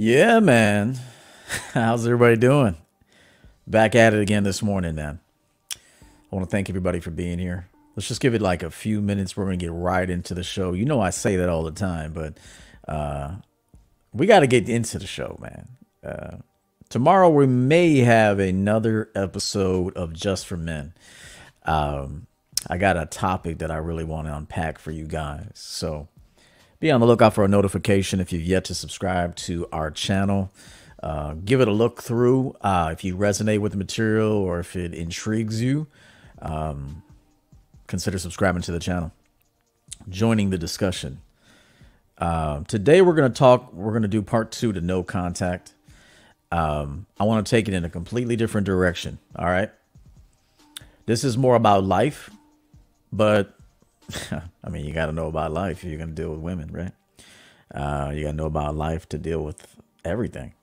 Yeah, man. How's everybody doing? Back at it again this morning, man. I want to thank everybody for being here. Let's just give it like a few minutes. We're going to get right into the show. You know, I say that all the time, but uh, we got to get into the show, man. Uh, tomorrow, we may have another episode of Just for Men. Um, I got a topic that I really want to unpack for you guys. So, be on the lookout for a notification if you've yet to subscribe to our channel. Uh, give it a look through uh, if you resonate with the material or if it intrigues you. Um, consider subscribing to the channel, joining the discussion. Uh, today we're going to talk. We're going to do part two to no contact. Um, I want to take it in a completely different direction. All right. This is more about life, but I mean, you got to know about life if you're going to deal with women, right? Uh, you got to know about life to deal with everything.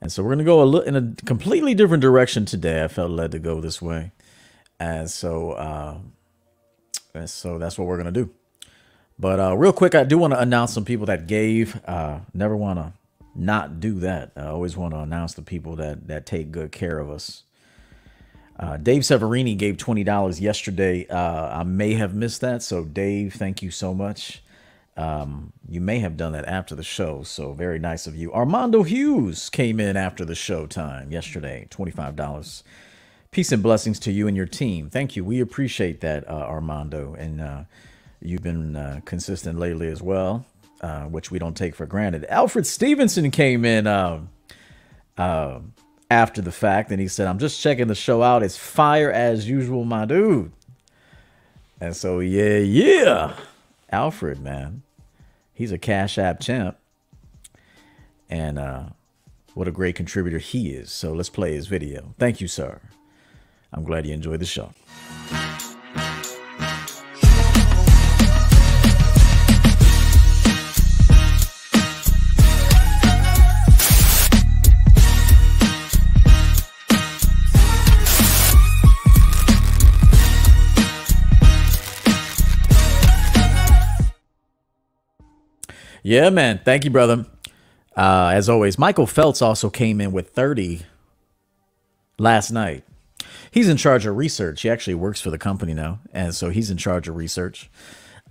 And so we're going to go a little in a completely different direction today. I felt led to go this way. And so, uh, and so that's what we're going to do. But uh, real quick, I do want to announce some people that gave. Uh, never want to not do that. I always want to announce the people that that take good care of us. Uh, Dave Severini gave twenty dollars yesterday. Uh, I may have missed that, so Dave, thank you so much. Um, you may have done that after the show, so very nice of you. Armando Hughes came in after the show time yesterday, twenty five dollars. Peace and blessings to you and your team. Thank you. We appreciate that, uh, Armando, and uh, you've been uh, consistent lately as well, uh, which we don't take for granted. Alfred Stevenson came in. After the fact, and he said, "I'm just checking the show out. It's fire as usual, my dude." And so, yeah, yeah, Alfred, man, he's a Cash App champ, and uh, what a great contributor he is. So let's play his video. Thank you, sir. I'm glad you enjoyed the show. Yeah, man. Thank you, brother. Uh, as always, Michael Phelps also came in with 30 last night. He's in charge of research. He actually works for the company now. And so he's in charge of research.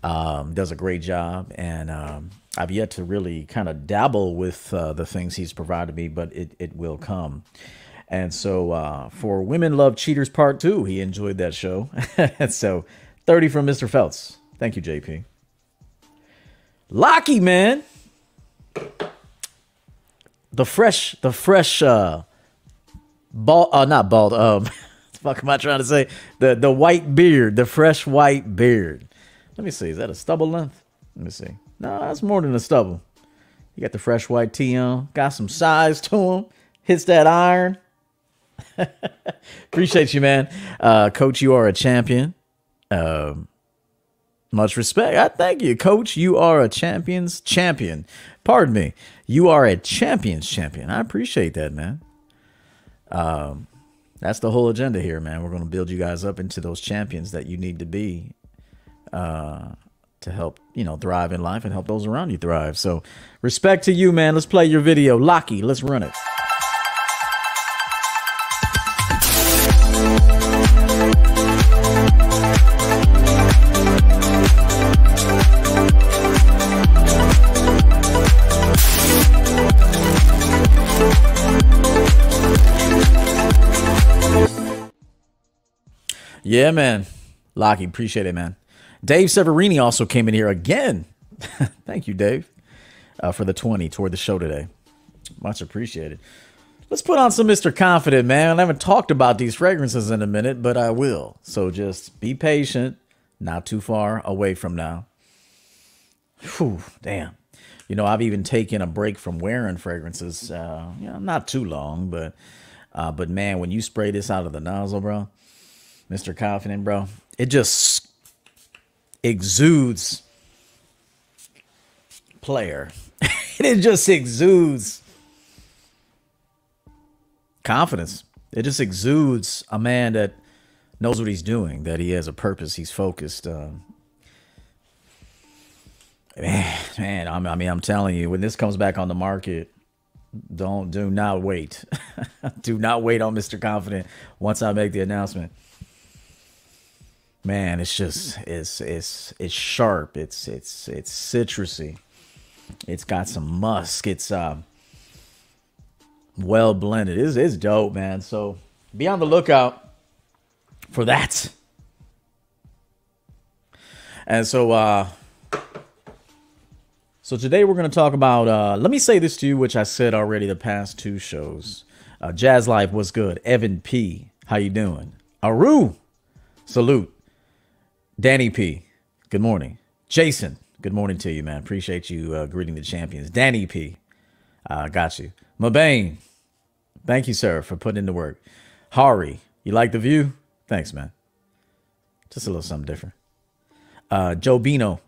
Um, does a great job. And um, I've yet to really kind of dabble with uh, the things he's provided me, but it, it will come. And so uh, for Women Love Cheaters Part 2, he enjoyed that show. so 30 from Mr. Phelps. Thank you, JP. Locky, man. The fresh, the fresh, uh, bald, uh, not bald, um, fuck am I trying to say? The, the white beard, the fresh white beard. Let me see. Is that a stubble length? Let me see. No, that's more than a stubble. You got the fresh white tee on, got some size to him, hits that iron. Appreciate you, man. Uh, Coach, you are a champion. Um, much respect. I thank you, coach. You are a champion's champion. Pardon me. You are a champion's champion. I appreciate that, man. Um, that's the whole agenda here, man. We're going to build you guys up into those champions that you need to be uh, to help, you know, thrive in life and help those around you thrive. So, respect to you, man. Let's play your video. Locky, let's run it. Yeah, man. Locky, appreciate it, man. Dave Severini also came in here again. Thank you, Dave, uh, for the 20 toward the show today. Much appreciated. Let's put on some Mr. Confident, man. I haven't talked about these fragrances in a minute, but I will. So just be patient, not too far away from now. Whew, damn. You know, I've even taken a break from wearing fragrances. Uh, not too long, but uh, but man, when you spray this out of the nozzle, bro, Mr. Confident, bro. It just exudes player. it just exudes confidence. It just exudes a man that knows what he's doing, that he has a purpose, he's focused. Uh, man, man, I mean, I'm telling you, when this comes back on the market, Don't do not wait. do not wait on Mr. Confident once I make the announcement. Man, it's just it's it's it's sharp. It's it's it's citrusy. It's got some musk. It's um well blended. It's, it's dope, man. So be on the lookout for that. And so uh so today we're going to talk about uh let me say this to you which I said already the past two shows. Uh Jazz Life was good. Evan P, how you doing? Aru, salute. Danny P, good morning. Jason, good morning to you, man. Appreciate you uh, greeting the champions. Danny P, uh, got you. Mabane, thank you, sir, for putting in the work. Hari, you like the view? Thanks, man. Just a little something different. Uh, Joe Bino,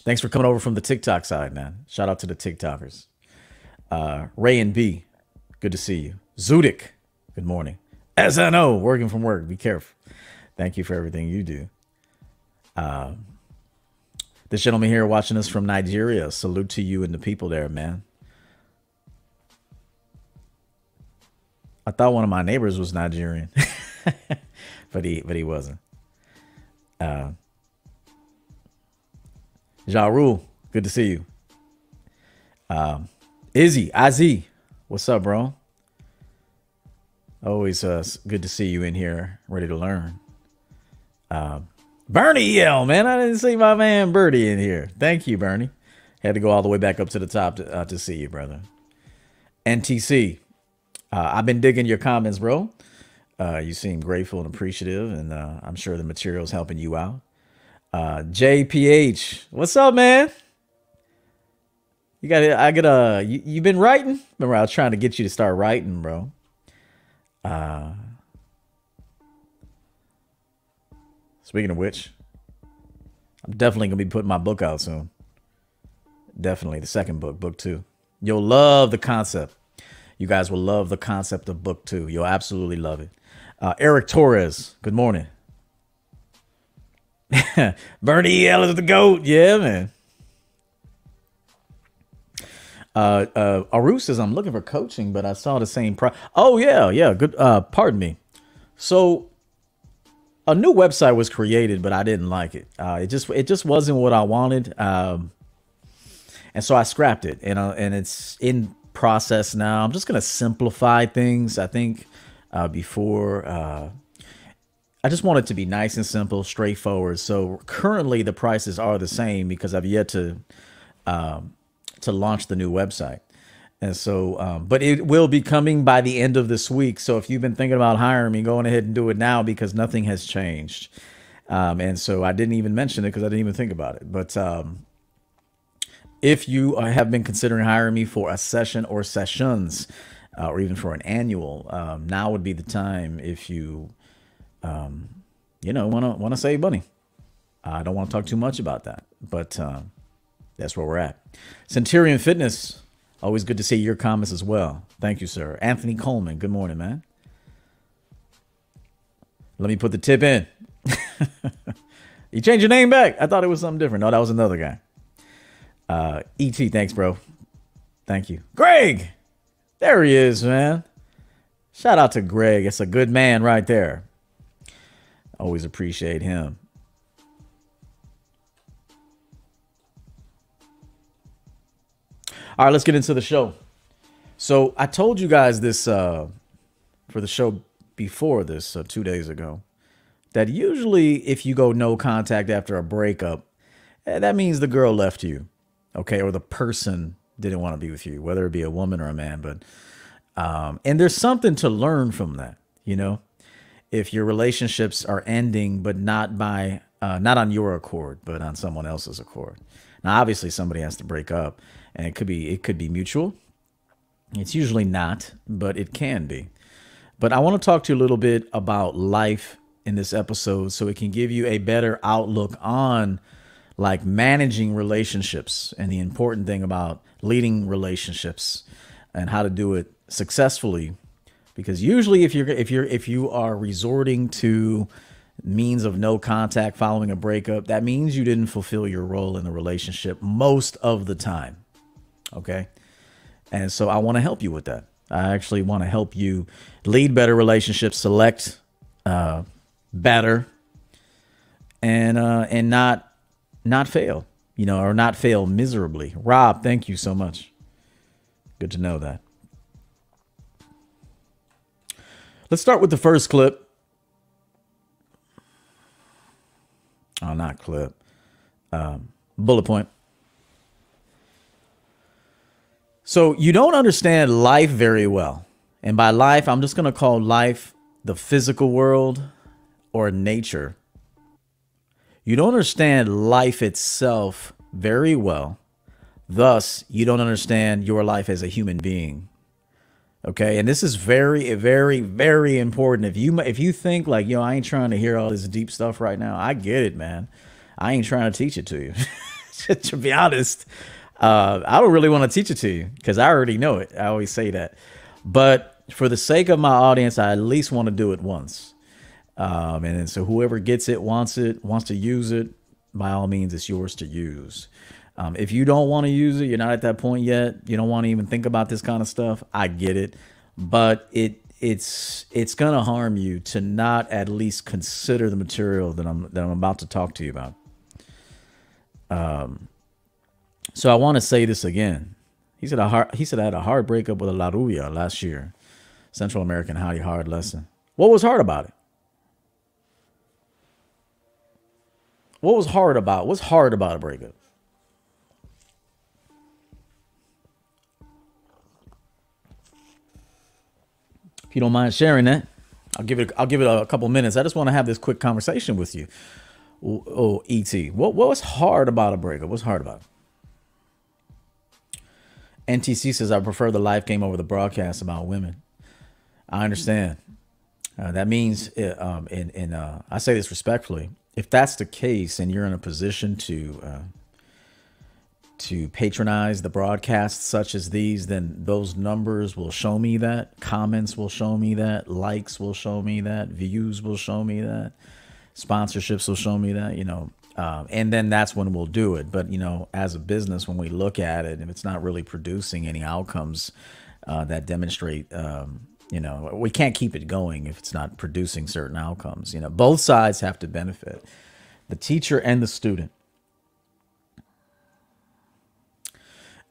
thanks for coming over from the TikTok side, man. Shout out to the TikTokers. Uh, Ray and B, good to see you. Zudik, good morning. Know, working from work, be careful. Thank you for everything you do. Uh, this gentleman here watching us from Nigeria. Salute to you and the people there, man. I thought one of my neighbors was Nigerian, but he but he wasn't. Uh, ja Rule, good to see you. Um, Izzy, Izzy, what's up, bro? Always uh, good to see you in here, ready to learn. Uh, Bernie L, man. I didn't see my man Birdie in here. Thank you, Bernie. Had to go all the way back up to the top to, uh, to see you, brother. NTC, uh, I've been digging your comments, bro. Uh, you seem grateful and appreciative, and uh, I'm sure the material's helping you out. Uh, JPH, what's up, man? You got it. I got a you, you been writing? Remember, I was trying to get you to start writing, bro. Uh Speaking of which, I'm definitely gonna be putting my book out soon. Definitely the second book, book two. You'll love the concept. You guys will love the concept of book two. You'll absolutely love it. Uh, Eric Torres, good morning. Bernie L is the goat. Yeah, man. Uh, uh, Aru says I'm looking for coaching, but I saw the same price. Oh yeah, yeah. Good. Uh, pardon me. So a new website was created, but I didn't like it. Uh, it just it just wasn't what I wanted, um, and so I scrapped it. And uh, and it's in process now. I'm just gonna simplify things. I think uh, before uh, I just want it to be nice and simple, straightforward. So currently the prices are the same because I've yet to um, to launch the new website. And so, um, but it will be coming by the end of this week. So if you've been thinking about hiring me, go ahead and do it now because nothing has changed. Um, and so I didn't even mention it because I didn't even think about it. But um, if you have been considering hiring me for a session or sessions, uh, or even for an annual, um, now would be the time if you, um, you know, want to want to save money. I don't want to talk too much about that, but uh, that's where we're at. Centurion Fitness Always good to see your comments as well. Thank you, sir. Anthony Coleman, good morning, man. Let me put the tip in. you changed your name back. I thought it was something different. No, that was another guy. Uh, ET, thanks, bro. Thank you. Greg! There he is, man. Shout out to Greg. It's a good man right there. Always appreciate him. All right, let's get into the show. So I told you guys this uh, for the show before this, uh, two days ago, that usually if you go no contact after a breakup, eh, that means the girl left you, okay, or the person didn't want to be with you, whether it be a woman or a man. But um, and there's something to learn from that, you know. If your relationships are ending, but not by uh, not on your accord, but on someone else's accord. Now, obviously, somebody has to break up and it could be it could be mutual. It's usually not, but it can be. But I want to talk to you a little bit about life in this episode so it can give you a better outlook on like managing relationships and the important thing about leading relationships and how to do it successfully because usually if you're if you're if you are resorting to means of no contact following a breakup that means you didn't fulfill your role in the relationship most of the time Okay. And so I want to help you with that. I actually want to help you lead better relationships, select uh, better, and uh, and not not fail, you know, or not fail miserably. Rob, thank you so much. Good to know that. Let's start with the first clip. Oh, not clip. Um, bullet point. So you don't understand life very well. And by life, I'm just going to call life the physical world or nature. You don't understand life itself very well. Thus, you don't understand your life as a human being. Okay, and this is very, very, very important. If you if you think like, yo, I ain't trying to hear all this deep stuff right now, I get it, man. I ain't trying to teach it to you. to be honest, uh, I don't really want to teach it to you because I already know it. I always say that, but for the sake of my audience, I at least want to do it once. Um, and so whoever gets it, wants it, wants to use it, by all means, it's yours to use. Um, if you don't want to use it, you're not at that point yet. You don't want to even think about this kind of stuff. I get it, but it it's it's gonna harm you to not at least consider the material that I'm that I'm about to talk to you about. Um, so I want to say this again. He said hard, he said I had a hard breakup with a La Rubia last year. Central American highly hard lesson. What was hard about it? What was hard about? What's hard about a breakup? If you don't mind sharing that, I'll give it. I'll give it a couple minutes. I just want to have this quick conversation with you. Oh, ET, what what was hard about a breakup? What's hard about it? NTC says I prefer the live game over the broadcast about women. I understand. Uh, that means, uh, um, in in uh, I say this respectfully. If that's the case, and you're in a position to uh, to patronize the broadcasts such as these, then those numbers will show me that. Comments will show me that. Likes will show me that. Views will show me that. Sponsorships will show me that, you know. Um, and then that's when we'll do it. But, you know, as a business, when we look at it, if it's not really producing any outcomes uh, that demonstrate, um, you know, we can't keep it going if it's not producing certain outcomes. You know, both sides have to benefit the teacher and the student.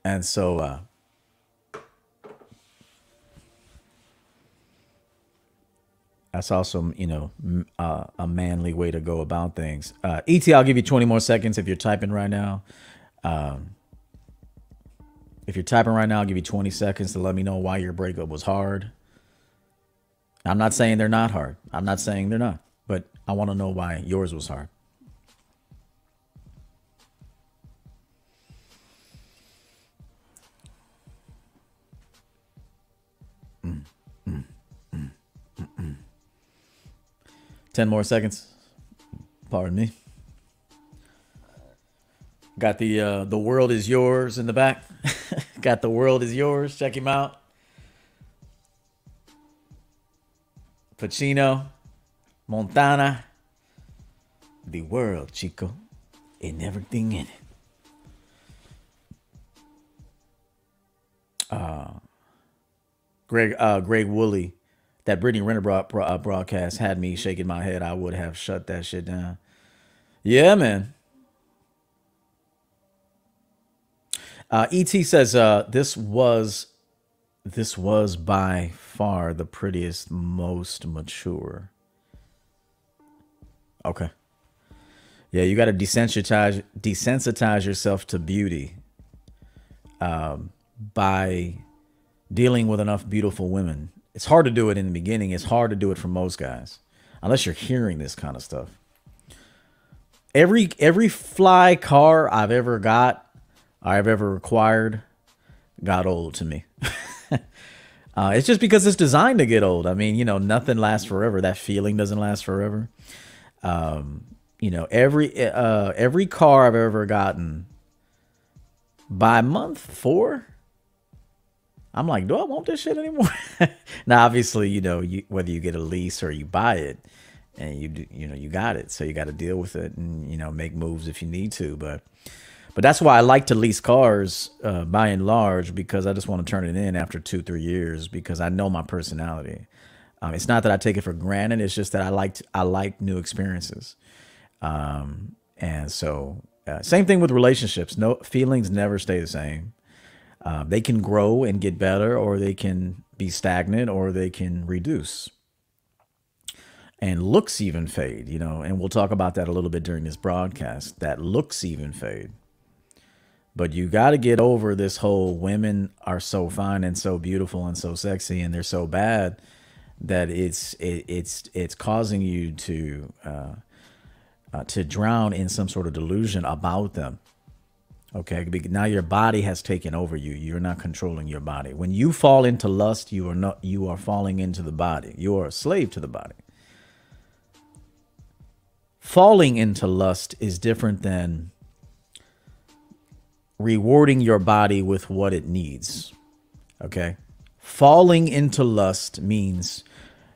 And so, uh, that's also, you know, uh, a manly way to go about things. Uh, ET, I'll give you 20 more seconds if you're typing right now. Um, if you're typing right now, I'll give you 20 seconds to let me know why your breakup was hard. I'm not saying they're not hard. I'm not saying they're not, but I want to know why yours was hard. 10 more seconds. Pardon me. Got the uh, the world is yours in the back. Got the world is yours. Check him out. Pacino, Montana, the world, Chico, and everything in it. Uh, Greg uh, Greg Woolley, that Brittany Renner uh, broadcast had me shaking my head. I would have shut that shit down. Yeah, man. Uh, Et says uh, this was this was by far the prettiest, most mature. Okay. Yeah, you got to desensitize desensitize yourself to beauty um, by dealing with enough beautiful women. It's hard to do it in the beginning. It's hard to do it for most guys, unless you're hearing this kind of stuff. Every every fly car I've ever got, I've ever acquired, got old to me. uh, it's just because it's designed to get old. I mean, you know, nothing lasts forever. That feeling doesn't last forever. Um, you know, every uh, every car I've ever gotten by month four, I'm like, do I want this shit anymore? now, obviously, you know, you, whether you get a lease or you buy it, and you you know, you got it, so you got to deal with it and you know make moves if you need to. But But that's why I like to lease cars uh, by and large because I just want to turn it in after two, three years because I know my personality. Um, it's not that I take it for granted. It's just that I like I like new experiences, um, and so uh, same thing with relationships. No feelings never stay the same. Uh, they can grow and get better, or they can be stagnant, or they can reduce. And looks even fade, you know, and we'll talk about that a little bit during this broadcast. That looks even fade. But you got to get over this whole women are so fine and so beautiful and so sexy and they're so bad that it's it, it's it's causing you to uh, uh, to drown in some sort of delusion about them. Okay, now your body has taken over you. You're not controlling your body. When you fall into lust, you are not. You are falling into the body. You are a slave to the body. Falling into lust is different than rewarding your body with what it needs. Okay, falling into lust means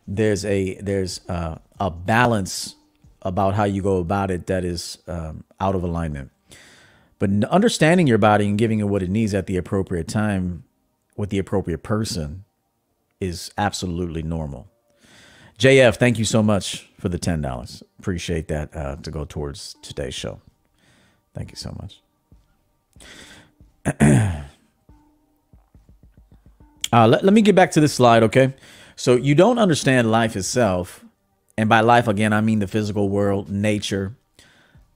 there's a there's a, a balance about how you go about it that is um, out of alignment. But understanding your body and giving it what it needs at the appropriate time with the appropriate person is absolutely normal. JF, thank you so much for the ten dollars. Appreciate that uh, to go towards today's show. Thank you so much. uh, let, let me get back to this slide, okay? So you don't understand life itself. And by life, again, I mean the physical world, nature,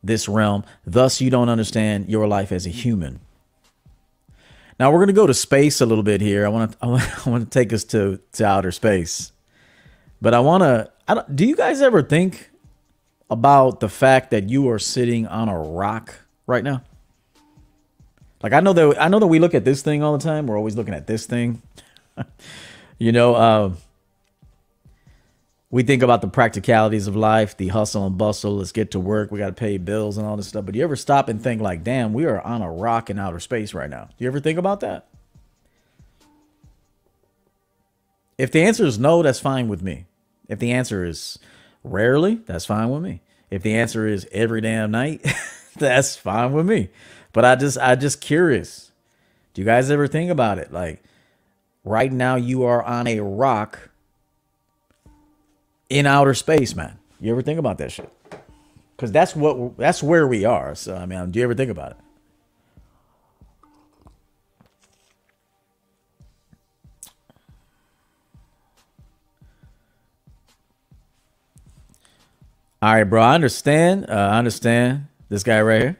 this realm. Thus, you don't understand your life as a human. Now we're going to go to space a little bit here. I want to I want to take us to to outer space, but I want to. I do you guys ever think about the fact that you are sitting on a rock right now? Like I know that I know that we look at this thing all the time. We're always looking at this thing. you know, uh, we think about the practicalities of life, the hustle and bustle. Let's get to work. We got to pay bills and all this stuff. But do you ever stop and think, like, damn, we are on a rock in outer space right now? Do you ever think about that? If the answer is no, that's fine with me. If the answer is rarely, that's fine with me. If the answer is every damn night, that's fine with me. But I just, I just curious. Do you guys ever think about it? Like, right now, you are on a rock in outer space, man. You ever think about that shit? Because that's what that's where we are. So I mean, do you ever think about it? All right, bro. I understand. Uh, I understand this guy right here.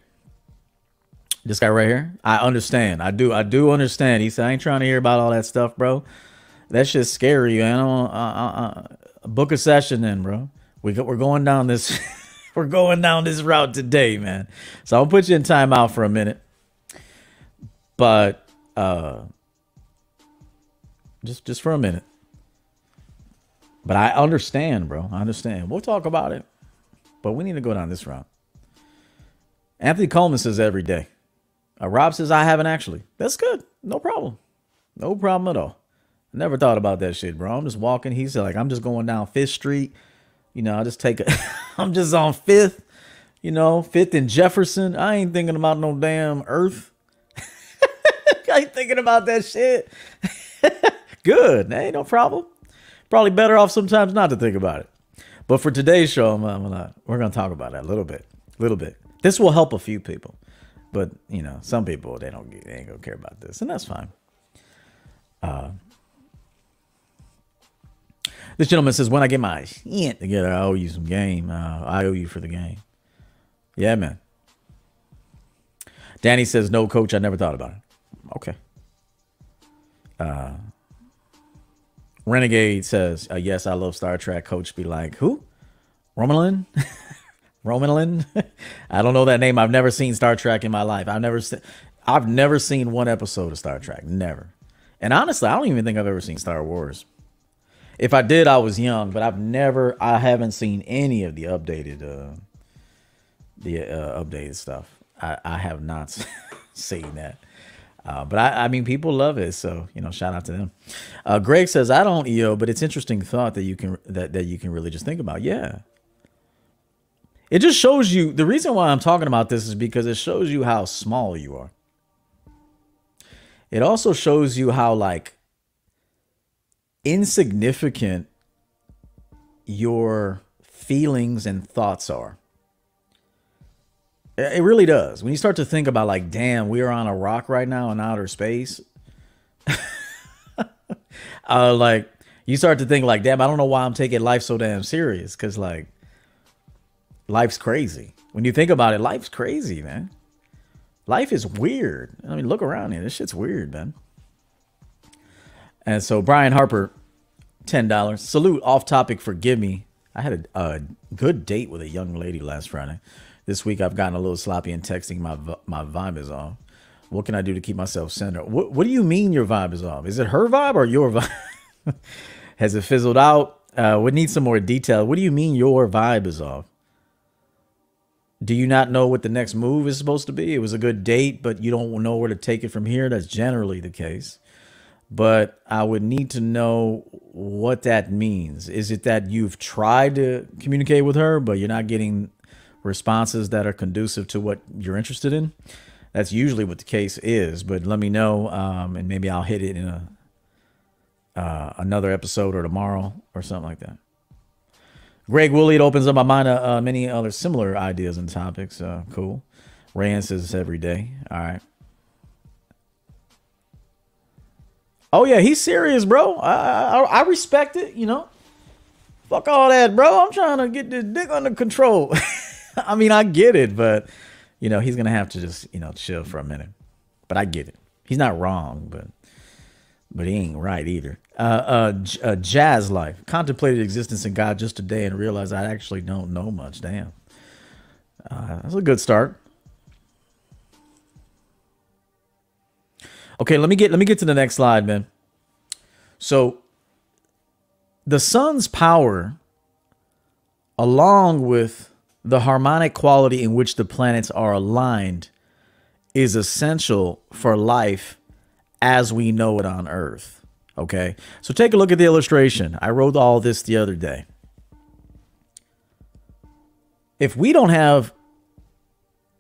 This guy right here. I understand. I do. I do understand. He said, "I ain't trying to hear about all that stuff, bro. That shit's scary. I don't. Uh, uh, book a session then, bro. We go, we're going down this we're going down this route today, man. So I'll put you in timeout for a minute. But uh just just for a minute. But I understand, bro. I understand. We'll talk about it. But we need to go down this route. Anthony Coleman says every day. Uh, Rob says I haven't actually. That's good. No problem. No problem at all. Never thought about that shit, bro. I'm just walking. He's like, I'm just going down Fifth Street. You know, I just take a. I'm just on Fifth. You know, Fifth and Jefferson. I ain't thinking about no damn Earth. I ain't thinking about that shit. Good. Ain't no problem. Probably better off sometimes not to think about it. But for today's show, I'm, I'm gonna, we're gonna talk about that a little bit, a little bit. This will help a few people, but you know, some people they don't, they ain't gonna care about this, and that's fine. Uh, this gentleman says, when I get my shit together, I owe you some game. Uh, I owe you for the game. Yeah, man. Danny says, no, coach, I never thought about it. Okay. Uh, Renegade says, uh, yes, I love Star Trek. Coach be like, who? Romulan? Romulan? I don't know that name. I've never seen Star Trek in my life. I've never se- I've never seen one episode of Star Trek. Never. And honestly, I don't even think I've ever seen Star Wars. If I did, I was young, but I've never, I haven't seen any of the updated, uh, the uh, updated stuff. I, I have not seen that. Uh, but I, I mean, people love it, so you know, shout out to them. Uh, Greg says, "I don't EO, but it's interesting thought that you can that that you can really just think about." Yeah, It just shows you the reason why I'm talking about this is because it shows you how small you are. It also shows you how like insignificant your feelings and thoughts are. It really does. When you start to think about like, damn, we are on a rock right now in outer space. uh, like you start to think like, damn, I don't know why I'm taking life so damn serious. Cause like life's crazy. When you think about it, life's crazy, man. Life is weird. I mean, look around here. This shit's weird, man. And so Brian Harper, ten dollars. Salute. Off topic. Forgive me. I had a, a, good date with a young lady last Friday. This week I've gotten a little sloppy in texting. My my vibe is off. What can I do to keep myself centered? What What do you mean your vibe is off? Is it her vibe or your vibe? Has it fizzled out? Uh, we need some more detail. What do you mean your vibe is off? Do you not know what the next move is supposed to be? It was a good date, but you don't know where to take it from here. That's generally the case. But I would need to know what that means. Is it that you've tried to communicate with her, but you're not getting responses that are conducive to what you're interested in? That's usually what the case is. But let me know, um, and maybe I'll hit it in a uh, another episode or tomorrow or something like that. Greg Woolley, it opens up my mind to uh, many other similar ideas and topics. Uh, cool. Rand says every day. All right. Oh yeah, he's serious, bro. I, I I respect it. You know, fuck all that, bro. I'm trying to get this dick under control. I mean, I get it, but you know, he's gonna have to just you know chill for a minute. But I get it. He's not wrong, but but he ain't right either. Uh, uh, uh, jazz life contemplated existence in God just today and realized I actually don't know much. Damn, uh, that's a good start. Okay, let me get let me get to the next slide, man. So the sun's power, along with the harmonic quality in which the planets are aligned, is essential for life as we know it on Earth. Okay, so take a look at the illustration. I wrote all this the other day. If we don't have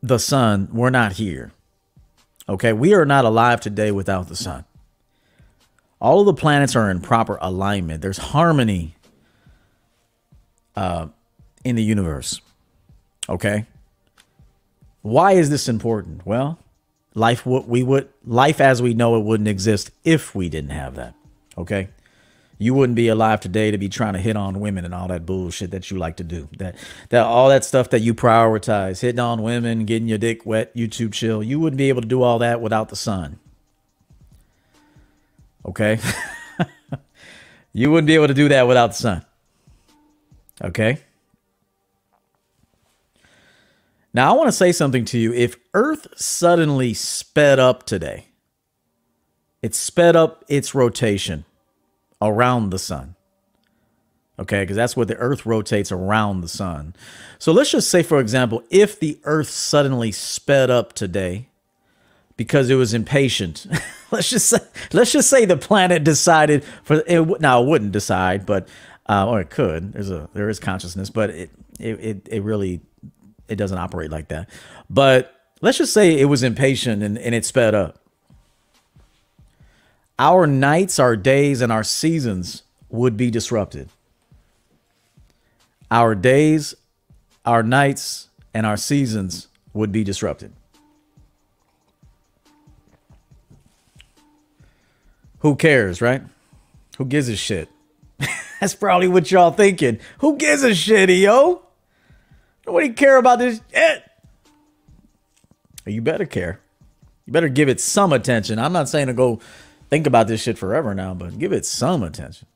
the sun, we're not here. Okay, we are not alive today without the sun. All of the planets are in proper alignment. There's harmony uh, in the universe. Okay. Why is this important? Well, life what we would life as we know it wouldn't exist if we didn't have that. Okay you wouldn't be alive today to be trying to hit on women and all that bullshit that you like to do. That that all that stuff that you prioritize, hitting on women, getting your dick wet, YouTube chill. You wouldn't be able to do all that without the sun. Okay? you wouldn't be able to do that without the sun. Okay? Now, I want to say something to you. If Earth suddenly sped up today, it sped up its rotation around the sun. Okay, because that's what the earth rotates around the sun. So let's just say, for example, if the earth suddenly sped up today because it was impatient, let's just say, let's just say the planet decided for it. Now it wouldn't decide, but uh, or it could. There's a there is consciousness, but it it it, it really it doesn't operate like that. But let's just say it was impatient and, and it sped up our nights, our days, and our seasons would be disrupted. Our days, our nights, and our seasons would be disrupted. Who cares, right? Who gives a shit? That's probably what y'all thinking. Who gives a shit, yo? Nobody care about this shit. You better care. You better give it some attention. I'm not saying to go think about this shit forever now, but give it some attention.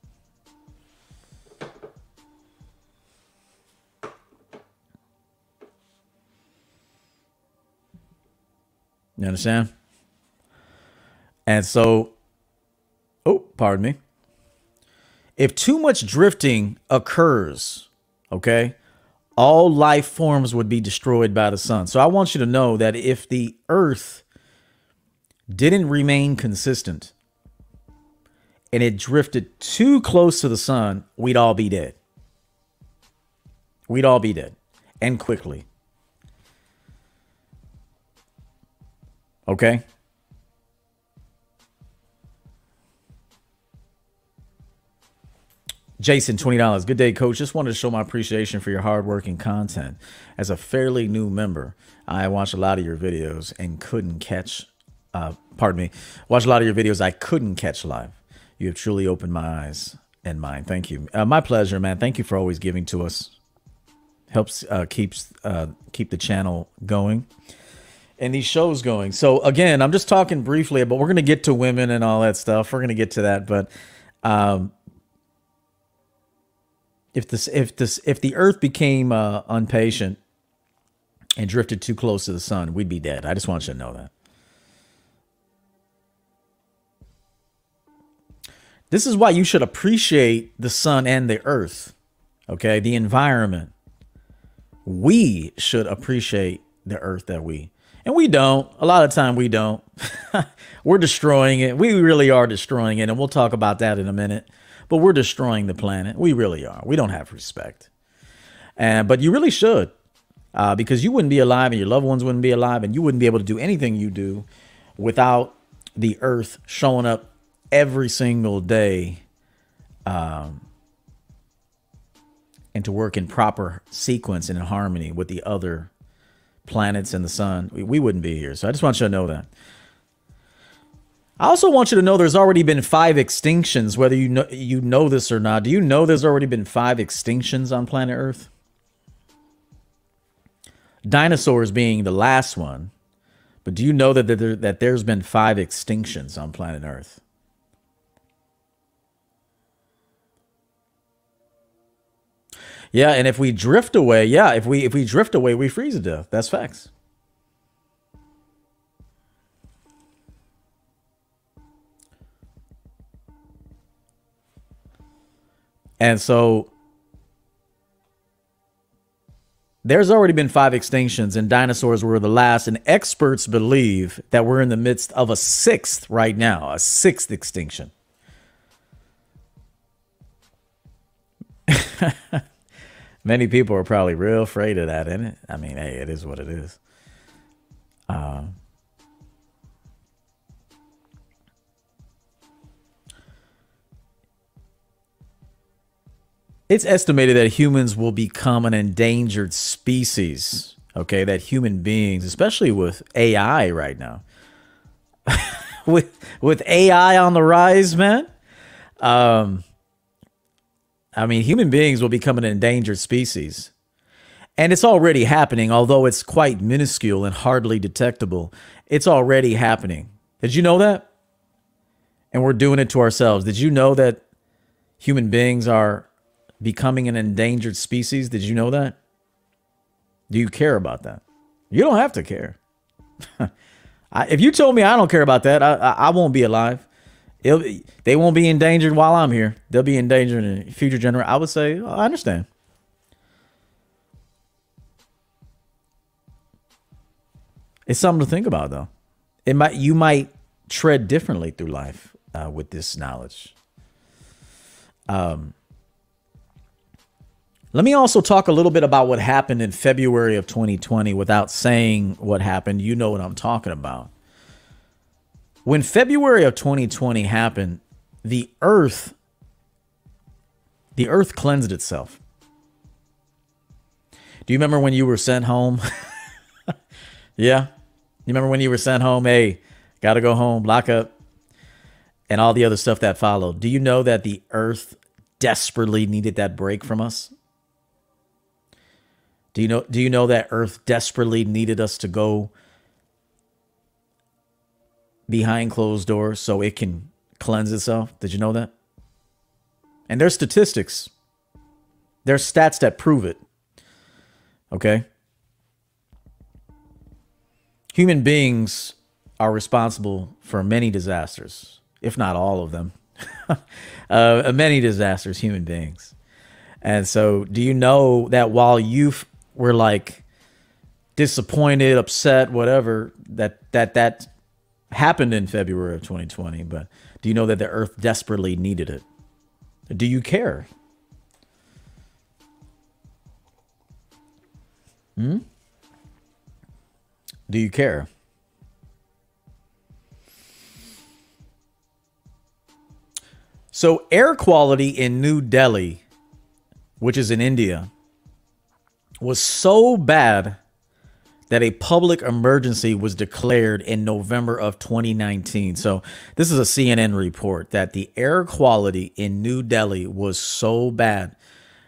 You understand? And so, oh, pardon me. If too much drifting occurs, okay, all life forms would be destroyed by the sun. So I want you to know that if the earth didn't remain consistent, and it drifted too close to the sun, we'd all be dead. We'd all be dead. and quickly. Okay? Jason, $20. Good day, coach. Just wanted to show my appreciation for your hardworking content. As a fairly new member, I watched a lot of your videos and couldn't catch, uh, pardon me, watched a lot of your videos I couldn't catch live. You have truly opened my eyes and mine. Thank you. Uh, my pleasure, man. Thank you for always giving to us. Helps uh, keeps uh, keep the channel going and these shows going. So again, I'm just talking briefly, but we're gonna get to women and all that stuff. We're gonna get to that, but um, if this if this if the earth became uh, unpatient and drifted too close to the sun we'd be dead i just want you to know that this is why you should appreciate the sun and the earth okay the environment we should appreciate the earth that we and we don't a lot of time we don't we're destroying it we really are destroying it and we'll talk about that in a minute but we're destroying the planet. We really are. We don't have respect. And but you really should, uh, because you wouldn't be alive and your loved ones wouldn't be alive, and you wouldn't be able to do anything you do without the earth showing up every single day, um, and to work in proper sequence and in harmony with the other planets and the sun. We, we wouldn't be here. So I just want you to know that. I also want you to know there's already been five extinctions, whether you know you know this or not. Do you know there's already been five extinctions on planet Earth? Dinosaurs being the last one, but do you know that there, that there's been five extinctions on planet Earth? Yeah, and if we drift away, yeah, if we if we drift away, we freeze to death. That's facts. And so there's already been five extinctions, and dinosaurs were the last. And experts believe that we're in the midst of a sixth right now, a sixth extinction. Many people are probably real afraid of that, isn't it? I mean, hey, it is what it is. Um, It's estimated that humans will become an endangered species. Okay, that human beings, especially with AI right now, with with AI on the rise, man. Um, I mean, human beings will become an endangered species. And it's already happening, although it's quite minuscule and hardly detectable. It's already happening. Did you know that? And we're doing it to ourselves. Did you know that human beings are becoming an endangered species. Did you know that? Do you care about that? You don't have to care. If you told me I don't care about that, I, I won't be alive. It'll, they won't be endangered while I'm here. They'll be endangered in future generations. I would say, oh, I understand. It's something to think about, though. It might you might tread differently through life uh, with this knowledge. Um, let me also talk a little bit about what happened in February of 2020 without saying what happened. You know what I'm talking about. When February of 2020 happened, the earth the earth cleansed itself. Do you remember when you were sent home? yeah. You remember when you were sent home, hey, got to go home, lock up, and all the other stuff that followed. Do you know that the earth desperately needed that break from us? Do you know do you know that Earth desperately needed us to go behind closed doors so it can cleanse itself? Did you know that? And there's statistics. There's stats that prove it. Okay? Human beings are responsible for many disasters, if not all of them. uh, many disasters, human beings. And so, do you know that while you were like disappointed, upset, whatever that that that happened in February of 2020. But do you know that the Earth desperately needed it? Do you care? Hmm? Do you care? So, air quality in New Delhi, which is in India, was so bad that a public emergency was declared in November of 2019. So, this is a CNN report that the air quality in New Delhi was so bad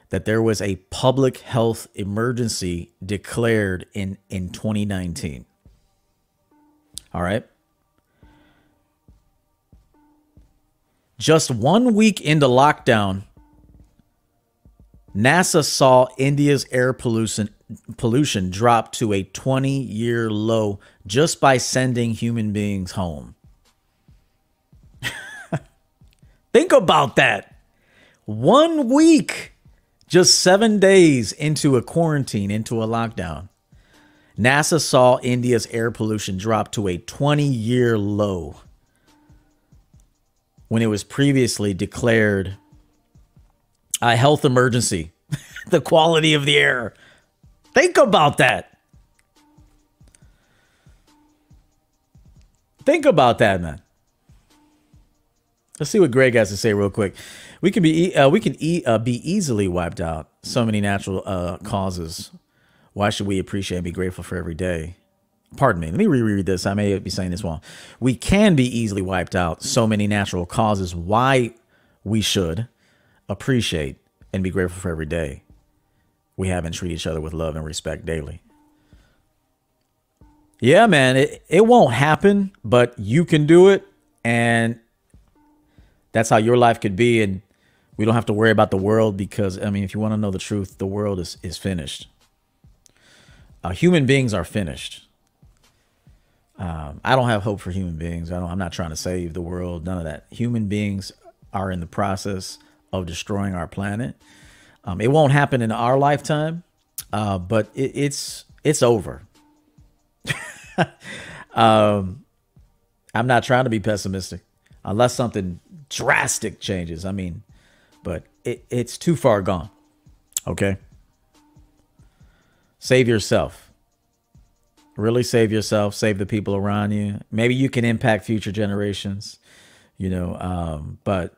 that there was a public health emergency declared in, in 2019. All right. Just one week into lockdown, NASA saw India's air pollution pollution drop to a 20 year low just by sending human beings home. Think about that. One week, just seven days into a quarantine, into a lockdown, NASA saw India's air pollution drop to a 20 year low when it was previously declared a health emergency. the quality of the air. Think about that. Think about that, man. Let's see what Greg has to say real quick. We can be uh, we can e- uh, be easily wiped out. So many natural uh, causes. Why should we appreciate and be grateful for every day? pardon me, let me reread this. I may be saying this wrong. We can be easily wiped out. So many natural causes why we should appreciate and be grateful for every day. We haven't treated each other with love and respect daily. Yeah, man, it, it won't happen, but you can do it. And that's how your life could be. And we don't have to worry about the world because, I mean, if you want to know the truth, the world is, is finished. Uh, human beings are finished. Um, I don't have hope for human beings. I don't, I'm not trying to save the world. None of that. Human beings are in the process of destroying our planet. Um, it won't happen in our lifetime, uh, but it, it's it's over. um, I'm not trying to be pessimistic, unless something drastic changes. I mean, but it, it's too far gone. Okay. Save yourself really save yourself, save the people around you. Maybe you can impact future generations, you know, um, but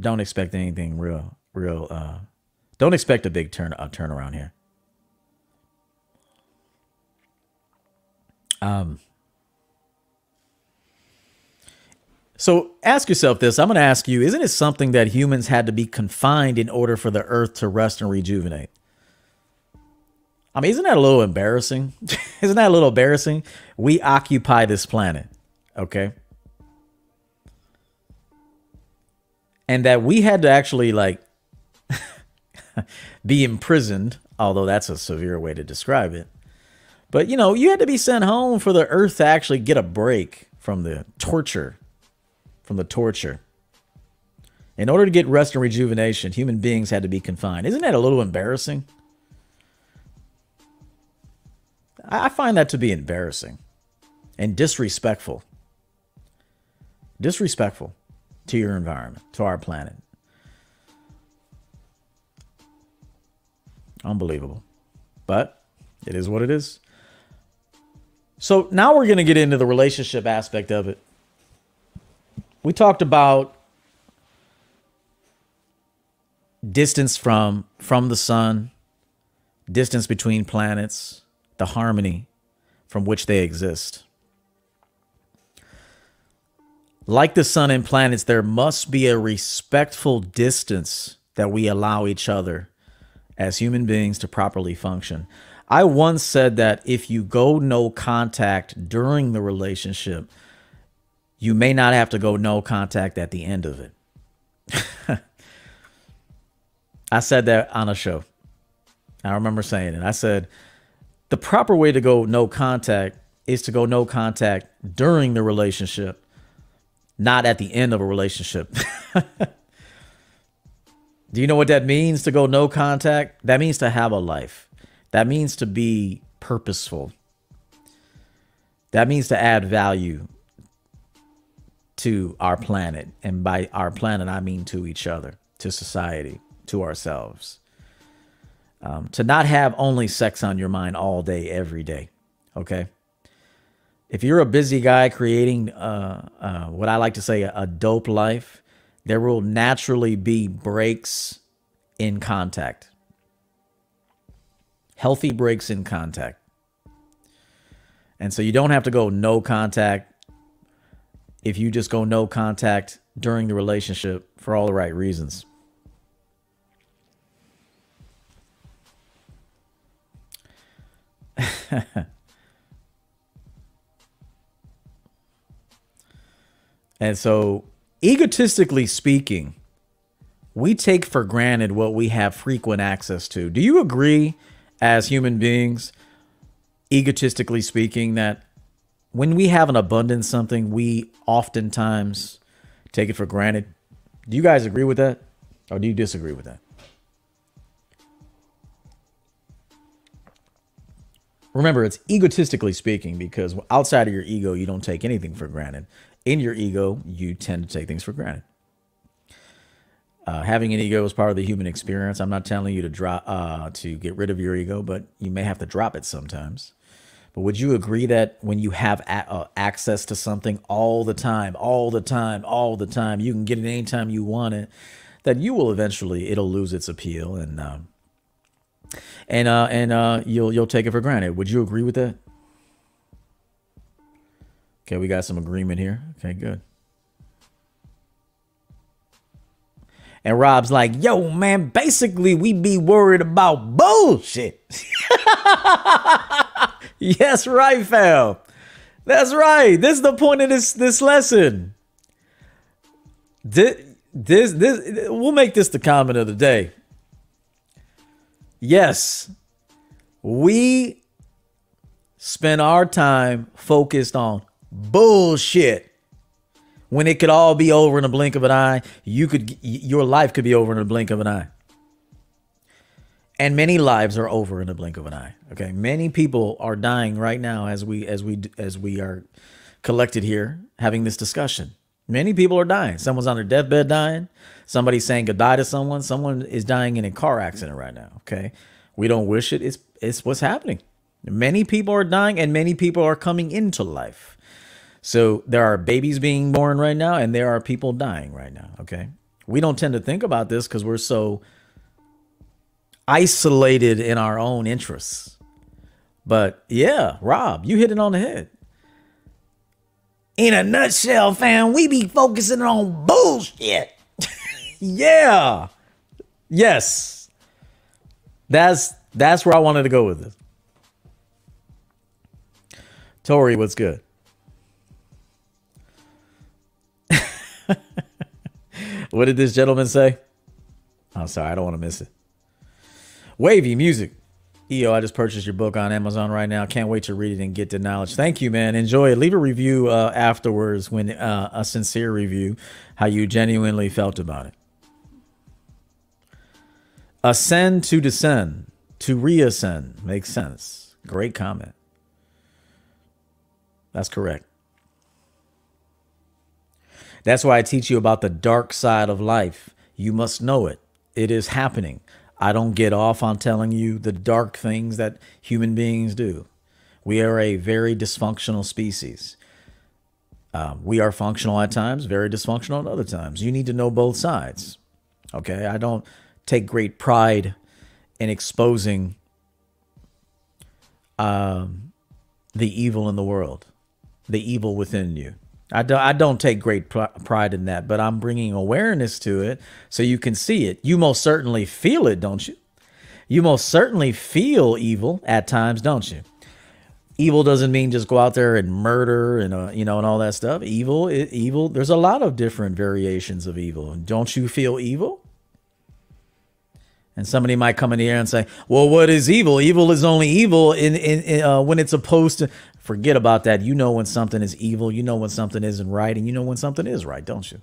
don't expect anything real, real. Uh, don't expect a big turn a turnaround here. Um. So ask yourself this. I'm going to ask you: Isn't it something that humans had to be confined in order for the Earth to rest and rejuvenate? I mean, isn't that a little embarrassing? isn't that a little embarrassing? We occupy this planet, okay? And that we had to actually like be imprisoned, although that's a severe way to describe it. But you know, you had to be sent home for the earth to actually get a break from the torture, from the torture. In order to get rest and rejuvenation, human beings had to be confined. Isn't that a little embarrassing? I find that to be embarrassing and disrespectful. Disrespectful to your environment, to our planet. Unbelievable. But it is what it is. So now we're going to get into the relationship aspect of it. We talked about distance from from the sun, distance between planets, the harmony from which they exist. Like the sun and planets, there must be a respectful distance that we allow each other as human beings to properly function. I once said that if you go no contact during the relationship, you may not have to go no contact at the end of it. I said that on a show. I remember saying it. I said, the proper way to go no contact is to go no contact during the relationship, not at the end of a relationship. Do you know what that means to go no contact? That means to have a life. That means to be purposeful. That means to add value to our planet. And by our planet, I mean to each other, to society, to ourselves. Um, to not have only sex on your mind all day, every day. Okay. If you're a busy guy creating uh, uh, what I like to say a, dope life, there will naturally be breaks in contact. Healthy breaks in contact. And so you don't have to go no contact if you just go no contact during the relationship for all the right reasons. and so, egotistically speaking, we take for granted what we have frequent access to. Do you agree, as human beings, egotistically speaking, that when we have an abundance something, we oftentimes take it for granted? Do you guys agree with that? Or do you disagree with that? Remember, it's egotistically speaking because outside of your ego, you don't take anything for granted. In your ego, you tend to take things for granted. Uh, having an ego is part of the human experience. I'm not telling you to drop uh, to get rid of your ego, but you may have to drop it sometimes. But would you agree that when you have a- uh, access to something all the time, all the time, all the time, you can get it anytime you want it, that you will eventually it'll lose its appeal and um, and uh, and uh, you'll you'll take it for granted. Would you agree with that? Okay, we got some agreement here. Okay, good. And Rob's like, yo, man, basically, we be worried about bullshit. yes, right, fam. That's right. This is the point of this this lesson. This, this, this, we'll make this the comment of the day. Yes, we spend our time focused on bullshit when it could all be over in a blink of an eye. You could your life could be over in a blink of an eye. And many lives are over in a blink of an eye. Okay? Many people are dying right now as we as we as we are collected here having this discussion. Many people are dying. Someone's on their deathbed dying. Somebody's saying goodbye to someone. Someone is dying in a car accident right now. Okay. We don't wish it. It's it's what's happening. Many people are dying and many people are coming into life. So there are babies being born right now, and there are people dying right now. Okay. We don't tend to think about this because we're so isolated in our own interests. But yeah, Rob, you hit it on the head. In a nutshell, fam, we be focusing on bullshit. yeah. Yes. That's that's where I wanted to go with this. Tori, what's good? what did this gentleman say? I'm sorry, I don't want to miss it. Wavy music. EO, I just purchased your book on Amazon right now. Can't wait to read it and get the knowledge. Thank you, man. Enjoy it. Leave a review uh, afterwards when uh, a sincere review, how you genuinely felt about it. Ascend to descend, to reascend makes sense. Great comment. That's correct. That's why I teach you about the dark side of life. You must know it. It is happening. I don't get off on telling you the dark things that human beings do. We are a very dysfunctional species. Uh, we are functional at times, very dysfunctional at other times. You need to know both sides. Okay. I don't take great pride in exposing um, the evil in the world, the evil within you. I don't, I don't take great pr- pride in that, but I'm bringing awareness to it so you can see it. You most certainly feel it, don't you? You most certainly feel evil at times, don't you? Evil doesn't mean just go out there and murder and uh, you know and all that stuff. Evil, it, evil. There's a lot of different variations of evil. Don't you feel evil? And somebody might come in here and say, "Well, what is evil? Evil is only evil in, in, in uh, when it's opposed to." Forget about that. You know when something is evil. You know when something isn't right, and you know when something is right, don't you?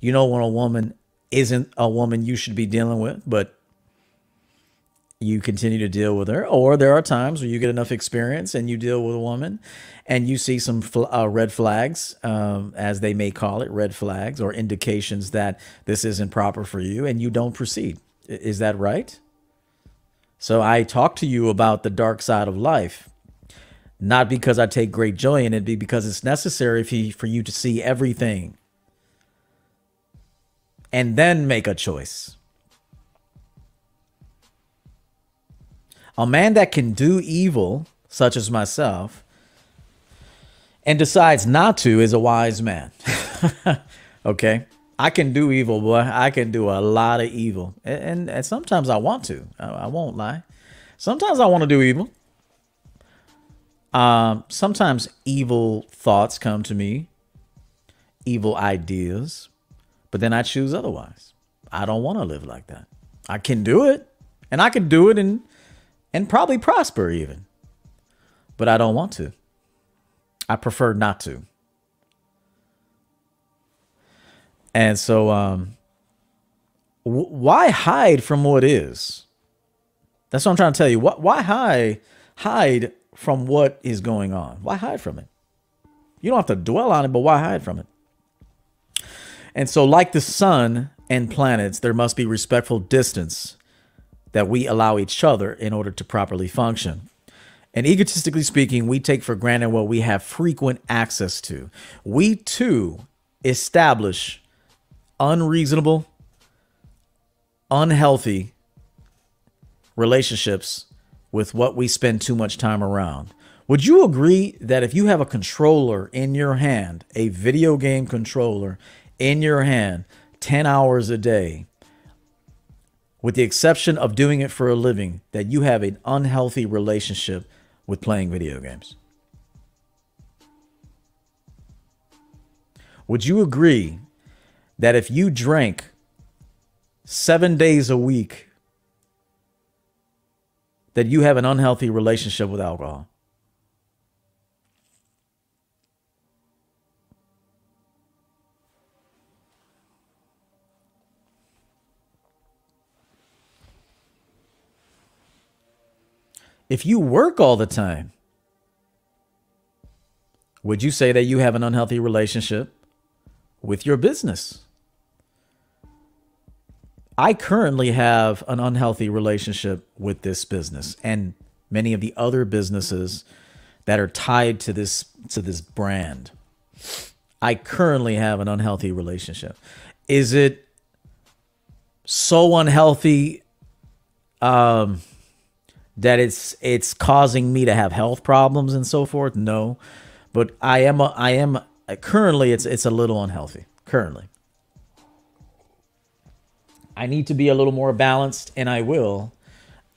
You know when a woman isn't a woman you should be dealing with, but you continue to deal with her. Or there are times where you get enough experience and you deal with a woman, and you see some fl- uh, red flags, um, as they may call it, red flags or indications that this isn't proper for you, and you don't proceed. Is that right? So I talk to you about the dark side of life, not because I take great joy in it, but because it's necessary for you to see everything and then make a choice. A man that can do evil, such as myself, and decides not to is a wise man. okay? I can do evil, boy. I can do a lot of evil. And, and, and sometimes I want to. I, I, won't lie. Sometimes I want to do evil. Um, sometimes evil thoughts come to me, evil ideas, but then I choose otherwise. I don't want to live like that. I can do it, and I can do it and and probably prosper even. But I don't want to. I prefer not to. And so, um, why hide from what is? That's what I'm trying to tell you. Why, why hide hide from what is going on? Why hide from it? You don't have to dwell on it, but why hide from it? And so, like the sun and planets, there must be respectful distance that we allow each other in order to properly function. And egotistically speaking, we take for granted what we have frequent access to. We too establish unreasonable, unhealthy relationships with what we spend too much time around. Would you agree that if you have a controller in your hand, a video game controller in your hand, 10 hours a day, with the exception of doing it for a living, that you have an unhealthy relationship with playing video games? Would you agree that if you drank seven days a week, that you have an unhealthy relationship with alcohol. If you work all the time, would you say that you have an unhealthy relationship with your business? I currently have an unhealthy relationship with this business and many of the other businesses that are tied to this to this brand. I currently have an unhealthy relationship. Is it so unhealthy um, that it's it's causing me to have health problems and so forth? No, but I am a, I am currently it's it's a little unhealthy currently. I need to be a little more balanced, and I will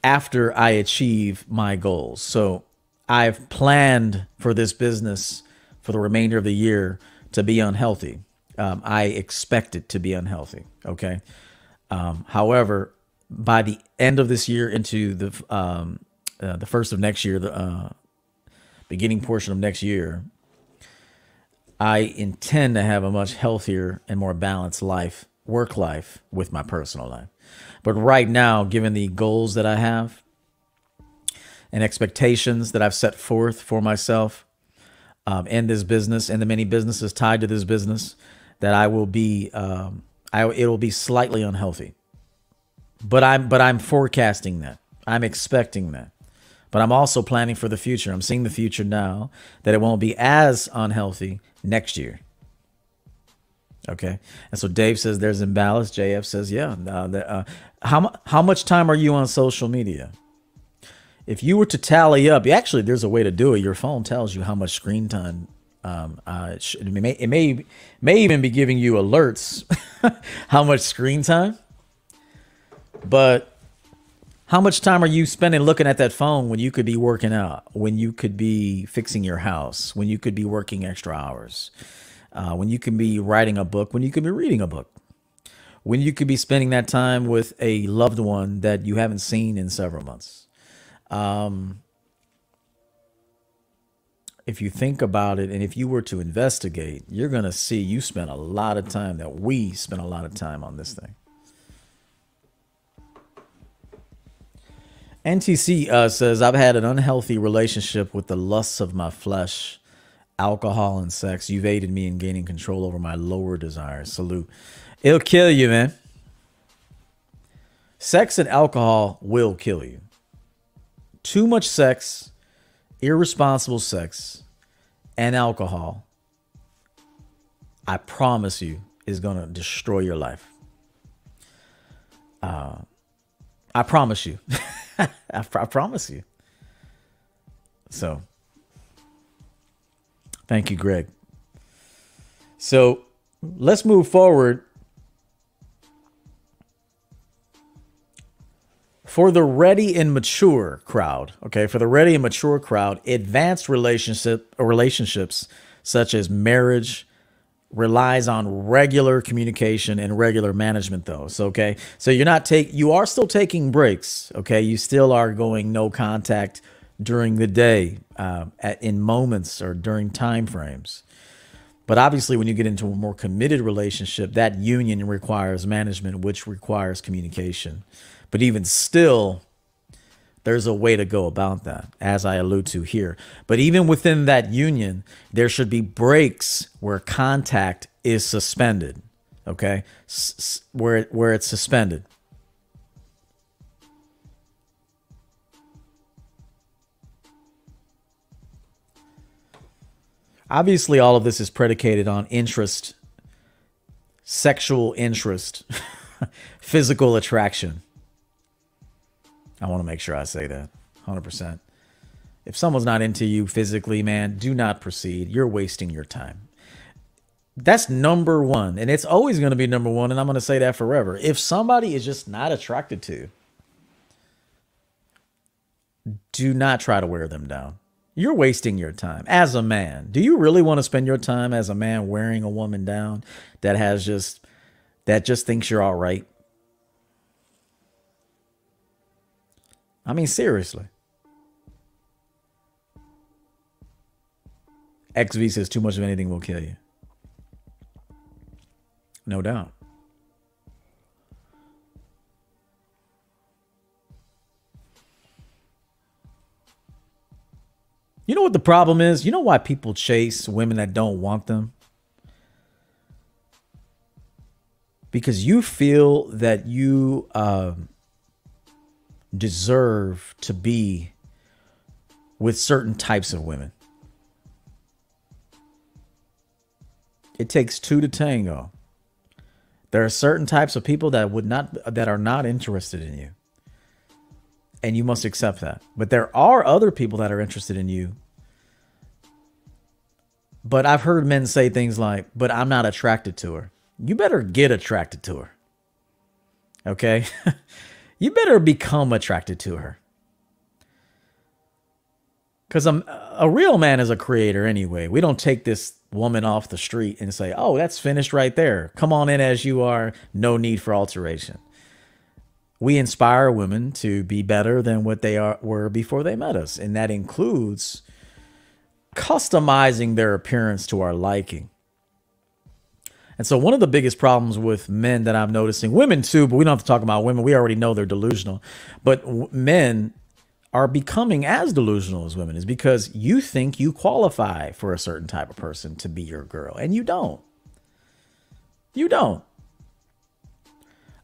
after I achieve my goals. So I've planned for this business for the remainder of the year to be unhealthy. Um, I expect it to be unhealthy. Okay. Um, however, by the end of this year into the um, uh, the first of next year, the uh, beginning portion of next year, I intend to have a much healthier and more balanced life work life with my personal life. But right now, given the goals that I have and expectations that I've set forth for myself um, in this business and the many businesses tied to this business, that I will be, um, I, it will be slightly unhealthy. But I'm, but I'm forecasting that. I'm expecting that. But I'm also planning for the future. I'm seeing the future now that it won't be as unhealthy next year. Okay. And so Dave says there's imbalance. JF says, yeah. Uh, uh, how, how much time are you on social media? If you were to tally up, actually, there's a way to do it. Your phone tells you how much screen time. Um, uh, it, should, it, may, it may may even be giving you alerts how much screen time. But how much time are you spending looking at that phone when you could be working out, when you could be fixing your house, when you could be working extra hours? Uh, when you can be writing a book, when you can be reading a book, when you could be spending that time with a loved one that you haven't seen in several months. Um, if you think about it and if you were to investigate, you're going to see you spent a lot of time, that we spent a lot of time on this thing. NTC uh, says, I've had an unhealthy relationship with the lusts of my flesh alcohol and sex. You've aided me in gaining control over my lower desires. Salute. It'll kill you, man. Sex and alcohol will kill you. too much sex, irresponsible sex, and alcohol, I promise you, is going to destroy your life. Uh, I promise you. I, I promise you. So, thank you, Greg. So, let's move forward. For the ready and mature crowd, okay, for the ready and mature crowd, advanced relationship relationships such as marriage, relies on regular communication and regular management those okay so you're not take you are still taking breaks okay you still are going no contact during the day uh, at, in moments or during time frames but obviously when you get into a more committed relationship that union requires management which requires communication but even still there's a way to go about that, as I allude to here. But even within that union, there should be breaks where contact is suspended. Okay, S- where where it's suspended. Obviously, all of this is predicated on interest, sexual interest, physical attraction. I want to make sure I say that 100%. If someone's not into you physically, man, do not proceed. You're wasting your time. That's number one. And it's always going to be number one. And I'm going to say that forever. If somebody is just not attracted to, do not try to wear them down. You're wasting your time as a man. Do you really want to spend your time as a man wearing a woman down that has just, that just thinks you're all right? I mean, seriously. XV says too much of anything will kill you. No doubt. You know what the problem is? You know why people chase women that don't want them? Because you feel that you um, deserve to be with certain types of women. It takes two to tango. There are certain types of people that would not that are not interested in you. And you must accept that. But there are other people that are interested in you. But I've heard men say things like, "But I'm not attracted to her." You better get attracted to her. Okay? you better become attracted to her. Because a, a real man is a creator anyway. We don't take this woman off the street and say, oh, that's finished right there. Come on in as you are. No need for alteration. We inspire women to be better than what they are, were before they met us. And that includes customizing their appearance to our liking. And so one of the biggest problems with men that I'm noticing, women too, but we don't have to talk about women. We already know they're delusional. But men are becoming as delusional as women is because you think you qualify for a certain type of person to be your girl and you don't. You don't.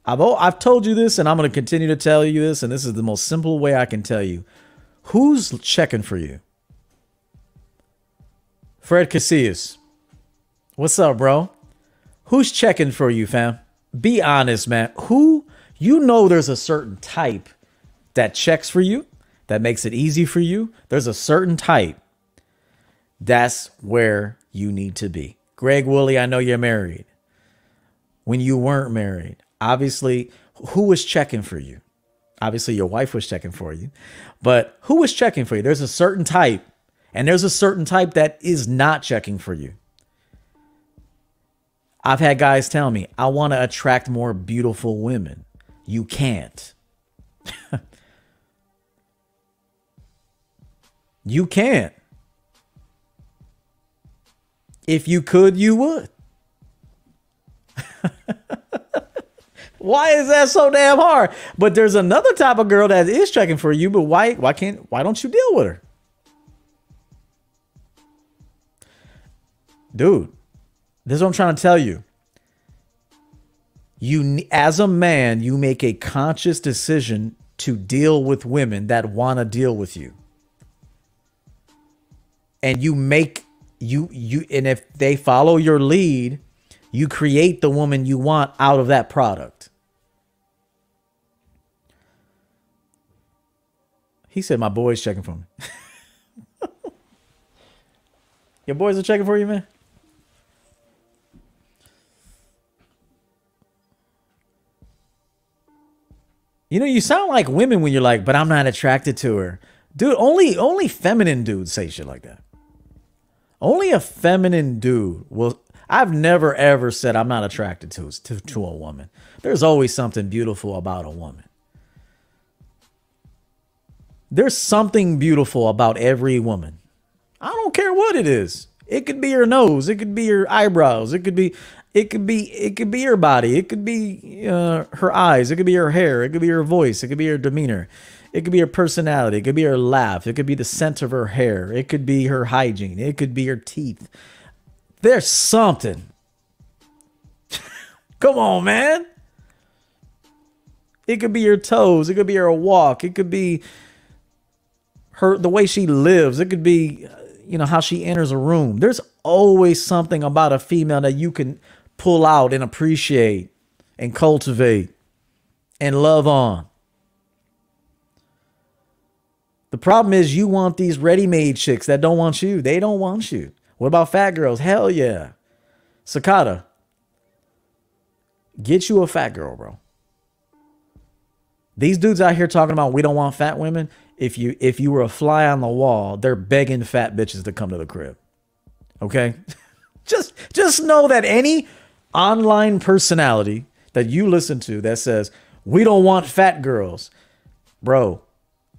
I've I've told you this and I'm going to continue to tell you this and this is the most simple way I can tell you. Who's checking for you? Fred Casillas. What's up, bro? Who's checking for you, fam? Be honest, man. Who you know there's a certain type that checks for you, that makes it easy for you. There's a certain type. That's where you need to be. Greg Woolley, I know you're married. When you weren't married, obviously, who was checking for you? Obviously, your wife was checking for you, but who was checking for you? There's a certain type, and there's a certain type that is not checking for you. I've had guys tell me, I want to attract more beautiful women. You can't. you can't. If you could, you would. why is that so damn hard? But there's another type of girl that is checking for you, but why why can't why don't you deal with her? Dude, this is what I'm trying to tell you. You, as a man, you make a conscious decision to deal with women that want to deal with you. And you make you you and if they follow your lead, you create the woman you want out of that product. He said my boy's checking for me. Your boys are checking for you, man? You know, you sound like women when you're like, but I'm not attracted to her. Dude, only only feminine dudes say shit like that. Only a feminine dude will I've never ever said I'm not attracted to, to to a woman. There's always something beautiful about a woman. There's something beautiful about every woman. I don't care what it is. It could be her nose, it could be her eyebrows, it could be it could be it could be her body. It could be uh, her eyes. It could be her hair. It could be her voice. It could be her demeanor. It could be her personality. It could be her laugh. It could be the scent of her hair. It could be her hygiene. It could be her teeth. There's something. Come on, man. It could be her toes. It could be her walk. It could be her the way she lives. It could be uh, you know how she enters a room. There's always something about a female that you can pull out and appreciate and cultivate and love on. The problem is you want these ready-made chicks that don't want you. They don't want you. What about fat girls? Hell yeah. Sakata. Get you a fat girl, bro. These dudes out here talking about we don't want fat women. If you if you were a fly on the wall, they're begging fat bitches to come to the crib. Okay? just just know that any online personality that you listen to that says, we don't want fat girls, bro,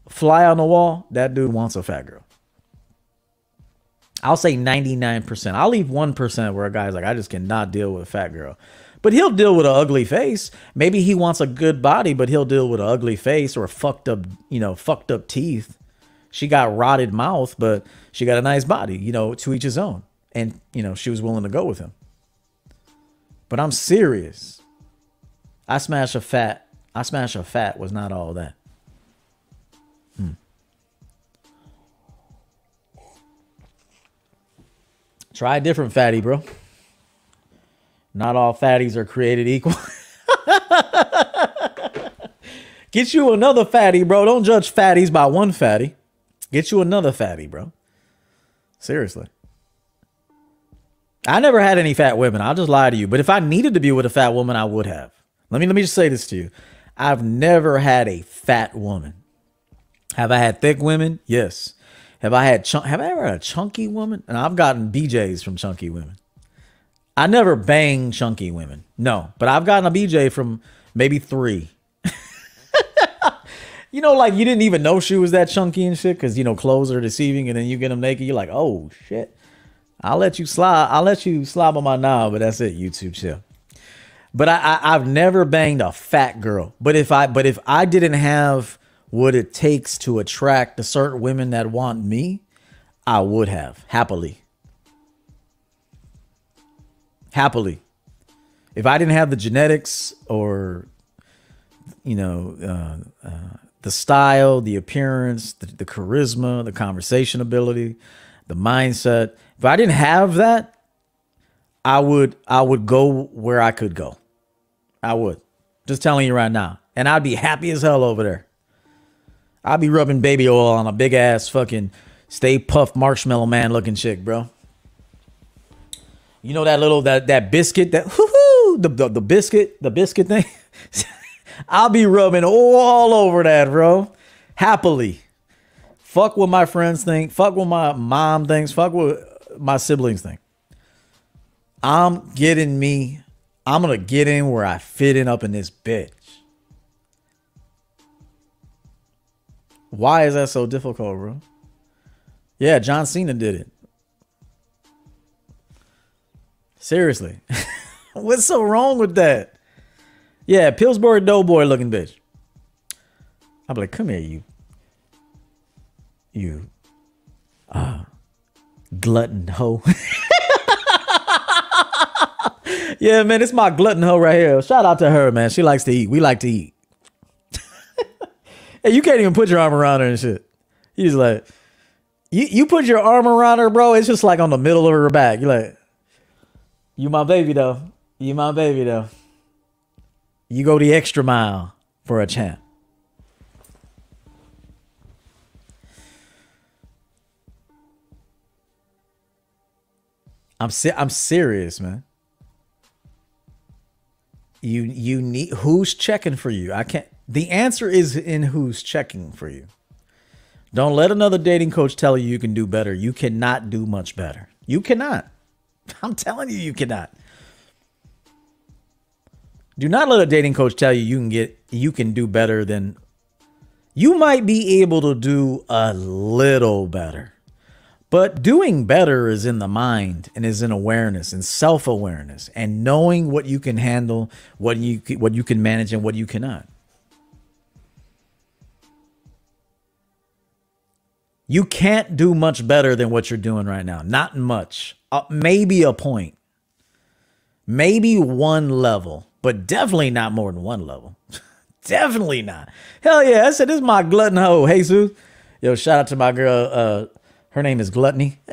fly on the wall, that dude wants a fat girl. I'll say 99%. I'll leave 1% where a guy's like, I just cannot deal with a fat girl. But he'll deal with an ugly face. Maybe he wants a good body, but he'll deal with an ugly face or fucked up, you know, fucked up teeth. She got rotted mouth, but she got a nice body, you know, to each his own. And, you know, she was willing to go with him. But I'm serious. I smash a fat. I smash a fat was not all that. Hmm. Try a different fatty, bro. Not all fatties are created equal. Get you another fatty, bro. Don't judge fatties by one fatty. Get you another fatty, bro. Seriously. I never had any fat women. I'll just lie to you. But if I needed to be with a fat woman, I would have. Let me let me just say this to you. I've never had a fat woman. Have I had thick women? Yes. Have I had chunk? Have I ever had a chunky woman? And I've gotten BJ's from chunky women. I never banged chunky women. No, but I've gotten a BJ from maybe three. you know, like you didn't even know she was that chunky and shit because you know clothes are deceiving, and then you get them naked. You're like, oh shit. I'll let you slide. I'll let you slob on my knob, but that's it. YouTube chill. But I, I have never banged a fat girl. But if I but if I didn't have what it takes to attract the certain women that want me, I would have happily. Happily. If I didn't have the genetics or you know uh, uh, the style, the appearance, the, the charisma, the conversation ability, the mindset if I didn't have that, I would I would go where I could go. I would. Just telling you right now. And I'd be happy as hell over there. I'd be rubbing baby oil on a big ass fucking Stay Puft Marshmallow Man looking chick, bro. You know that little that that biscuit that the, the the biscuit the biscuit thing. I'll be rubbing all over that, bro. Happily. Fuck what my friends think. Fuck what my mom thinks. Fuck what my siblings think. I'm getting me, I'm gonna get in where I fit in up in this bitch. Why is that so difficult, bro? Yeah, John Cena did it. Seriously. What's so wrong with that? Yeah, Pillsbury Doughboy looking bitch. I'm like, come here, you. You. Uh, glutton hoe. yeah, man, it's my glutton hoe right here. Shout out to her, man. She likes to eat. We like to eat. Hey, you can't even put your arm around her and shit. He's like, you you put your arm around her, bro. It's just like on the middle of her back. You're like, you my baby though. You my baby though. You go the extra mile for a champ. I'm I'm serious, man. You you need who's checking for you? I can't. The answer is in who's checking for you. Don't let another dating coach tell you you can do better. You cannot do much better. You cannot. I'm telling you, you cannot. Do not let a dating coach tell you you can get you can do better than you might be able to do a little better. But doing better is in the mind and is in awareness and self-awareness and knowing what you can handle, what you what you can manage and what you cannot. You can't do much better than what you're doing right now. Not much. Uh, maybe a point. Maybe one level, but definitely not more than one level. definitely not. Hell yeah. I said, this is my glutton hoe. Hey, Sue. Yo, shout out to my girl. Uh, her name is Gluttony.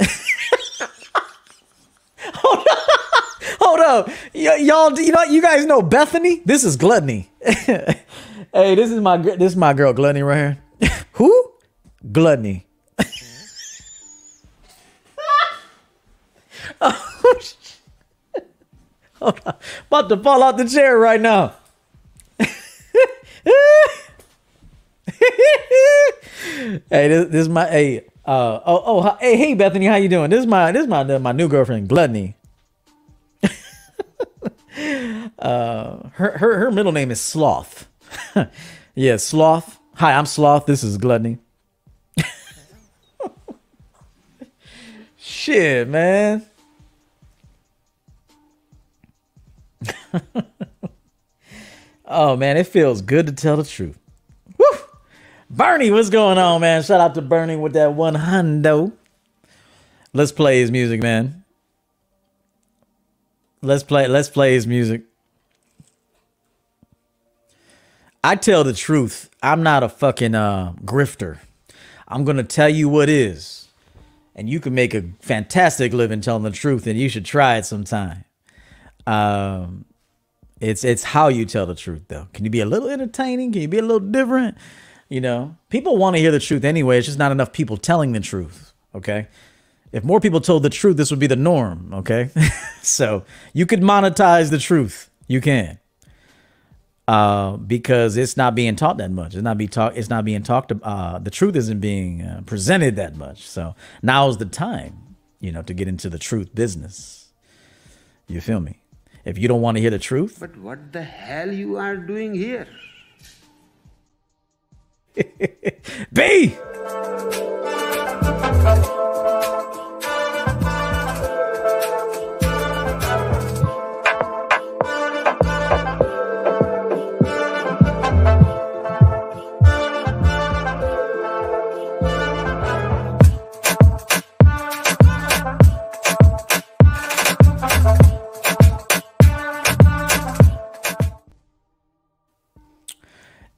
hold up. Hold up. Y- y'all, you know, you guys know Bethany? This is Gluttony. hey, this is my this is my girl Gluttony right here. Who? Gluttony. Oh, Hold on. About to fall out the chair right now. hey, this, this is my hey. Uh, oh, oh, hey, hey, Bethany, how you doing? This is my this is my my new girlfriend, Gluttony. uh, her her her middle name is Sloth. yeah, Sloth. Hi, I'm Sloth. This is Gluttony. Shit, man. oh man, it feels good to tell the truth. Woo! Bernie, what's going on, man? Shout out to Bernie with that one hundo. Let's play his music, man. Let's play. Let's play his music. I tell the truth. I'm not a fucking uh, grifter. I'm gonna tell you what is, and you can make a fantastic living telling the truth, and you should try it sometime. Um, it's it's how you tell the truth, though. Can you be a little entertaining? Can you be a little different? You know, people want to hear the truth anyway. It's just not enough people telling the truth. Okay. If more people told the truth, this would be the norm. Okay. so you could monetize the truth. You can. Uh, because it's not being taught that much. It's not be taught. It's not being talked. Uh, the truth isn't being uh, presented that much. So now's the time, you know, to get into the truth business. You feel me? If you don't want to hear the truth, But what the hell you are doing here? B.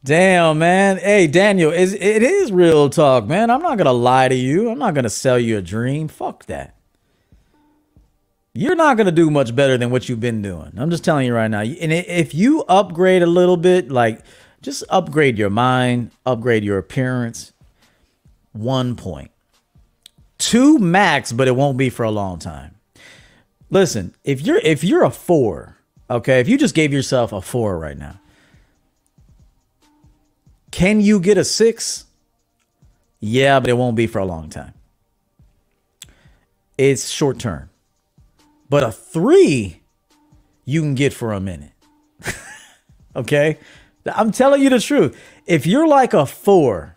Damn, man. Hey, Daniel, is it is real talk, man. I'm not gonna lie to you. I'm not gonna sell you a dream. Fuck that. You're not gonna do much better than what you've been doing. I'm just telling you right now. And if you upgrade a little bit, like just upgrade your mind, upgrade your appearance, one point, two max, but it won't be for a long time. Listen, if you're if you're a four, okay, if you just gave yourself a four right now. Can you get a six? Yeah, but it won't be for a long time. It's short term. But a three, you can get for a minute. okay? I'm telling you the truth. If you're like a four,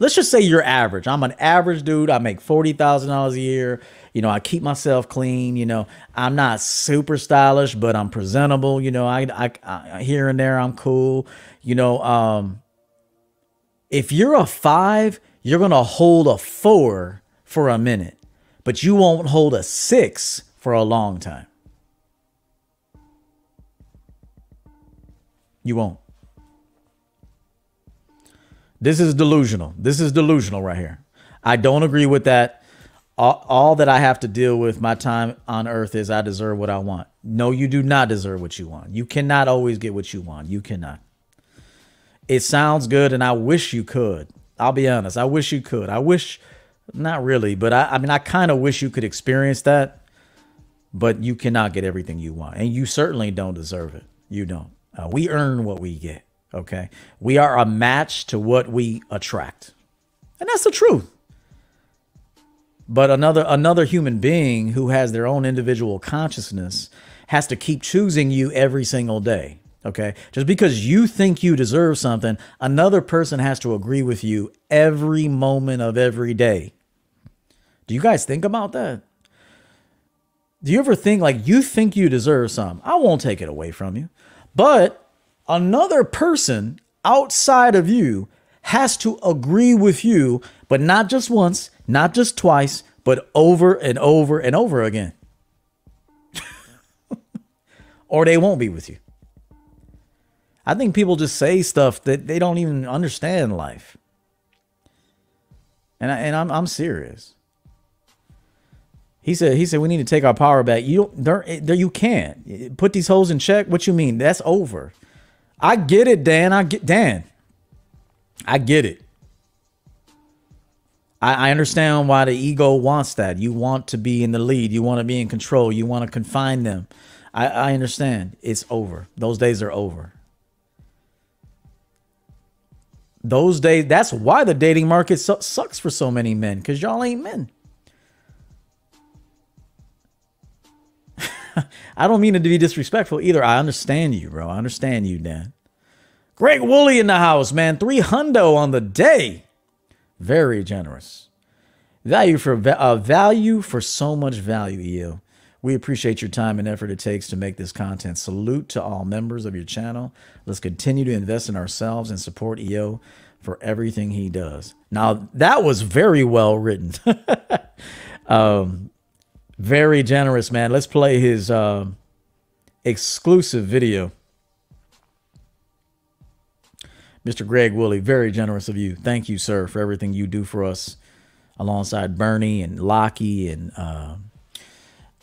let's just say you're average. I'm an average dude. I make $40,000 a year. You know, I keep myself clean. You know, I'm not super stylish, but I'm presentable. You know, I, I, I here and there, I'm cool. You know, um, if you're a five, you're going to hold a four for a minute, but you won't hold a six for a long time. You won't. This is delusional. This is delusional right here. I don't agree with that. All, all, that I have to deal with my time on earth is I deserve what I want. No, you do not deserve what you want. You cannot always get what you want. You cannot. It sounds good, and I wish you could. I'll be honest. I wish you could. I wish, not really, but I, I mean, I kind of wish you could experience that, but you cannot get everything you want. And you certainly don't deserve it. You don't. Uh, we earn what we get. Okay. We are a match to what we attract. And that's the truth. But another another human being who has their own individual consciousness has to keep choosing you every single day. Okay. Just because you think you deserve something, another person has to agree with you every moment of every day. Do you guys think about that? Do you ever think like you think you deserve something? I won't take it away from you. But another person outside of you has to agree with you, but not just once, not just twice, but over and over and over again. or they won't be with you. I think people just say stuff that they don't even understand life. And I, and I'm I'm serious. He said he said we need to take our power back. You don't there you can't. Put these holes in check. What you mean? That's over. I get it, Dan. I get Dan. I get it. I, I understand why the ego wants that. You want to be in the lead. You want to be in control. You want to confine them. I, I understand. It's over. Those days are over. Those days, that's why the dating market su- sucks for so many men, because y'all ain't men. I don't mean it to be disrespectful either. I understand you, bro. I understand you, Dan. Greg Woolley in the house, man. Three hundo on the day. Very generous. Value for uh, value for so much value, EO. We appreciate your time and effort it takes to make this content. Salute to all members of your channel. Let's continue to invest in ourselves and support EO for everything he does. Now, that was very well written. um, very generous, man. Let's play his uh, exclusive video. Mr. Greg Woolley, very generous of you. Thank you, sir, for everything you do for us alongside Bernie and Lockie and uh,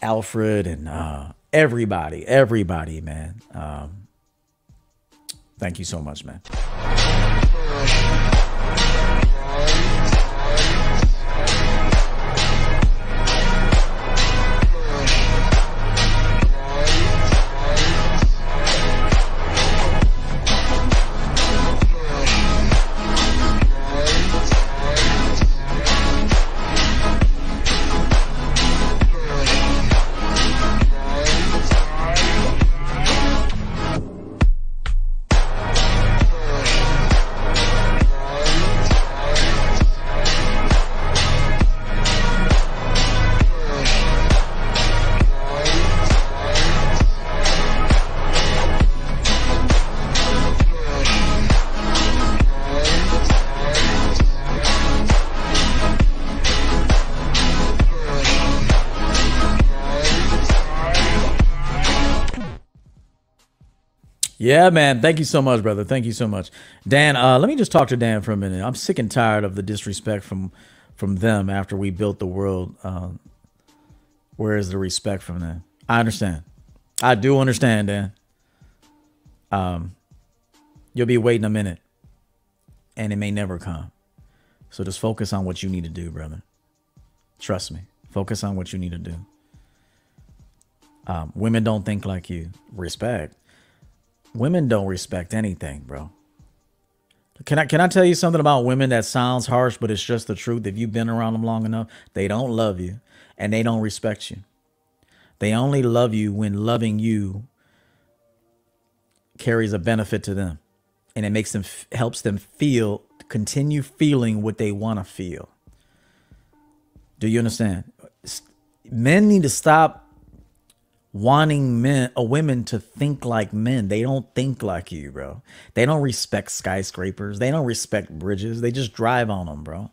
Alfred and uh, everybody, everybody, man. Um, thank you so much, man. Yeah, man. Thank you so much, brother. Thank you so much, Dan. Uh, let me just talk to Dan for a minute. I'm sick and tired of the disrespect from from them after we built the world. Uh, where is the respect from them? I understand. I do understand, Dan. Um, you'll be waiting a minute, and it may never come. So just focus on what you need to do, brother. Trust me. Focus on what you need to do. Um, women don't think like you. Respect women don't respect anything, bro. Can I can I tell you something about women that sounds harsh, but it's just the truth? If you've been around them long enough, they don't love you and they don't respect you. They only love you when loving you carries a benefit to them and it makes them helps them feel continue feeling what they want to feel. Do you understand? Men need to stop wanting men or women to think like men. They don't think like you, bro. They don't respect skyscrapers. They don't respect bridges. They just drive on them, bro.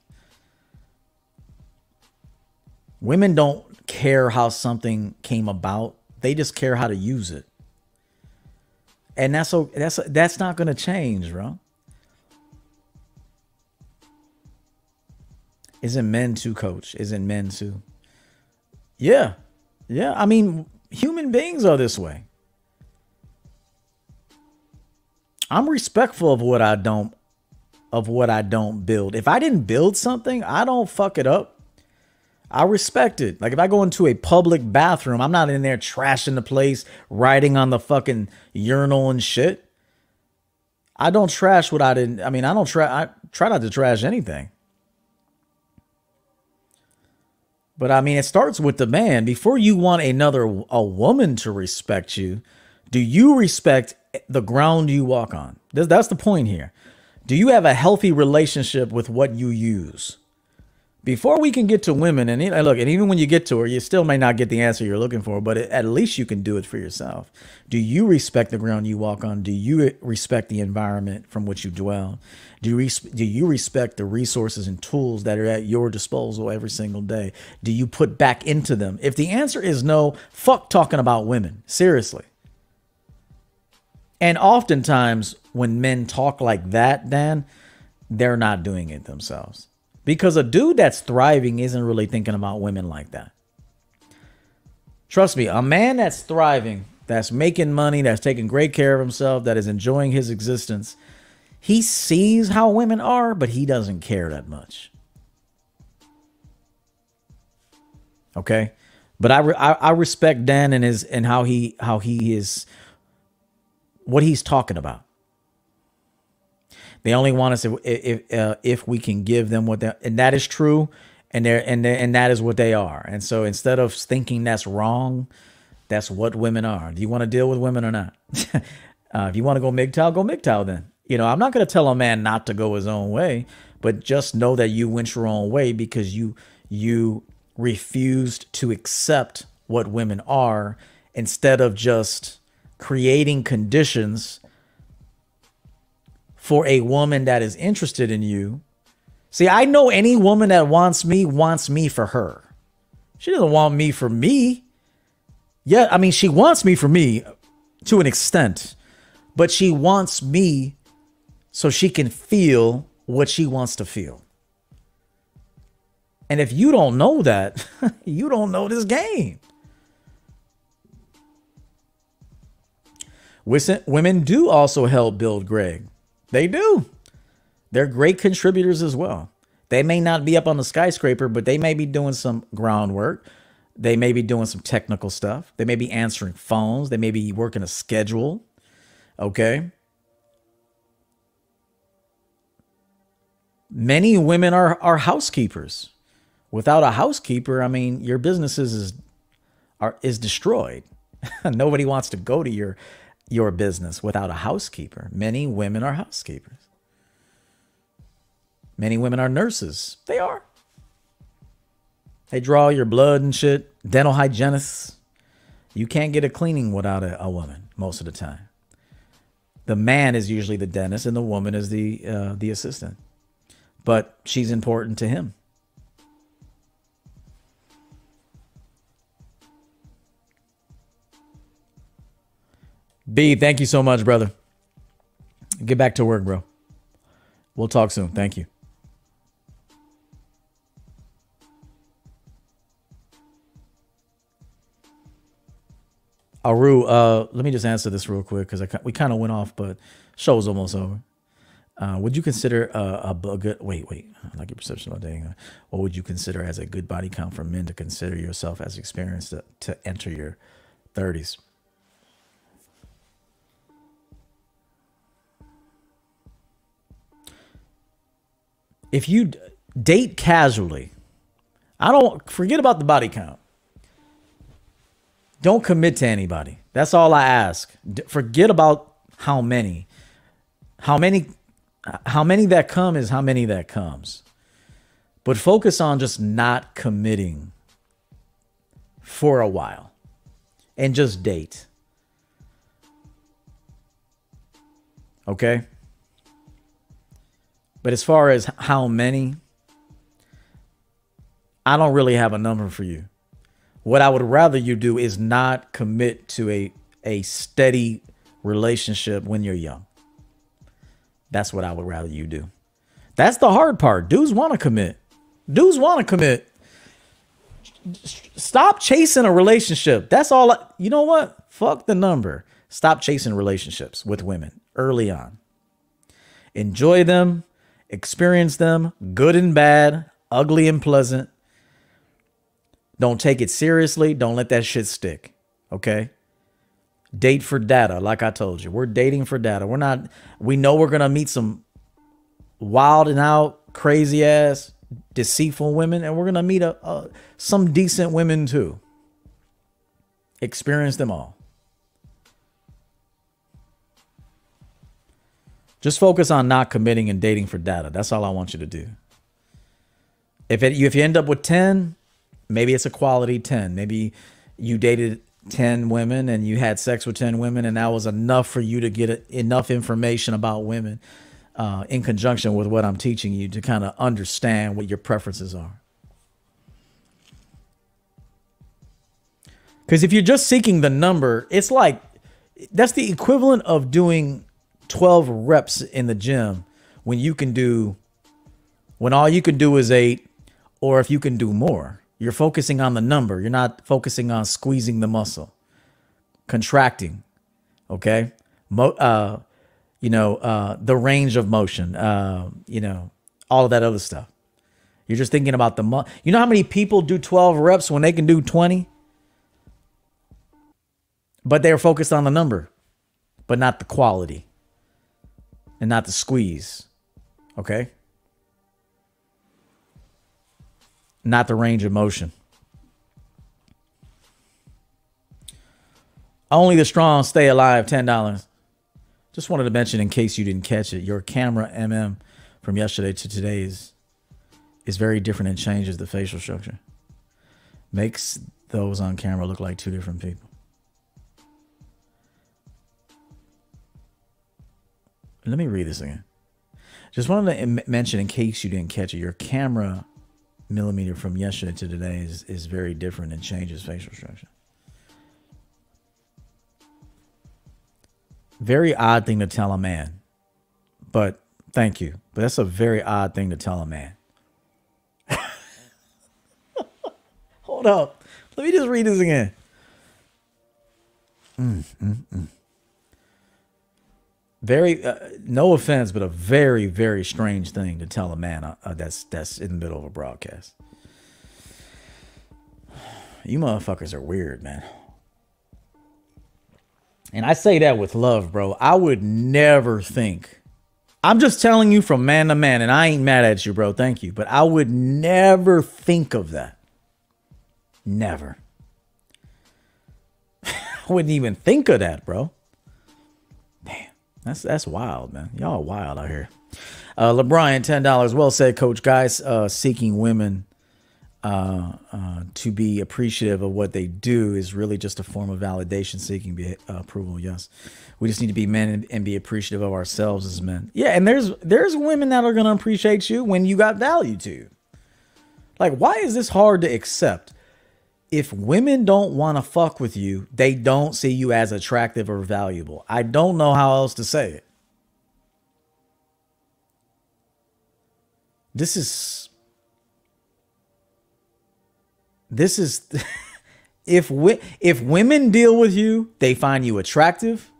Women don't care how something came about. They just care how to use it. And that's so that's that's not going to change, bro. Isn't men to coach? Isn't men to? Yeah. Yeah. I mean, human beings are this way. I'm respectful of what I don't of what I don't build. If I didn't build something, I don't fuck it up. I respect it. Like if I go into a public bathroom, I'm not in there trashing the place, writing on the fucking urinal and shit. I don't trash what I didn't. I mean, I don't try. I try not to trash anything. But I mean, it starts with the man. Before you want another a woman to respect you, do you respect the ground you walk on? That's the point here. Do you have a healthy relationship with what you use? Before we can get to women, and look, and even when you get to her, you still may not get the answer you're looking for, but at least you can do it for yourself. Do you respect the ground you walk on? Do you respect the environment from which you dwell? Do you, res- do you respect the resources and tools that are at your disposal every single day? Do you put back into them? If the answer is no, fuck talking about women. Seriously. And oftentimes, when men talk like that, Dan, they're not doing it themselves. Because a dude that's thriving isn't really thinking about women like that. Trust me, a man that's thriving, that's making money, that's taking great care of himself, that is enjoying his existence, he sees how women are, but he doesn't care that much. Okay? But I, I, I respect Dan and his and how he how he is what he's talking about. They only want us if if, uh, if we can give them what they and that is true, and they're and they and that is what they are. And so instead of thinking that's wrong, that's what women are. Do you want to deal with women or not? uh, if you want to go MGTOW, go MGTOW then. You know, I'm not going to tell a man not to go his own way, but just know that you went your own way because you you refused to accept what women are instead of just creating conditions for a woman that is interested in you. See, I know any woman that wants me wants me for her. She doesn't want me for me. Yeah, I mean, she wants me for me to an extent, but she wants me so she can feel what she wants to feel. And if you don't know that, you don't know this game. Women do also help build Greg. They do. They're great contributors as well. They may not be up on the skyscraper, but they may be doing some groundwork. They may be doing some technical stuff. They may be answering phones. They may be working a schedule. Okay. Many women are, are housekeepers. Without a housekeeper, I mean, your business is, are, is destroyed. Nobody wants to go to your your business without a housekeeper. Many women are housekeepers. Many women are nurses. They are. They draw your blood and shit. Dental hygienists. You can't get a cleaning without a, a woman most of the time. The man is usually the dentist, and the woman is the uh, the assistant. But she's important to him. B, thank you so much, brother. Get back to work, bro. We'll talk soon. Thank you. Aru, uh, let me just answer this real quick because we kind of went off, but show's almost over. Uh, would you consider uh, a, a, good wait wait I like your perception of dating? What would you consider as a good body count for men to consider yourself as experienced to, to enter your 30s? If you date casually, I don't forget about the body count. Don't commit to anybody. That's all I ask. forget about how many. How many how many that come is how many that comes. But focus on just not committing for a while and just date. Okay? But as far as how many, I don't really have a number for you. What I would rather you do is not commit to a, a steady relationship when you're young. That's what I would rather you do. That's the hard part. Dudes want to commit. Dudes want to commit. Stop chasing a relationship. That's all. I, you know what? Fuck the number. Stop chasing relationships with women early on. Enjoy them, experience them, good and bad, ugly and pleasant. Don't take it seriously. Don't let that shit stick. Okay? Date for data, like I told you. We're dating for data. We're not, we know we're going to meet some wild and out, crazy ass, deceitful women, and we're going to meet a, a, some decent women too. Experience them all. Just focus on not committing and dating for data. That's all I want you to do. If it, if you end up with 10, maybe it's a quality 10. Maybe you dated 10 women and you had sex with 10 women and that was enough for you to get enough information about women uh, in conjunction with what I'm teaching you to kind of understand what your preferences are. Because if you're just seeking the number, it's like that's the equivalent of doing 12 reps in the gym when you can do, when all you can do is eight, or if you can do more. You're focusing on the number. You're not focusing on squeezing the muscle, contracting. Okay. Mo- uh, you know, uh, the range of motion, uh, you know, all of that other stuff. You're just thinking about the, you know how many people do 12 reps when they can do 20? But they're focused on the number, but not the quality and not the squeeze. Okay. not the range of motion. Only the strong stay alive, $10. Just wanted to mention in case you didn't catch it, your camera MM from yesterday to today is is very different and changes the facial structure. Makes those on camera look like two different people. Let me read this again. Just wanted to mention in case you didn't catch it, your camera millimeter from yesterday to today is, is very different and changes facial structure. Very odd thing to tell a man, but thank you. But that's a very odd thing to tell a man. Hold up. Let me just read this again. Mm, mm, mm. Very, uh, no offense, but a very, very strange thing to tell a man uh, uh, that's that's in the middle of a broadcast. You motherfuckers are weird, man. And I say that with love, bro. I would never think. I'm just telling you from man to man, and I ain't mad at you, bro. Thank you. But I would never think of that. Never. I wouldn't even think of that, bro. That's that's wild, man. Y'all wild out here. Uh, LeBron, ten dollars. Well said, Coach. Guys, uh, seeking women uh, uh, to be appreciative of what they do is really just a form of validation, seeking be, uh, approval. Yes, we just need to be men and, and, be appreciative of ourselves as men. Yeah, and there's there's women that are gonna appreciate you when you got value to. Like, why is this hard to accept? If women don't want to fuck with you, they don't see you as attractive or valuable. I don't know how else to say it. This is this is if we, if women deal with you, they find you attractive.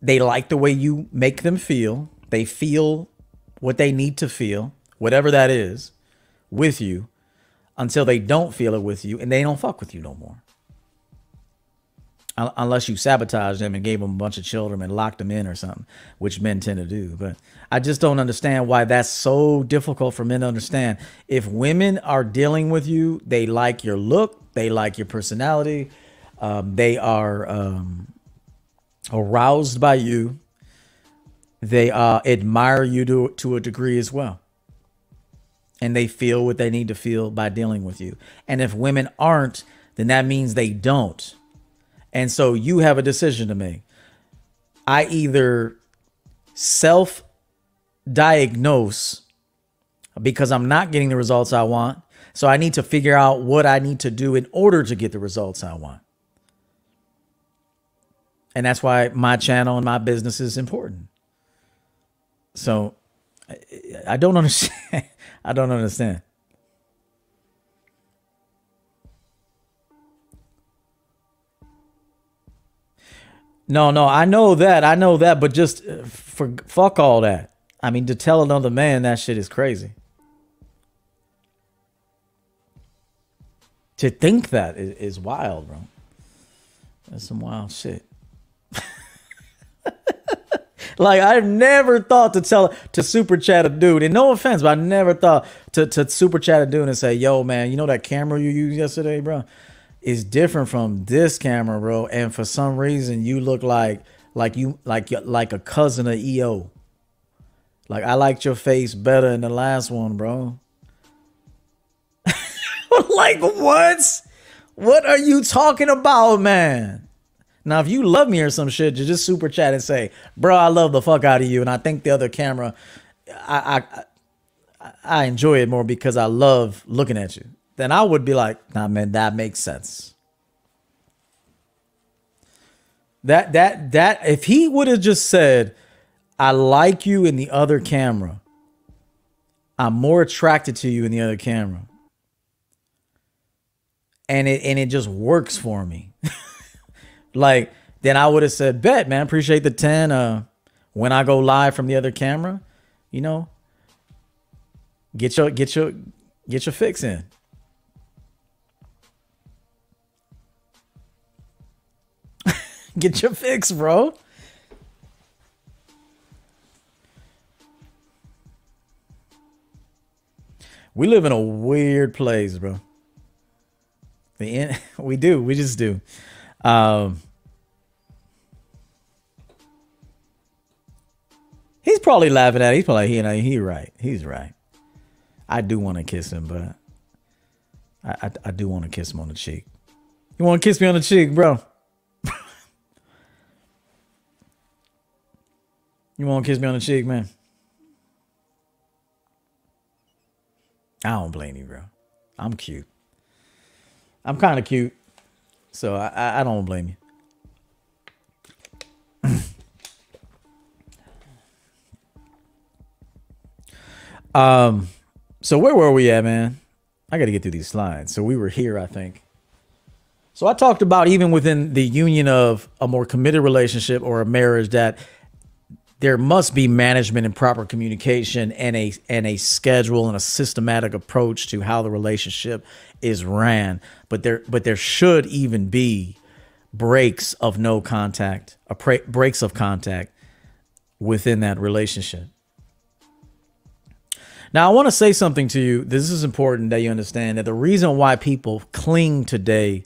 They like the way you make them feel. They feel what they need to feel, whatever that is, with you until they don't feel it with you and they don't fuck with you no more. Unless you sabotage them and gave them a bunch of children and locked them in or something, which men tend to do. But I just don't understand why that's so difficult for men to understand. If women are dealing with you, they like your look, they like your personality, um, they are um, aroused by you, they uh, admire you to, to a degree as well and they feel what they need to feel by dealing with you. And if women aren't, then that means they don't. And so you have a decision to make. I either self diagnose because I'm not getting the results I want. So I need to figure out what I need to do in order to get the results I want. And that's why my channel and my business is important. So I, I don't understand. I don't understand. No, no, I know that. I know that, but just uh, for fuck all that. I mean, to tell another man that shit is crazy. To think that is, is wild, bro. That's some wild shit. like I've never thought to tell to super chat a dude, and no offense, but I never thought to to super chat a dude and say, "Yo, man, you know that camera you used yesterday, bro, is different from this camera, bro." And for some reason, you look like like you like like a cousin of EO. Like I liked your face better in the last one, bro. like what? What are you talking about, man? Now, if you love me or some shit, you just super chat and say, "Bro, I love the fuck out of you," and I think the other camera, I I I enjoy it more because I love looking at you. Then I would be like, "Nah, man, that makes sense." That that that if he would have just said, "I like you in the other camera," I'm more attracted to you in the other camera, and it and it just works for me. Like, then I would have said, bet, man, appreciate the 10. Uh, when I go live from the other camera, you know, get your get your get your fix in. get your fix, bro. We live in a weird place, bro. The end, we do, we just do. Um, he's probably laughing at it. He's probably, you know, he right. He's right. I do want to kiss him, but I, I, I do want to kiss him on the cheek. You want to kiss me on the cheek, bro? you want to kiss me on the cheek, man? I don't blame you, bro. I'm cute. I'm kind of cute. So I, I don't blame you. um, so where were we at, man? I got to get through these slides. So we were here, I think. So I talked about even within the union of a more committed relationship or a marriage that there must be management and proper communication and a and a schedule and a systematic approach to how the relationship is ran. But there but there should even be breaks of no contact a pra- breaks of contact within that relationship. Now i want to say something to you. This is important that you understand that the reason why people cling today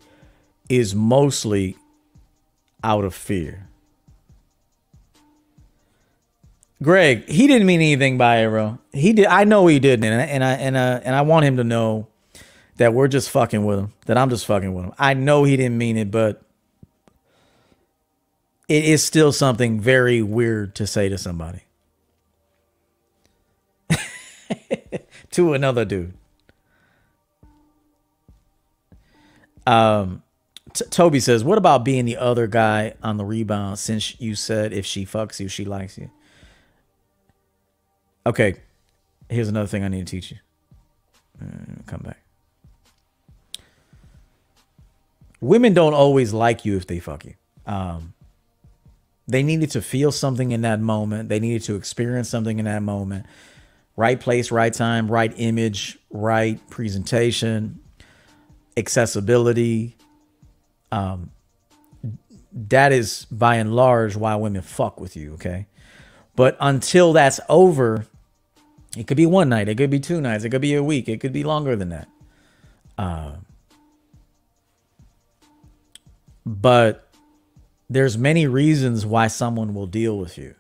is mostly out of fear Greg, he didn't mean anything by it, bro. He did. I know he didn't, and I and I and, uh, and I want him to know that we're just fucking with him. That I'm just fucking with him. I know he didn't mean it, but it is still something very weird to say to somebody. to another dude. Um, T- Toby says, "What about being the other guy on the rebound? Since you said if she fucks you, she likes you." Okay, here's another thing I need to teach you. Uh, come back. Women don't always like you if they fuck you. Um, they needed to feel something in that moment. They needed to experience something in that moment. Right place, right time, right image, right presentation, accessibility. Um, that is by and large why women fuck with you, okay? But until that's over, it could be one night, it could be two nights, it could be a week, it could be longer than that. Uh, but there's many reasons why someone will deal with you.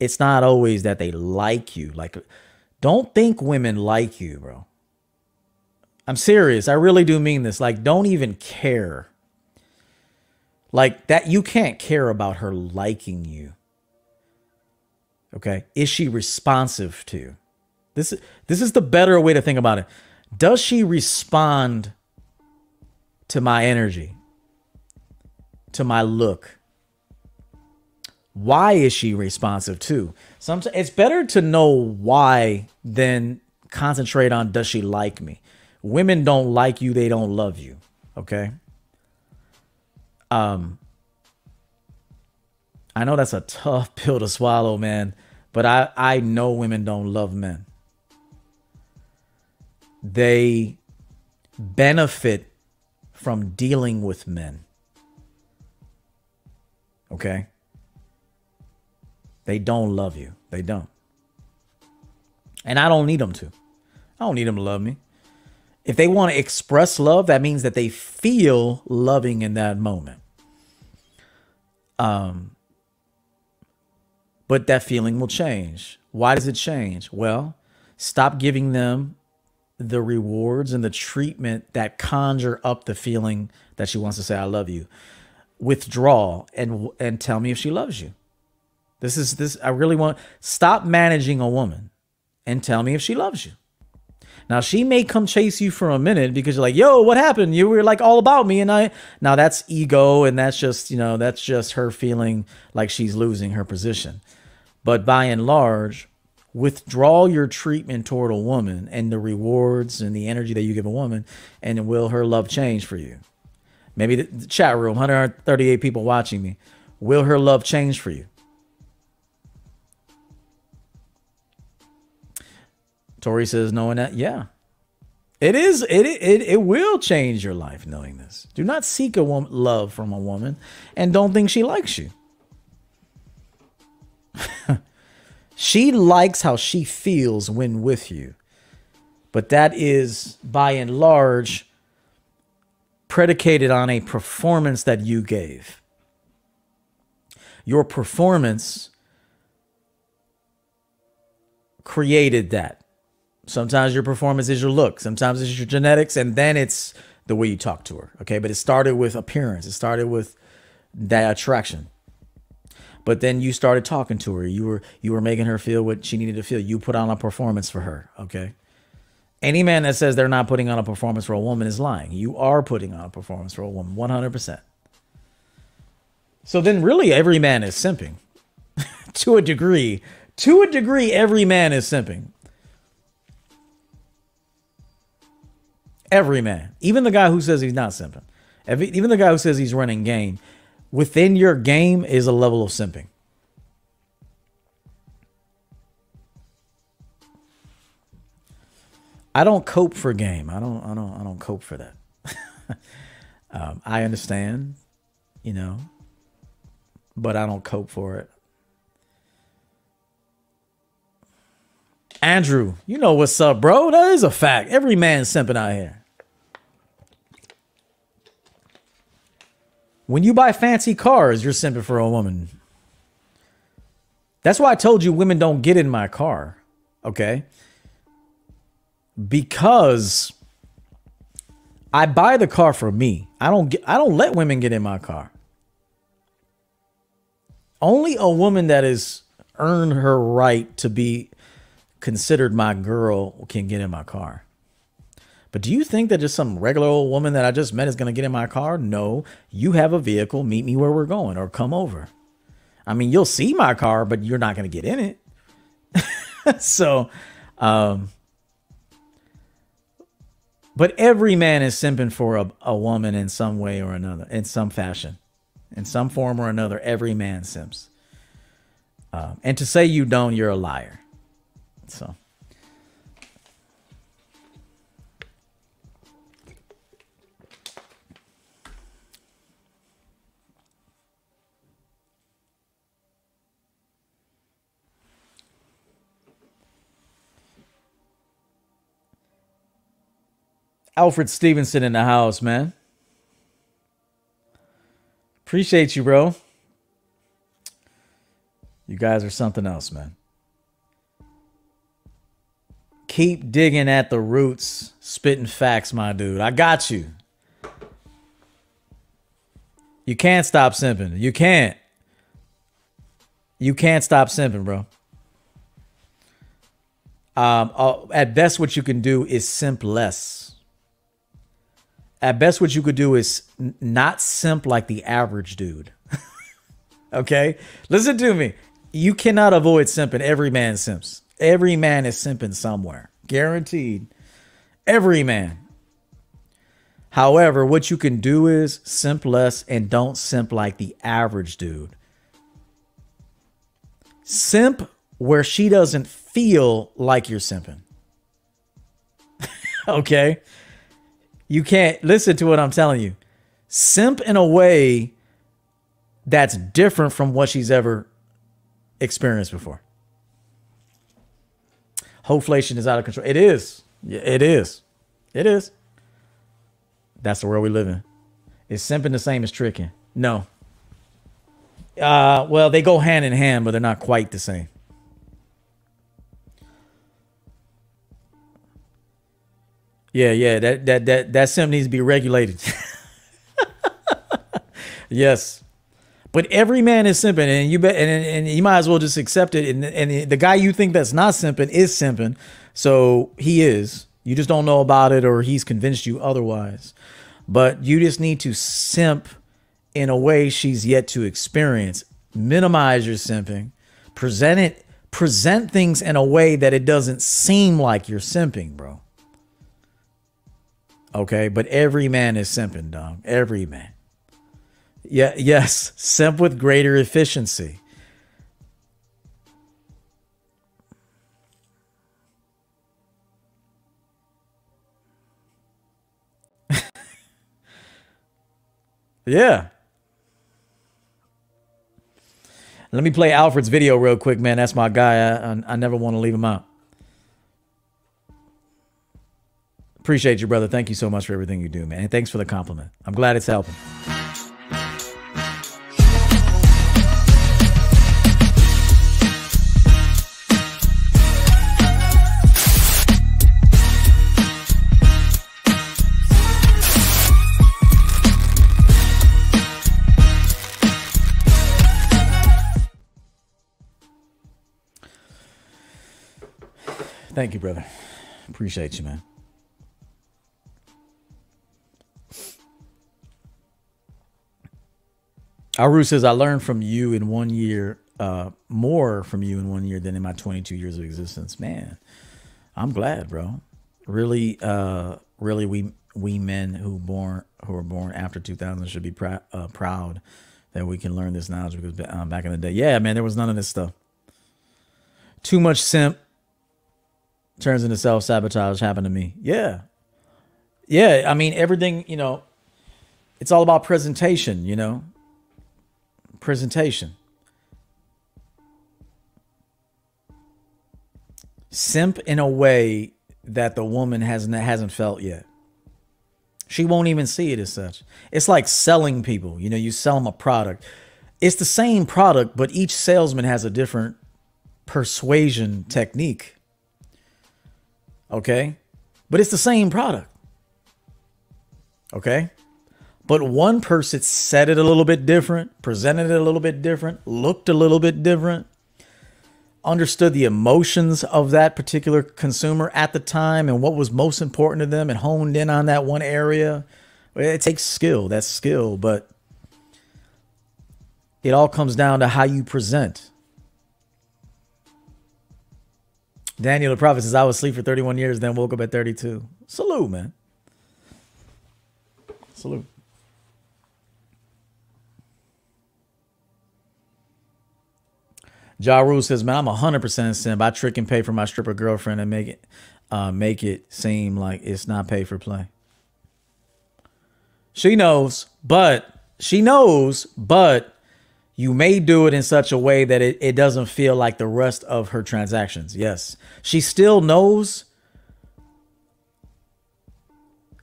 It's not always that they like you. Like, don't think women like you, bro. I'm serious. I really do mean this. Like, don't even care. Like that, you can't care about her liking you. Okay. Is she responsive to? This, this is the better way to think about it. Does she respond to my energy? To my look? why is she responsive to? Sometimes it's better to know why than concentrate on does she like me. Women don't like you, they don't love you. Okay? Um I know that's a tough pill to swallow, man, but I I know women don't love men. They benefit from dealing with men. Okay? They don't love you. They don't. And I don't need them to. I don't need them to love me. If they want to express love, that means that they feel loving in that moment. Um, but that feeling will change. Why does it change? Well, stop giving them the rewards and the treatment that conjure up the feeling that she wants to say I love you. Withdraw and and tell me if she loves you. This is this I really want stop managing a woman and tell me if she loves you. Now she may come chase you for a minute because you're like, "Yo, what happened? You were like all about me." And I now that's ego and that's just, you know, that's just her feeling like she's losing her position. But by and large, withdraw your treatment toward a woman and the rewards and the energy that you give a woman and will her love change for you? Maybe the chat room, 138 people watching me. Will her love change for you? Tori says, knowing that, yeah. It is, it, it, it will change your life knowing this. Do not seek a woman, love from a woman and don't think she likes you. she likes how she feels when with you. But that is by and large predicated on a performance that you gave. Your performance created that. Sometimes your performance is your look, sometimes it's your genetics, and then it's the way you talk to her. Okay. But it started with appearance, it started with that attraction. But then you started talking to her. You were you were making her feel what she needed to feel. You put on a performance for her. Okay. Any man that says they're not putting on a performance for a woman is lying. You are putting on a performance for a woman, 100%. So then, really, every man is simping to a degree. To a degree, every man is simping. Every man, even the guy who says he's not simping, every, even the guy who says he's running game, within your game is a level of simping. I don't cope for game. I don't. I don't. I don't cope for that. um, I understand, you know, but I don't cope for it. Andrew, you know what's up, bro? That is a fact. Every man's simping out here. When you buy fancy cars, you're simping for a woman. That's why I told you women don't get in my car. Okay. Because I buy the car for me. I don't get I don't let women get in my car. Only a woman that has earned her right to be considered my girl can get in my car. But do you think that just some regular old woman that I just met is going to get in my car? No, you have a vehicle. Meet me where we're going or come over. I mean, you'll see my car, but you're not going to get in it. so, um, but every man is simping for a, a woman in some way or another, in some fashion, in some form or another. Every man simps. Um, and to say you don't, you're a liar. So. Alfred Stevenson in the house, man. Appreciate you, bro. You guys are something else, man. Keep digging at the roots, spitting facts, my dude. I got you. You can't stop simping. You can't. You can't stop simping, bro. Um, uh, at best, what you can do is simp less. At best, what you could do is not simp like the average dude. okay? Listen to me. You cannot avoid simping. Every man simps. Every man is simping somewhere. Guaranteed. Every man. However, what you can do is simp less and don't simp like the average dude. Simp where she doesn't feel like you're simping. okay? You can't listen to what I'm telling you. Simp in a way that's different from what she's ever experienced before. Hoflation is out of control. It is. It is. It is. That's the world we live in. Is simping the same as tricking? No. Uh, well, they go hand in hand, but they're not quite the same. Yeah, yeah, that that that that sim needs to be regulated. yes, but every man is simping, and you bet, and, and you might as well just accept it. And and the guy you think that's not simping is simping, so he is. You just don't know about it, or he's convinced you otherwise. But you just need to simp in a way she's yet to experience. Minimize your simping, present it, present things in a way that it doesn't seem like you're simping, bro. Okay, but every man is simping, dog. Every man. Yeah, yes, simp with greater efficiency. yeah. Let me play Alfred's video real quick, man. That's my guy. I, I, I never want to leave him out. Appreciate you, brother. Thank you so much for everything you do, man. And thanks for the compliment. I'm glad it's helping. Thank you, brother. Appreciate you, man. Aru says, I learned from you in one year, uh, more from you in one year than in my 22 years of existence. Man, I'm glad, bro. Really, uh, really, we we men who born who are born after 2000 should be pr- uh, proud that we can learn this knowledge because uh, back in the day, yeah, man, there was none of this stuff. Too much simp turns into self sabotage happened to me. Yeah, yeah. I mean, everything. You know, it's all about presentation. You know, presentation. Simp in a way that the woman hasn't hasn't felt yet. She won't even see it as such. It's like selling people. You know, you sell them a product. It's the same product, but each salesman has a different persuasion technique. Okay? But it's the same product. Okay? But one person said it a little bit different, presented it a little bit different, looked a little bit different, understood the emotions of that particular consumer at the time and what was most important to them and honed in on that one area. It takes skill, that's skill, but it all comes down to how you present. Daniel the prophet says, I was asleep for 31 years, then woke up at 32. Salute, man. Salute. Ja Rule says, "Man, I'm 100 percent simp. I trick and pay for my stripper girlfriend and make it, uh, make it seem like it's not pay for play." She knows, but she knows, but you may do it in such a way that it, it doesn't feel like the rest of her transactions. Yes, she still knows.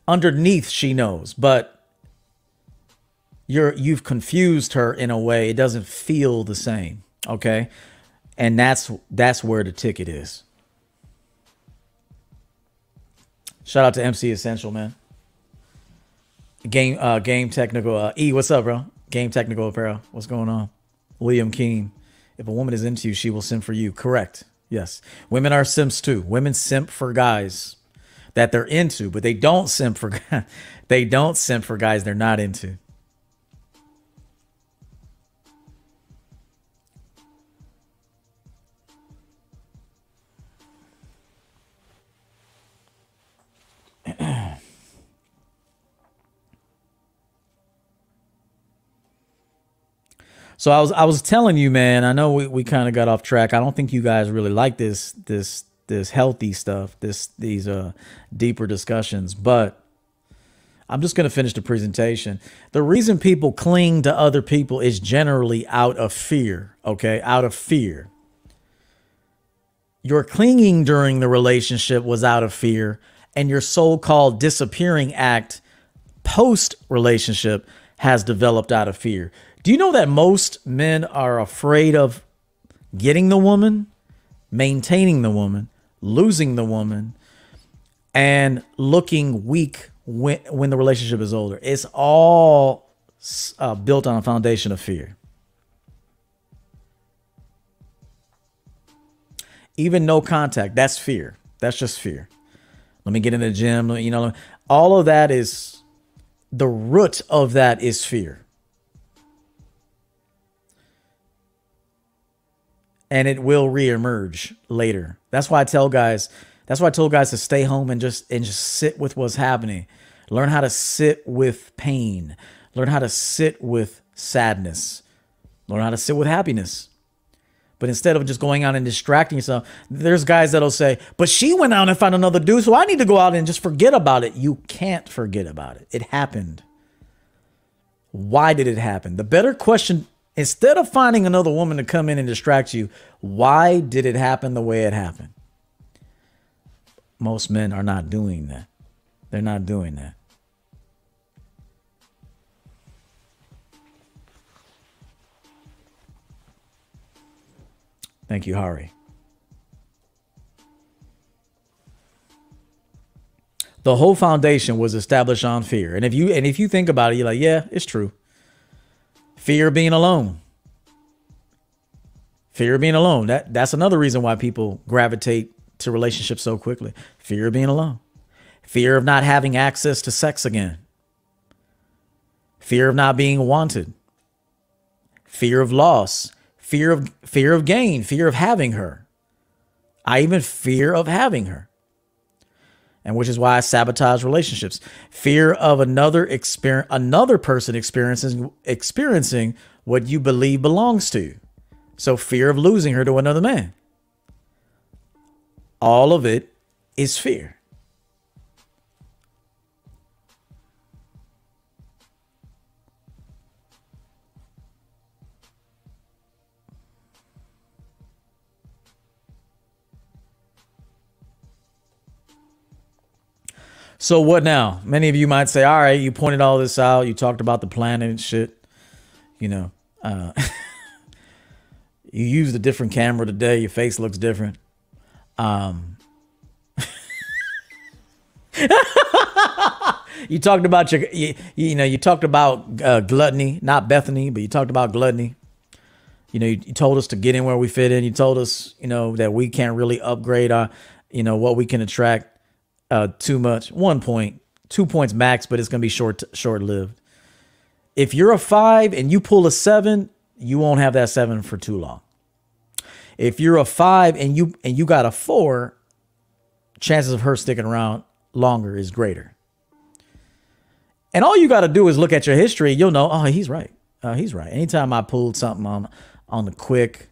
Underneath, she knows, but you're you've confused her in a way it doesn't feel the same. Okay. And that's that's where the ticket is. Shout out to MC Essential, man. Game uh game technical uh E, what's up, bro? Game technical apparel. What's going on? William King. If a woman is into you, she will simp for you. Correct. Yes. Women are simps too. Women simp for guys that they're into, but they don't simp for they don't simp for guys they're not into. So I was I was telling you, man. I know we, we kind of got off track. I don't think you guys really like this this this healthy stuff, this these uh deeper discussions, but I'm just going to finish the presentation. The reason people cling to other people is generally out of fear, okay? Out of fear. Your clinging during the relationship was out of fear, and your so called disappearing act post relationship has developed out of fear. Do you know that most men are afraid of getting the woman, maintaining the woman, losing the woman, and looking weak when when the relationship is older. It's all uh, built on a foundation of fear. Even no contact, that's fear. That's just fear. Let me get in the gym. You know, all of that is the root of that is fear. And it will reemerge later. That's why I tell guys that's why I told guys to stay home and just and just sit with what's happening. Learn how to sit with pain. Learn how to sit with sadness. Learn how to sit with happiness. But instead of just going out and distracting yourself, there's guys that'll say, But she went out and found another dude, so I need to go out and just forget about it. You can't forget about it. It happened. Why did it happen? The better question, instead of finding another woman to come in and distract you, why did it happen the way it happened? Most men are not doing that. They're not doing that. Thank you, Hari. The whole foundation was established on fear. And if you and if you think about it, you're like, yeah, it's true. Fear of being alone. Fear of being alone. That that's another reason why people gravitate to relationships so quickly. Fear of being alone. Fear of not having access to sex again. Fear of not being wanted. Fear of loss. Fear of fear of gain, fear of having her. I even fear of having her. And which is why I sabotage relationships. Fear of another experience another person experiencing experiencing what you believe belongs to. So fear of losing her to another man. All of it is fear. So what now? Many of you might say, all right, you pointed all this out. You talked about the planet and shit. You know, uh, you used a different camera today. Your face looks different. Um, you talked about your, you, you know, you talked about uh, gluttony, not Bethany, but you talked about gluttony. You know, you, you, told us to get in where we fit in. You told us, you know, that we can't really upgrade our, you know, what we can attract uh, too much. One point, two points max, but it's gonna be short, short lived. If you're a five and you pull a seven, you won't have that seven for too long. If you're a five and you and you got a four, chances of her sticking around longer is greater. And all you got to do is look at your history. You'll know, oh, he's right. Uh, he's right. Anytime I pulled something on on the quick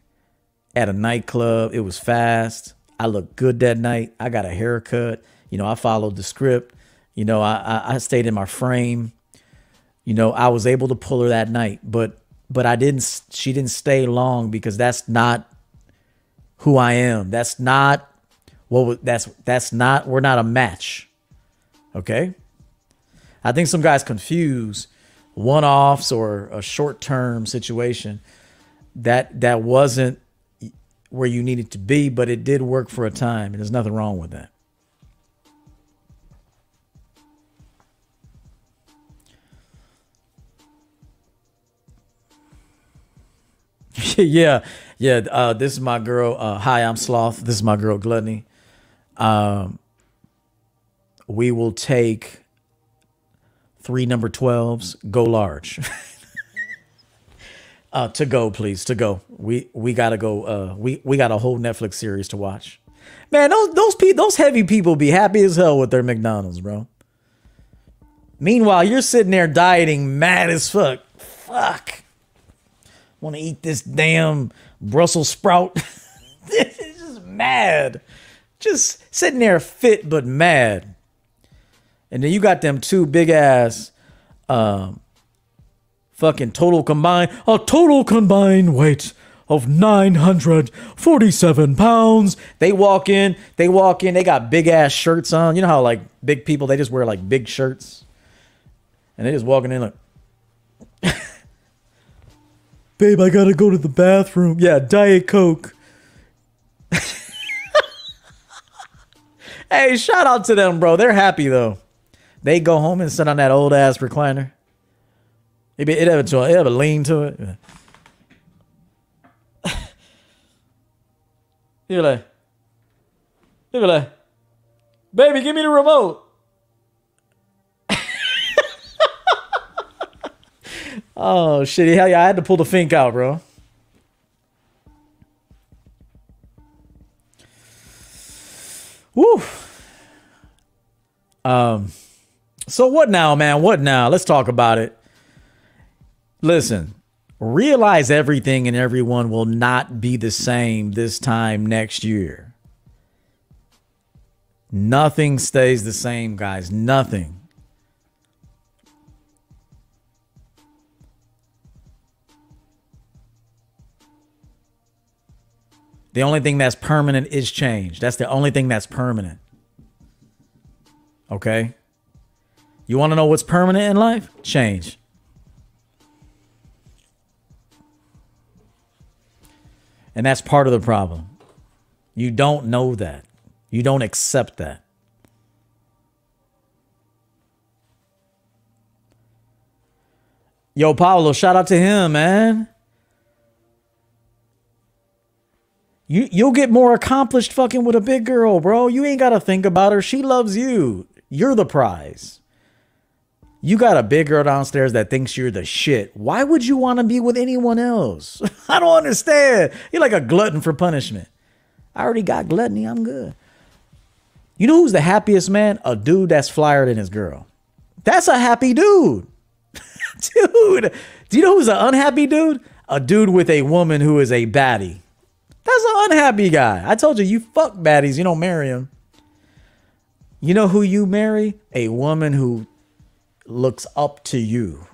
at a nightclub, it was fast. I looked good that night. I got a haircut. You know, I followed the script. You know, I, I, stayed in my frame. You know, I was able to pull her that night, but but I didn't. She didn't stay long because that's not who I am. That's not what that's that's not we're not a match. Okay? I think some guys confuse one-offs or a short-term situation that that wasn't where you needed to be, but it did work for a time, and there's nothing wrong with that. yeah, yeah. Uh, this is my girl. Uh, hi, I'm Sloth. This is my girl Gluttony. Um, we will take three number 12s. Go large. uh, to go, please. To go. We we gotta go. Uh, we we got a whole Netflix series to watch. Man, those those pe- those heavy people be happy as hell with their McDonald's, bro. Meanwhile, you're sitting there dieting, mad as fuck. Fuck. Want to eat this damn Brussels sprout. it's just mad. Just sitting there fit but mad. And then you got them two big ass um fucking total combined a total combined weight of 947 pounds. They walk in, they walk in, they got big ass shirts on. You know how like big people they just wear like big shirts. And they just walking in like Babe, I gotta go to the bathroom. Yeah, Diet Coke. hey, shout out to them, bro. They're happy though. They go home and sit on that old ass recliner. It, it, have, a, it have a lean to it. You're like, you're like, baby, give me the remote. Oh shit! Hell yeah! I had to pull the fink out, bro. Woo. Um. So what now, man? What now? Let's talk about it. Listen, realize everything and everyone will not be the same this time next year. Nothing stays the same, guys. Nothing. The only thing that's permanent is change. That's the only thing that's permanent. Okay? You want to know what's permanent in life? Change. And that's part of the problem. You don't know that. You don't accept that. Yo, Paulo, shout out to him, man. You you'll get more accomplished fucking with a big girl, bro. You ain't gotta think about her. She loves you. You're the prize. You got a big girl downstairs that thinks you're the shit. Why would you want to be with anyone else? I don't understand. You're like a glutton for punishment. I already got gluttony. I'm good. You know who's the happiest man? A dude that's flyer than his girl. That's a happy dude. dude. Do you know who's an unhappy dude? A dude with a woman who is a baddie. That's an unhappy guy. I told you, you fuck baddies. You don't marry them. You know who you marry? A woman who looks up to you.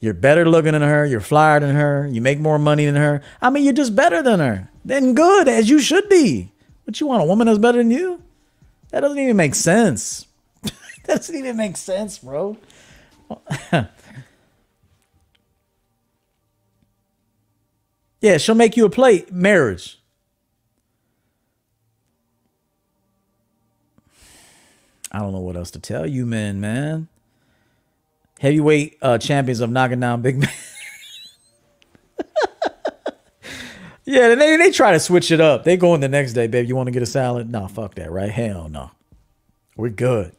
You're better looking than her. You're flyer than her. You make more money than her. I mean, you're just better than her. Then good, as you should be. But you want a woman that's better than you? That doesn't even make sense. that doesn't even make sense, bro. yeah, she'll make you a plate. Marriage. I don't know what else to tell you, man, man. Heavyweight uh, champions of knocking down big men. yeah, they, they try to switch it up. They go in the next day, babe. You want to get a salad? Nah, fuck that, right? Hell no. We're good.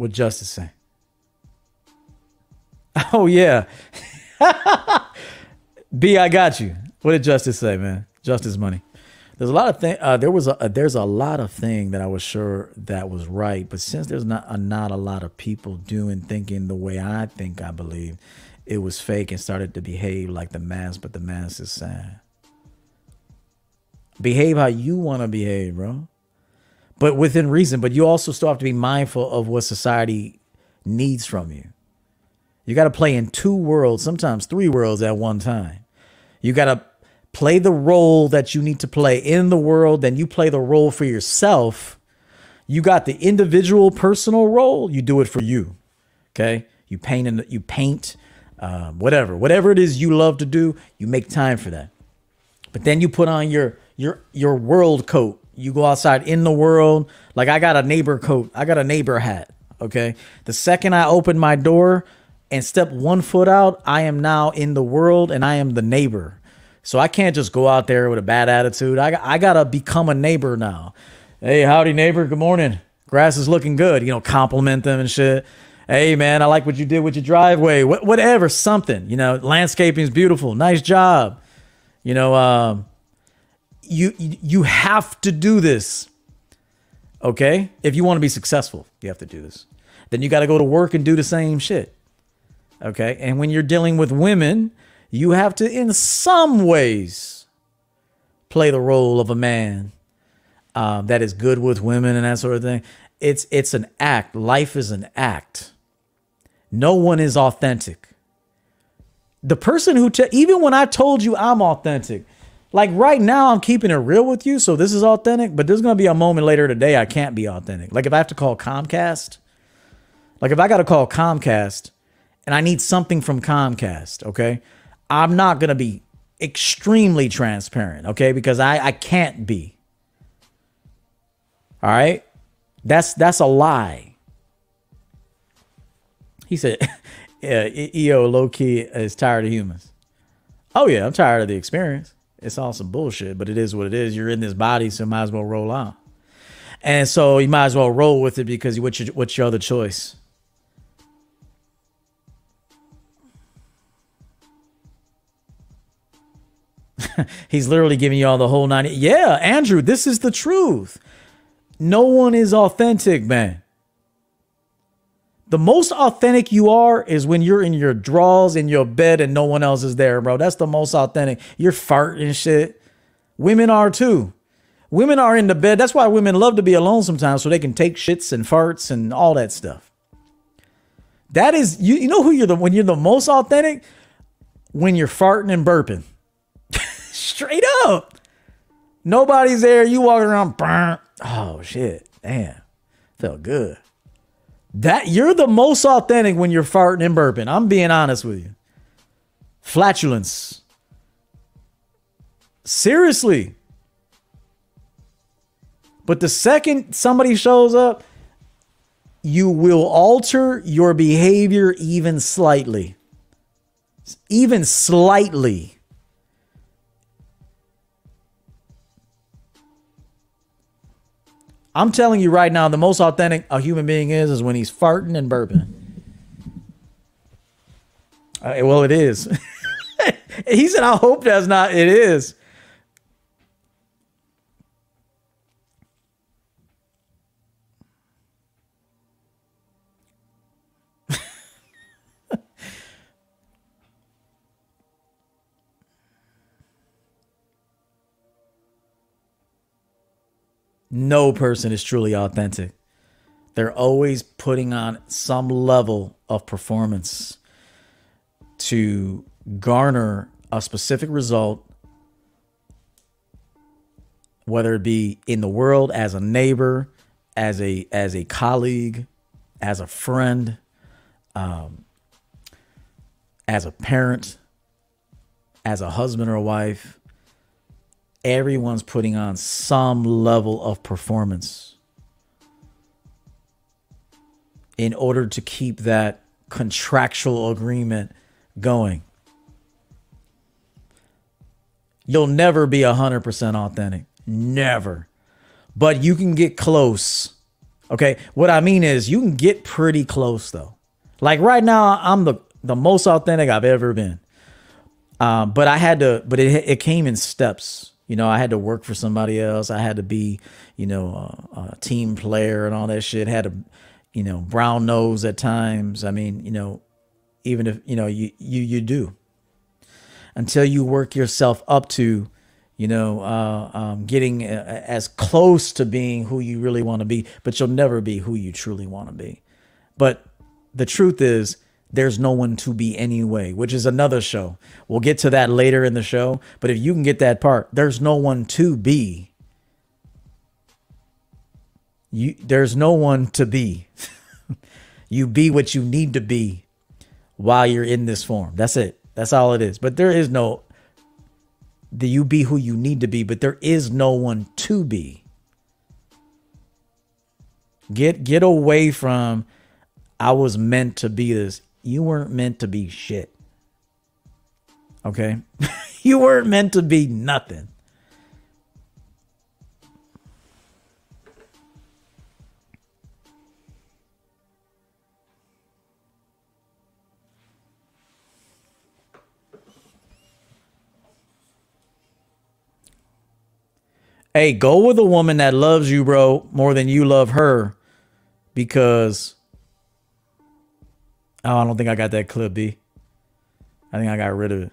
What Justice say? Oh yeah. B, I got you. What did Justice say, man? Justice money. There's a lot of thing. Uh, there was a uh, there's a lot of thing that I was sure that was right, but since there's not a, not a lot of people doing thinking the way I think I believe, it was fake and started to behave like the mass, but the mass is sad. Behave how you want to behave, bro but within reason. But you also still have to be mindful of what society needs from you. You got to play in two worlds, sometimes three worlds at one time. You got to play the role that you need to play in the world, then you play the role for yourself. You got the individual personal role, you do it for you. Okay? You paint and you paint um, whatever, whatever it is you love to do, you make time for that. But then you put on your your your world coat you go outside in the world. Like I got a neighbor coat, I got a neighbor hat. Okay. The second I open my door and step one foot out, I am now in the world and I am the neighbor. So I can't just go out there with a bad attitude. I, I got to become a neighbor now. Hey, howdy, neighbor. Good morning. Grass is looking good. You know, compliment them and shit. Hey, man, I like what you did with your driveway. Wh- whatever, something. You know, landscaping is beautiful. Nice job. You know, um, you you have to do this. Okay, if you want to be successful, you have to do this. Then you got to go to work and do the same shit. Okay, and when you're dealing with women, you have to, in some ways, play the role of a man um, that is good with women and that sort of thing. It's it's an act. Life is an act. No one is authentic. The person who te- even when I told you I'm authentic, like right now I'm keeping it real with you, so this is authentic. But there's gonna be a moment later today I can't be authentic. Like if I have to call Comcast, like if I got to call Comcast and I need something from Comcast, okay, I'm not gonna be extremely transparent, okay, because I I can't be. All right. That's that's a lie. He said, yeah, EO low key is tired of humans. Oh yeah, I'm tired of the experience. It's all some bullshit, but it is what it is. You're in this body, so might as well roll on. And so you might as well roll with it because what's your what's your other choice? He's literally giving you all the whole 90. Yeah, Andrew, this is the truth. No one is authentic, man. The most authentic you are is when you're in your drawers in your bed and no one else is there, bro. That's the most authentic. You're farting shit. Women are too. Women are in the bed. That's why women love to be alone sometimes so they can take shits and farts and all that stuff. That is you you know who you're the when you're the most authentic when you're farting and burping. Straight up. Nobody's there. You walking around burnt Oh shit. Damn. Felt good. That you're the most authentic when you're farting and burping. I'm being honest with you. Flatulence. Seriously. But the second somebody shows up, you will alter your behavior even slightly. Even slightly. I'm telling you right now, the most authentic a human being is is when he's farting and burping. Uh, well, it is. he said, "I hope that's not." It is. No person is truly authentic. They're always putting on some level of performance to garner a specific result, whether it be in the world as a neighbor, as a as a colleague, as a friend, um, as a parent, as a husband or a wife, everyone's putting on some level of performance in order to keep that contractual agreement going. You'll never be 100% authentic. Never. But you can get close. Okay? What I mean is you can get pretty close though. Like right now I'm the the most authentic I've ever been. Um, but I had to but it it came in steps. You know, I had to work for somebody else. I had to be, you know, a, a team player and all that shit. Had to, you know, brown nose at times. I mean, you know, even if you know you you you do until you work yourself up to, you know, uh, um, getting uh, as close to being who you really want to be, but you'll never be who you truly want to be. But the truth is, there's no one to be anyway, which is another show. We'll get to that later in the show. But if you can get that part, there's no one to be. You there's no one to be. you be what you need to be while you're in this form. That's it. That's all it is. But there is no the you be who you need to be, but there is no one to be. Get get away from I was meant to be this you weren't meant to be shit. Okay? you weren't meant to be nothing. Hey, go with a woman that loves you, bro, more than you love her because Oh, I don't think I got that clip, B. I think I got rid of it.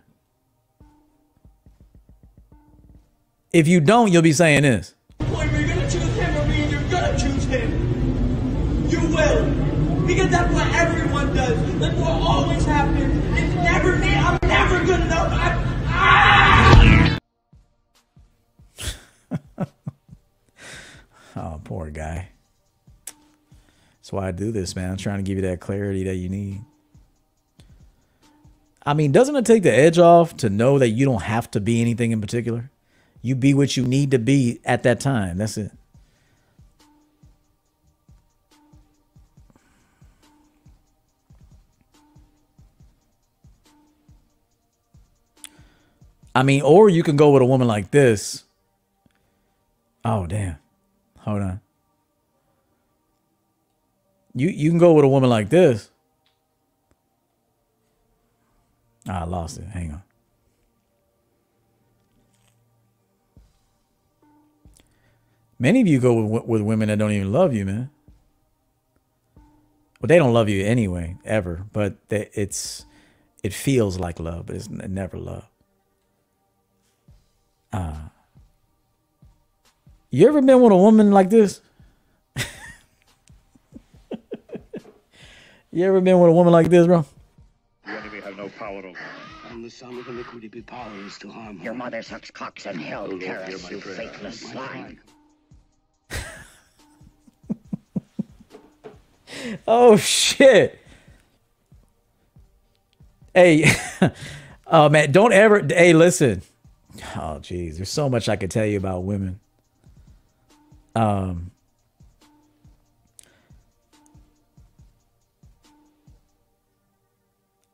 If you don't, you'll be saying this. Point where you're gonna choose him or me, and you're gonna choose him. You will. Because that's what everyone does. That's what always happens. It's never me. I'm never good enough. I, ah! Oh, poor guy. That's why I do this, man. I'm trying to give you that clarity that you need. I mean, doesn't it take the edge off to know that you don't have to be anything in particular? You be what you need to be at that time. That's it. I mean, or you can go with a woman like this. Oh, damn. Hold on. You you can go with a woman like this. Ah, I lost it. Hang on. Many of you go with, with women that don't even love you, man. Well, they don't love you anyway, ever. But they, it's it feels like love, but it's never love. Uh, you ever been with a woman like this? You ever been with a woman like this, bro? The enemy have no power over. I'm the son of iniquity, be powerless to harm Your mother sucks cocks in hell, Lord, hear Karis, you prayer. faithless swine. Oh shit. Hey, oh man, don't ever hey listen. Oh jeez, there's so much I could tell you about women. Um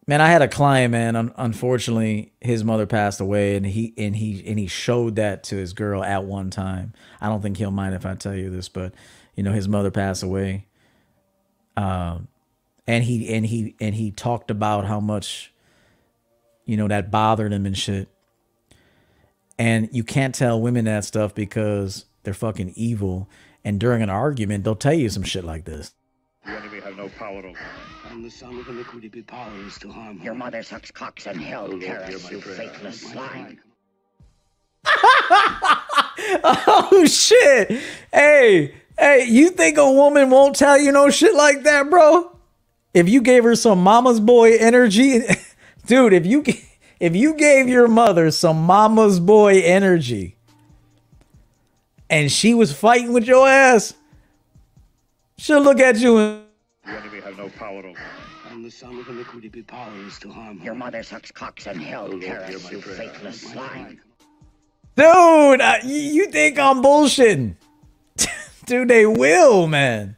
Man, I had a client, man. Un- unfortunately, his mother passed away, and he and he and he showed that to his girl at one time. I don't think he'll mind if I tell you this, but you know, his mother passed away, um, and he and he and he talked about how much, you know, that bothered him and shit. And you can't tell women that stuff because they're fucking evil. And during an argument, they'll tell you some shit like this. The enemy have no power over. I'm the son of iniquity, be powerless to harm Your mother sucks cocks in hell, Lord, hear Karis, you prayer. faithless swine. Oh shit! Hey, hey, you think a woman won't tell you no shit like that, bro? If you gave her some mama's boy energy, dude, if you if you gave your mother some mama's boy energy, and she was fighting with your ass, she'll look at you and The enemy have no power over. I'm the son of iniquity, be powerless to harm Your mother sucks cocks and hell, Lord, hear you prayer. faithless swine. Dude, uh, y- you think I'm bullshitting? Dude, they will, man.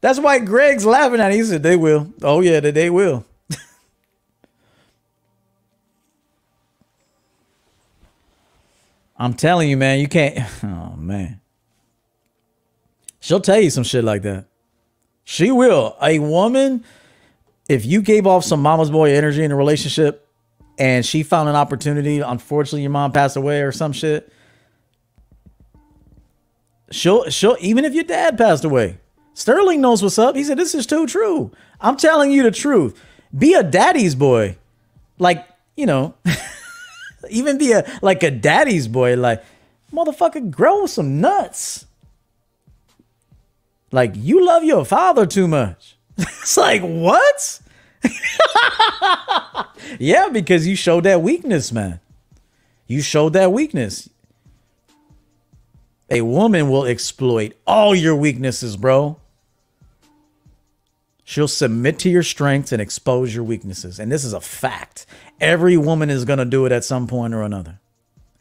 That's why Greg's laughing at it. He said they will. Oh yeah, they, they will. I'm telling you, man, you can't. Oh man, she'll tell you some shit like that. She will. A woman, if you gave off some mama's boy energy in a relationship, and she found an opportunity, unfortunately, your mom passed away or some shit. She'll she'll even if your dad passed away. Sterling knows what's up. He said, This is too true. I'm telling you the truth. Be a daddy's boy. Like, you know, even be a like a daddy's boy. Like, motherfucker, grow some nuts. Like, you love your father too much. it's like, what? Yeah, because you showed that weakness, man. You showed that weakness. A woman will exploit all your weaknesses, bro. She'll submit to your strengths and expose your weaknesses. And this is a fact. Every woman is going to do it at some point or another.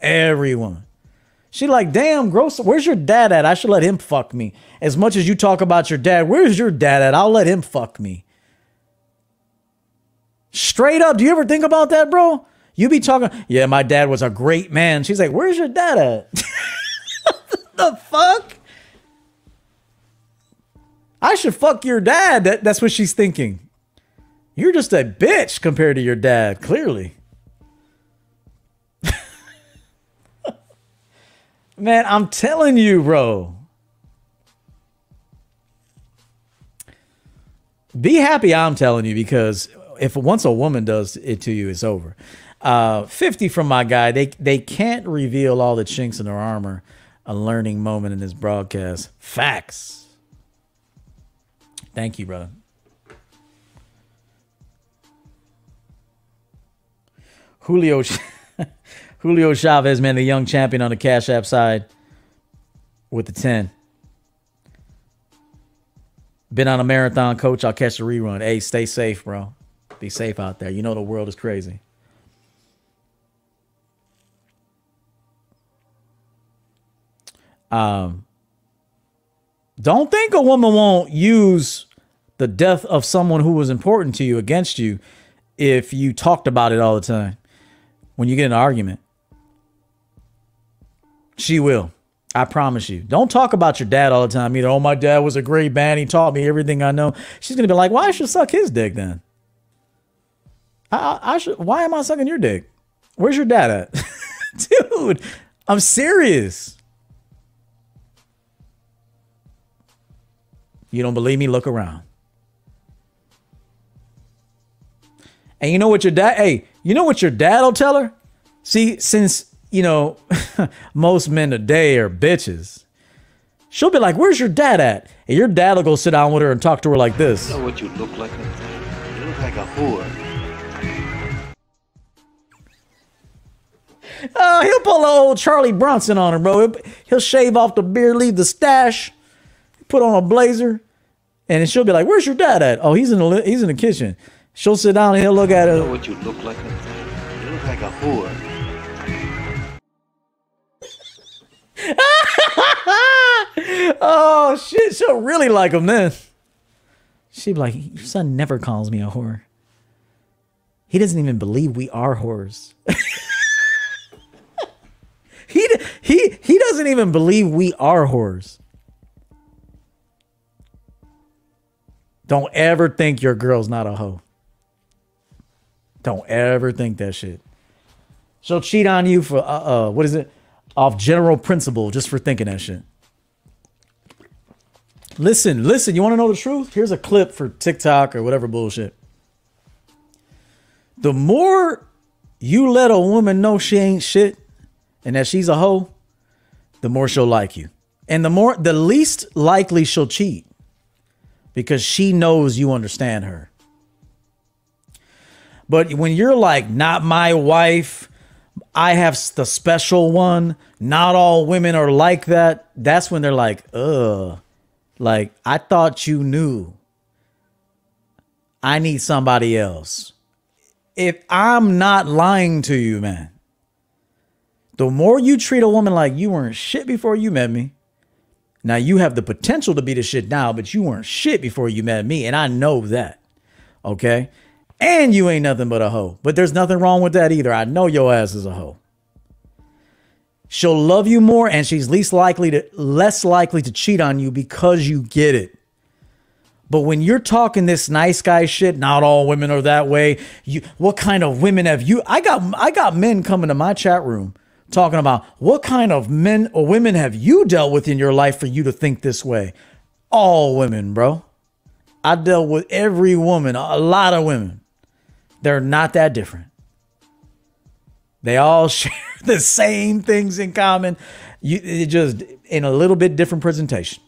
Every woman. She like, damn, gross. Where's your dad at? I should let him fuck me. As much as you talk about your dad, where's your dad at? I'll let him fuck me. Straight up. Do you ever think about that, bro? You be talking, yeah, my dad was a great man. She's like, where's your dad at? the fuck? I should fuck your dad. That, that's what she's thinking. You're just a bitch compared to your dad, clearly. Man, I'm telling you, bro. Be happy I'm telling you because if once a woman does it to you, it's over. Uh, 50 from my guy. They they can't reveal all the chinks in their armor. A learning moment in this broadcast. Facts. Thank you, brother. Julio Julio Chavez, man, the young champion on the Cash App side with the 10. Been on a marathon, coach. I'll catch the rerun. Hey, stay safe, bro. Be safe out there. You know the world is crazy. Um, don't think a woman won't use the death of someone who was important to you against you if you talked about it all the time. When you get in an argument, she will. I promise you. Don't talk about your dad all the time either. Oh, my dad was a great man. He taught me everything I know. She's gonna be like, why should suck his dick then? I, I, should. Why am I sucking your dick? Where's your dad at, dude? I'm serious. You don't believe me? Look around. And you know what your dad? Hey, you know what your dad will tell her? See, since you know, most men today are bitches. She'll be like, Where's your dad at? And your dad will go sit down with her and talk to her like this. know what you look like? You look like a whore. Oh, he'll pull old Charlie Bronson on her, bro. He'll, shave off the beard, leave the stash, put on a blazer, and she'll be like, "Where's your dad at?" Oh, he's in the he's in the kitchen. She'll sit down and he'll look at You know her. what you look like? You look like a whore. Oh shit, she'll really like him then. She'd be like, "Your son never calls me a whore. He doesn't even believe we are whores." he he he doesn't even believe we are whores. Don't ever think your girl's not a hoe. Don't ever think that shit. She'll cheat on you for uh, uh what is it? Off general principle, just for thinking that shit. Listen, listen, you want to know the truth? Here's a clip for TikTok or whatever bullshit. The more you let a woman know she ain't shit and that she's a hoe, the more she'll like you. And the more the least likely she'll cheat because she knows you understand her. But when you're like, not my wife, I have the special one, not all women are like that, that's when they're like, ugh. Like, I thought you knew. I need somebody else. If I'm not lying to you, man, the more you treat a woman like you weren't shit before you met me, now you have the potential to be the shit now, but you weren't shit before you met me, and I know that. Okay? And you ain't nothing but a hoe. But there's nothing wrong with that either. I know your ass is a hoe. She'll love you more and she's least likely to less likely to cheat on you because you get it. But when you're talking this nice guy shit, not all women are that way. You what kind of women have you I got I got men coming to my chat room talking about what kind of men or women have you dealt with in your life for you to think this way? All women, bro. I dealt with every woman, a lot of women. They're not that different. They all share the same things in common. You it just in a little bit different presentation.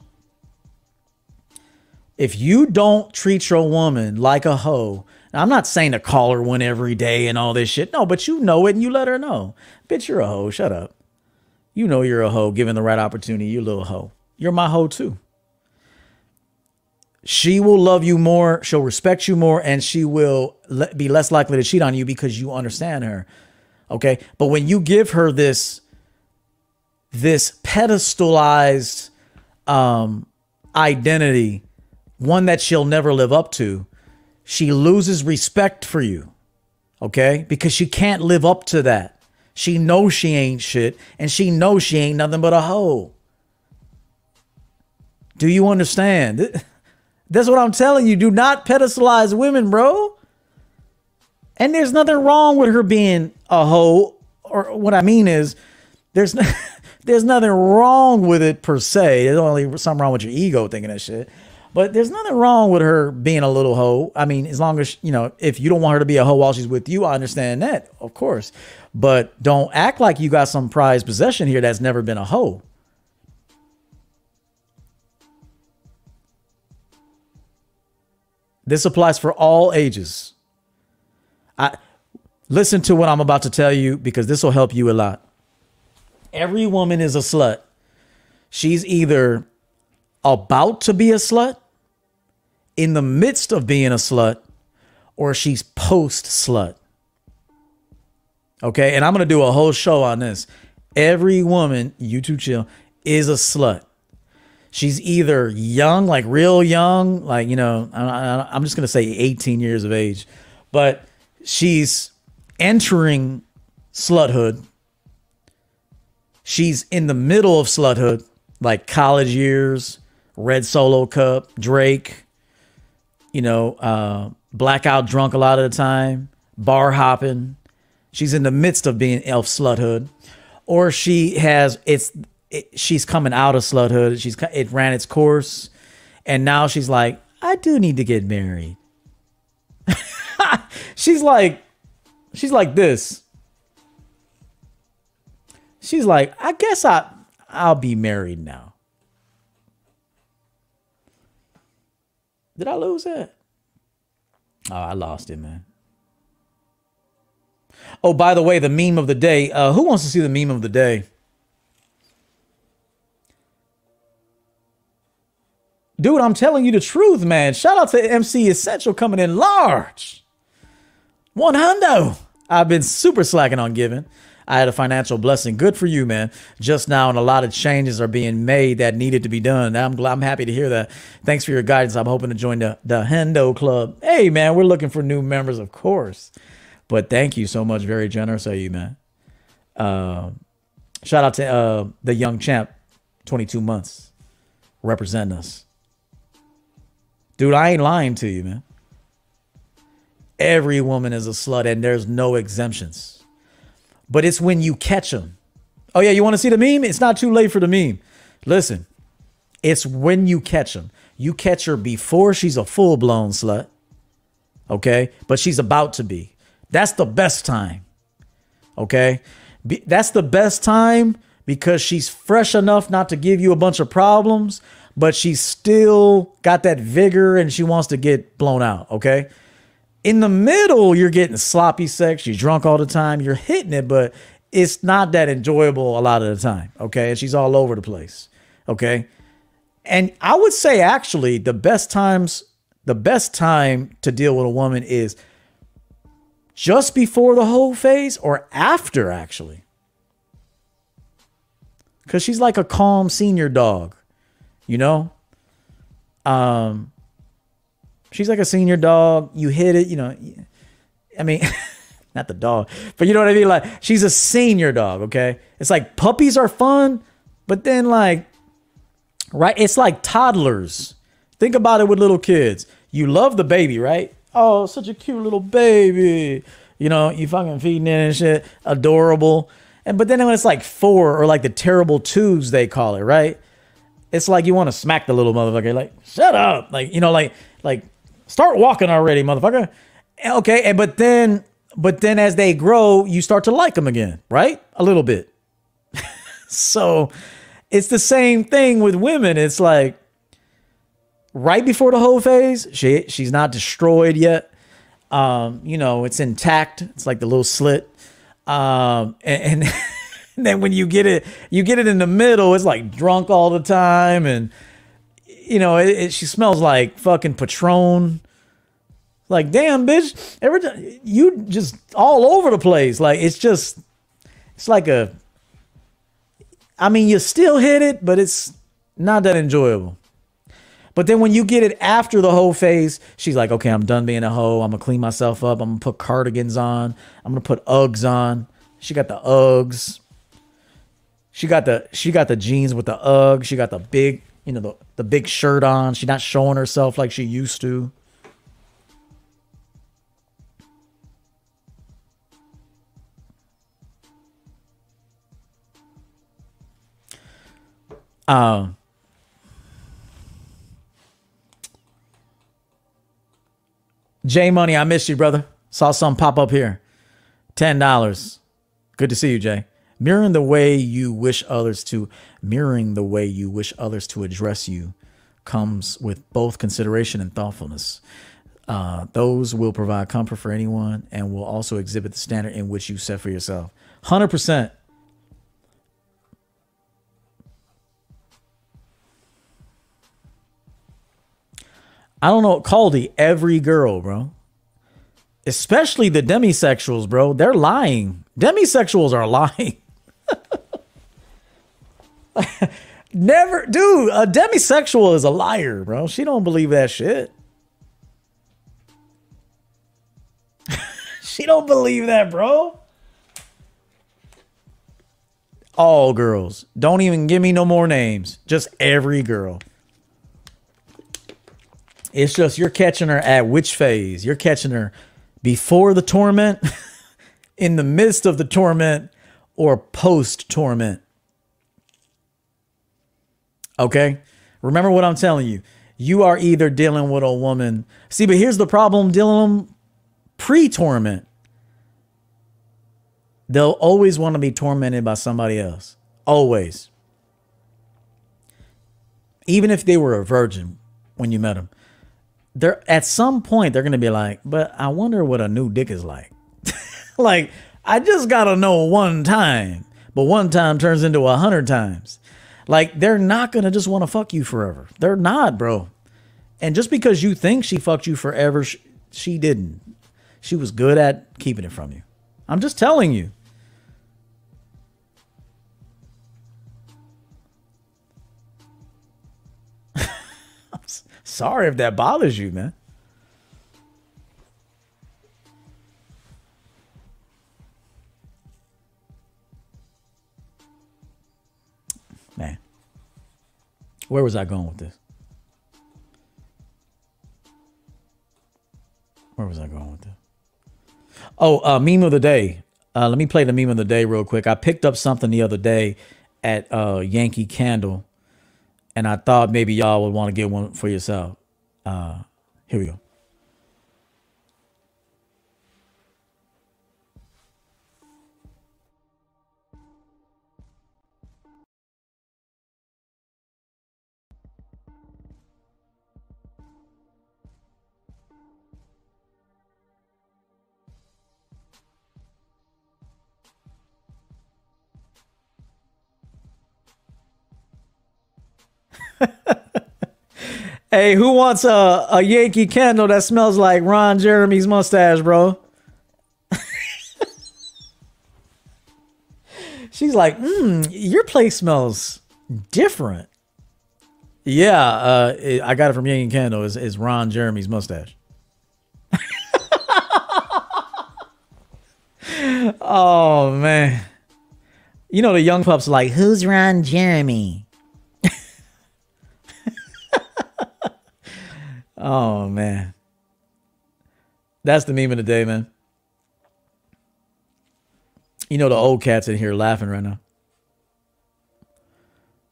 If you don't treat your woman like a hoe, I'm not saying to call her one every day and all this shit. No, but you know it and you let her know. Bitch, you're a hoe. Shut up. You know you're a hoe given the right opportunity. You little hoe. You're my hoe too. She will love you more. She'll respect you more, and she will le- be less likely to cheat on you because you understand her. Okay, but when you give her this this pedestalized um, identity, one that she'll never live up to, she loses respect for you. Okay, because she can't live up to that. She knows she ain't shit, and she knows she ain't nothing but a hoe. Do you understand? That's what I'm telling you. Do not pedestalize women, bro. And there's nothing wrong with her being a hoe. Or what I mean is, there's no, There's nothing wrong with it per se. There's only something wrong with your ego thinking that shit. But there's nothing wrong with her being a little hoe. I mean, as long as, you know, if you don't want her to be a hoe while she's with you, I understand that, of course. But don't act like you got some prized possession here that's never been a hoe. This applies for all ages. I listen to what I'm about to tell you because this will help you a lot. Every woman is a slut. She's either about to be a slut, in the midst of being a slut, or she's post slut. Okay, and I'm gonna do a whole show on this. Every woman, you too chill, is a slut. She's either young, like real young, like you know, I- I'm just gonna say 18 years of age, but she's entering sluthood. She's in the middle of sluthood, like college years, red solo cup, Drake, you know, uh, blackout drunk a lot of the time, bar hopping. She's in the midst of being elf sluthood, or she has it's it, she's coming out of sluthood. She's it ran its course, and now she's like, I do need to get married. she's like, she's like this. She's like, I guess I I'll be married now. Did I lose it? Oh, I lost it, man. Oh, by the way, the meme of the day. Uh, who wants to see the meme of the day? Dude, I'm telling you the truth, man. Shout out to MC Essential coming in large. One hundo. I've been super slacking on giving. I had a financial blessing. Good for you, man. Just now, and a lot of changes are being made that needed to be done. I'm glad. I'm happy to hear that. Thanks for your guidance. I'm hoping to join the the Hendo Club. Hey, man, we're looking for new members, of course. But thank you so much. Very generous of you, man. Uh, shout out to uh, the young champ, 22 months, representing us. Dude, I ain't lying to you, man. Every woman is a slut, and there's no exemptions. But it's when you catch them. Oh, yeah, you want to see the meme? It's not too late for the meme. Listen, it's when you catch them. You catch her before she's a full blown slut, okay? But she's about to be. That's the best time, okay? Be- that's the best time because she's fresh enough not to give you a bunch of problems, but she's still got that vigor and she wants to get blown out, okay? In the middle, you're getting sloppy sex, you're drunk all the time, you're hitting it, but it's not that enjoyable a lot of the time, okay? And she's all over the place, okay? And I would say actually the best times, the best time to deal with a woman is just before the whole phase or after actually. Cause she's like a calm senior dog, you know? Um she's like a senior dog. You hit it, you know. I mean, not the dog, but you know what I mean? Like she's a senior dog, okay? It's like puppies are fun, but then like right? It's like toddlers. Think about it with little kids. You love the baby, right? Oh, such a cute little baby. You know, you fucking feeding it and shit, adorable. And but then when it's like four or like the terrible twos they call it, right? It's like you want to smack the little motherfucker, like shut up, like you know, like like start walking already, motherfucker. Okay, and but then but then as they grow, you start to like them again, right? A little bit. so it's the same thing with women. It's like right before the whole phase, she she's not destroyed yet. Um, you know, it's intact. It's like the little slit. Um, and, and then when you get it, you get it in the middle. It's like drunk all the time, and you know, it, it, she smells like fucking Patron. Like, damn, bitch, every time you just all over the place. Like, it's just, it's like a. I mean, you still hit it, but it's not that enjoyable. But then when you get it after the whole phase, she's like, okay, I'm done being a hoe. I'm gonna clean myself up. I'm gonna put cardigans on. I'm gonna put Uggs on. She got the Uggs. She got the she got the jeans with the Uggs. She got the big, you know, the, the big shirt on. She's not showing herself like she used to. Um, J Money, I missed you, brother. Saw something pop up here. Ten dollars. Good to see you, Jay. Mirroring the way you wish others to mirroring the way you wish others to address you comes with both consideration and thoughtfulness. Uh, those will provide comfort for anyone and will also exhibit the standard in which you set for yourself. Hundred percent. I don't know, Caldy, every girl, bro. Especially the demisexuals, bro. They're lying. Demisexuals are lying. Never, dude, a demisexual is a liar, bro. She don't believe that shit. she don't believe that, bro. All girls. Don't even give me no more names. Just every girl. It's just you're catching her at which phase? You're catching her before the torment, in the midst of the torment, or post torment. Okay? Remember what I'm telling you. You are either dealing with a woman. See, but here's the problem dealing with pre torment. They'll always want to be tormented by somebody else. Always. Even if they were a virgin when you met them they're at some point they're gonna be like, but I wonder what a new dick is like. like, I just gotta know one time, but one time turns into a hundred times. Like, they're not gonna just wanna fuck you forever. They're not, bro. And just because you think she fucked you forever, she, she didn't. She was good at keeping it from you. I'm just telling you. Sorry if that bothers you. Man. Where was I going with this? Where was I going with this? Oh, uh, meme of the day. Uh, let me play the meme of the day real quick. I picked up something the other day at uh, Yankee Candle and I thought maybe y'all would want to get one for yourself. Uh, here we go. Hey, who wants a, a Yankee candle that smells like Ron Jeremy's mustache, bro? She's like, mm, your place smells different. Yeah, uh, it, I got it from Yankee Candle. Is is Ron Jeremy's mustache? oh man, you know the young pups like, who's Ron Jeremy? Oh man. That's the meme of the day, man. You know the old cats in here laughing right now.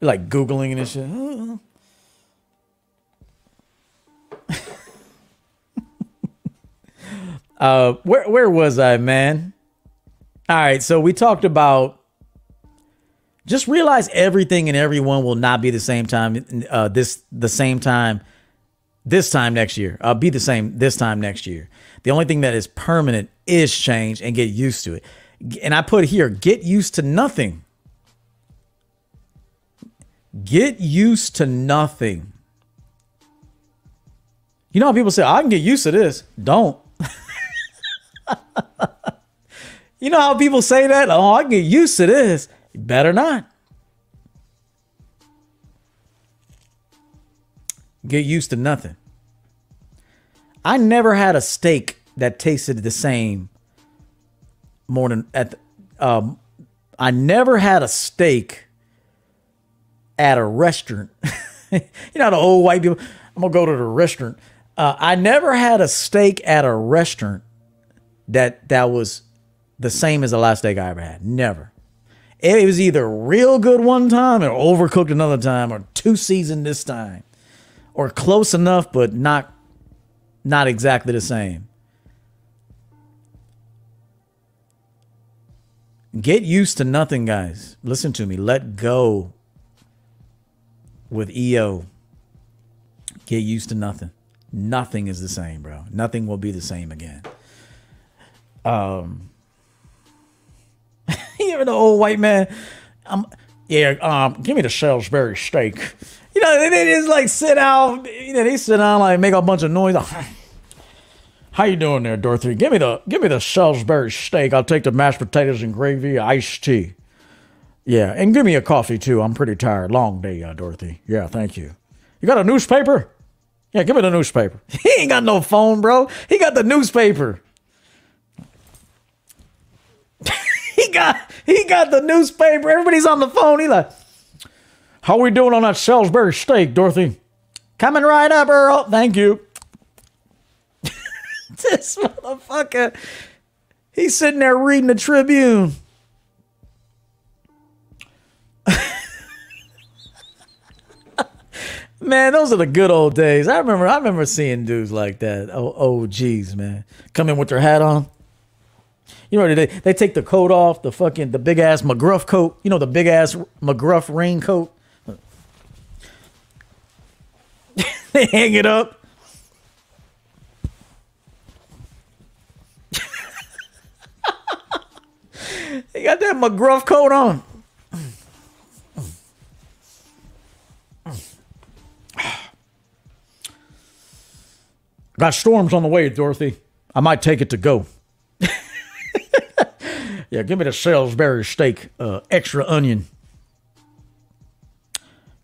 They're like Googling and shit. uh where where was I, man? All right, so we talked about just realize everything and everyone will not be the same time uh this the same time this time next year. I'll be the same this time next year. The only thing that is permanent is change and get used to it. And I put here, get used to nothing. Get used to nothing. You know how people say, I can get used to this. Don't. you know how people say that? Oh, I can get used to this. Better not. Get used to nothing. I never had a steak that tasted the same more than at the, um I never had a steak at a restaurant. you know the old white people, I'm gonna go to the restaurant. Uh, I never had a steak at a restaurant that that was the same as the last steak I ever had. Never. It was either real good one time or overcooked another time or too seasoned this time. Or close enough but not not exactly the same. Get used to nothing, guys. Listen to me. Let go with EO. Get used to nothing. Nothing is the same, bro. Nothing will be the same again. Um, you hear the old white man? Um, yeah, um, give me the Salisbury steak. You know, they, just like sit out. You know, they sit down like make a bunch of noise. How you doing there, Dorothy? Give me the give me the Salisbury steak. I'll take the mashed potatoes and gravy, iced tea. Yeah, and give me a coffee too. I'm pretty tired. Long day, uh, Dorothy. Yeah, thank you. You got a newspaper? Yeah, give me the newspaper. He ain't got no phone, bro. He got the newspaper. he got he got the newspaper. Everybody's on the phone. He like, how we doing on that Salisbury steak, Dorothy? Coming right up, Earl. Thank you. this motherfucker. He's sitting there reading the Tribune. Man, those are the good old days. I remember I remember seeing dudes like that. Oh, oh geez, man. Come in with their hat on. You know, they they take the coat off, the fucking the big ass McGruff coat. You know, the big ass McGruff raincoat. They hang it up. they got that McGruff coat on. Got storms on the way, Dorothy. I might take it to go. yeah, give me the Salisbury steak, uh, extra onion.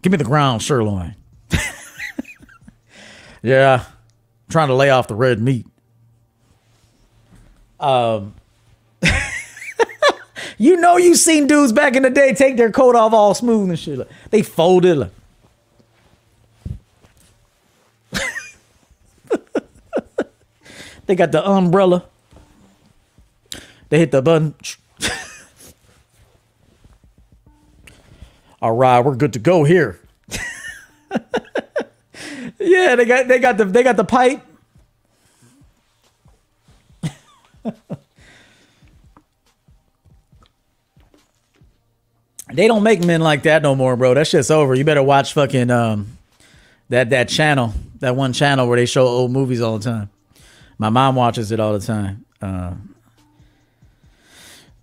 Give me the ground sirloin. yeah, trying to lay off the red meat. Um, you know you seen dudes back in the day take their coat off all smooth and shit. Like, they folded. Like, They got the umbrella. They hit the button. All right, we're good to go here. Yeah, they got they got the they got the pipe. they don't make men like that no more, bro. That shit's over. You better watch fucking um that that channel, that one channel where they show old movies all the time. My mom watches it all the time. Uh,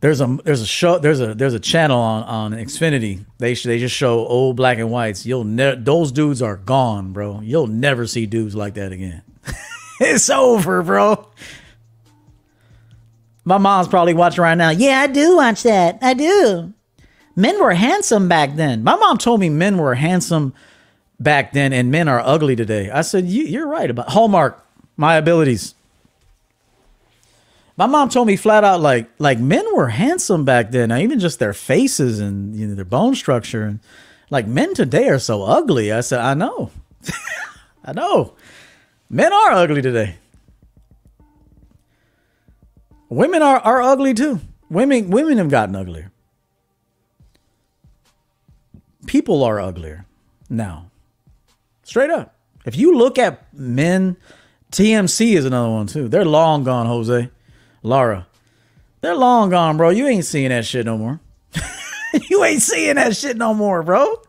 there's a there's a show there's a there's a channel on on Xfinity. They they just show old black and whites. You'll those dudes are gone, bro. You'll never see dudes like that again. it's over, bro. My mom's probably watching right now. Yeah, I do watch that. I do. Men were handsome back then. My mom told me men were handsome back then and men are ugly today. I said, you, you're right about Hallmark, my abilities. My mom told me flat out like like men were handsome back then. Now, even just their faces and you know their bone structure and like men today are so ugly. I said, I know. I know. Men are ugly today. Women are, are ugly too. Women women have gotten uglier. People are uglier now. Straight up. If you look at men, TMC is another one too. They're long gone, Jose. Laura. They're long gone, bro. You ain't seeing that shit no more. you ain't seeing that shit no more, bro.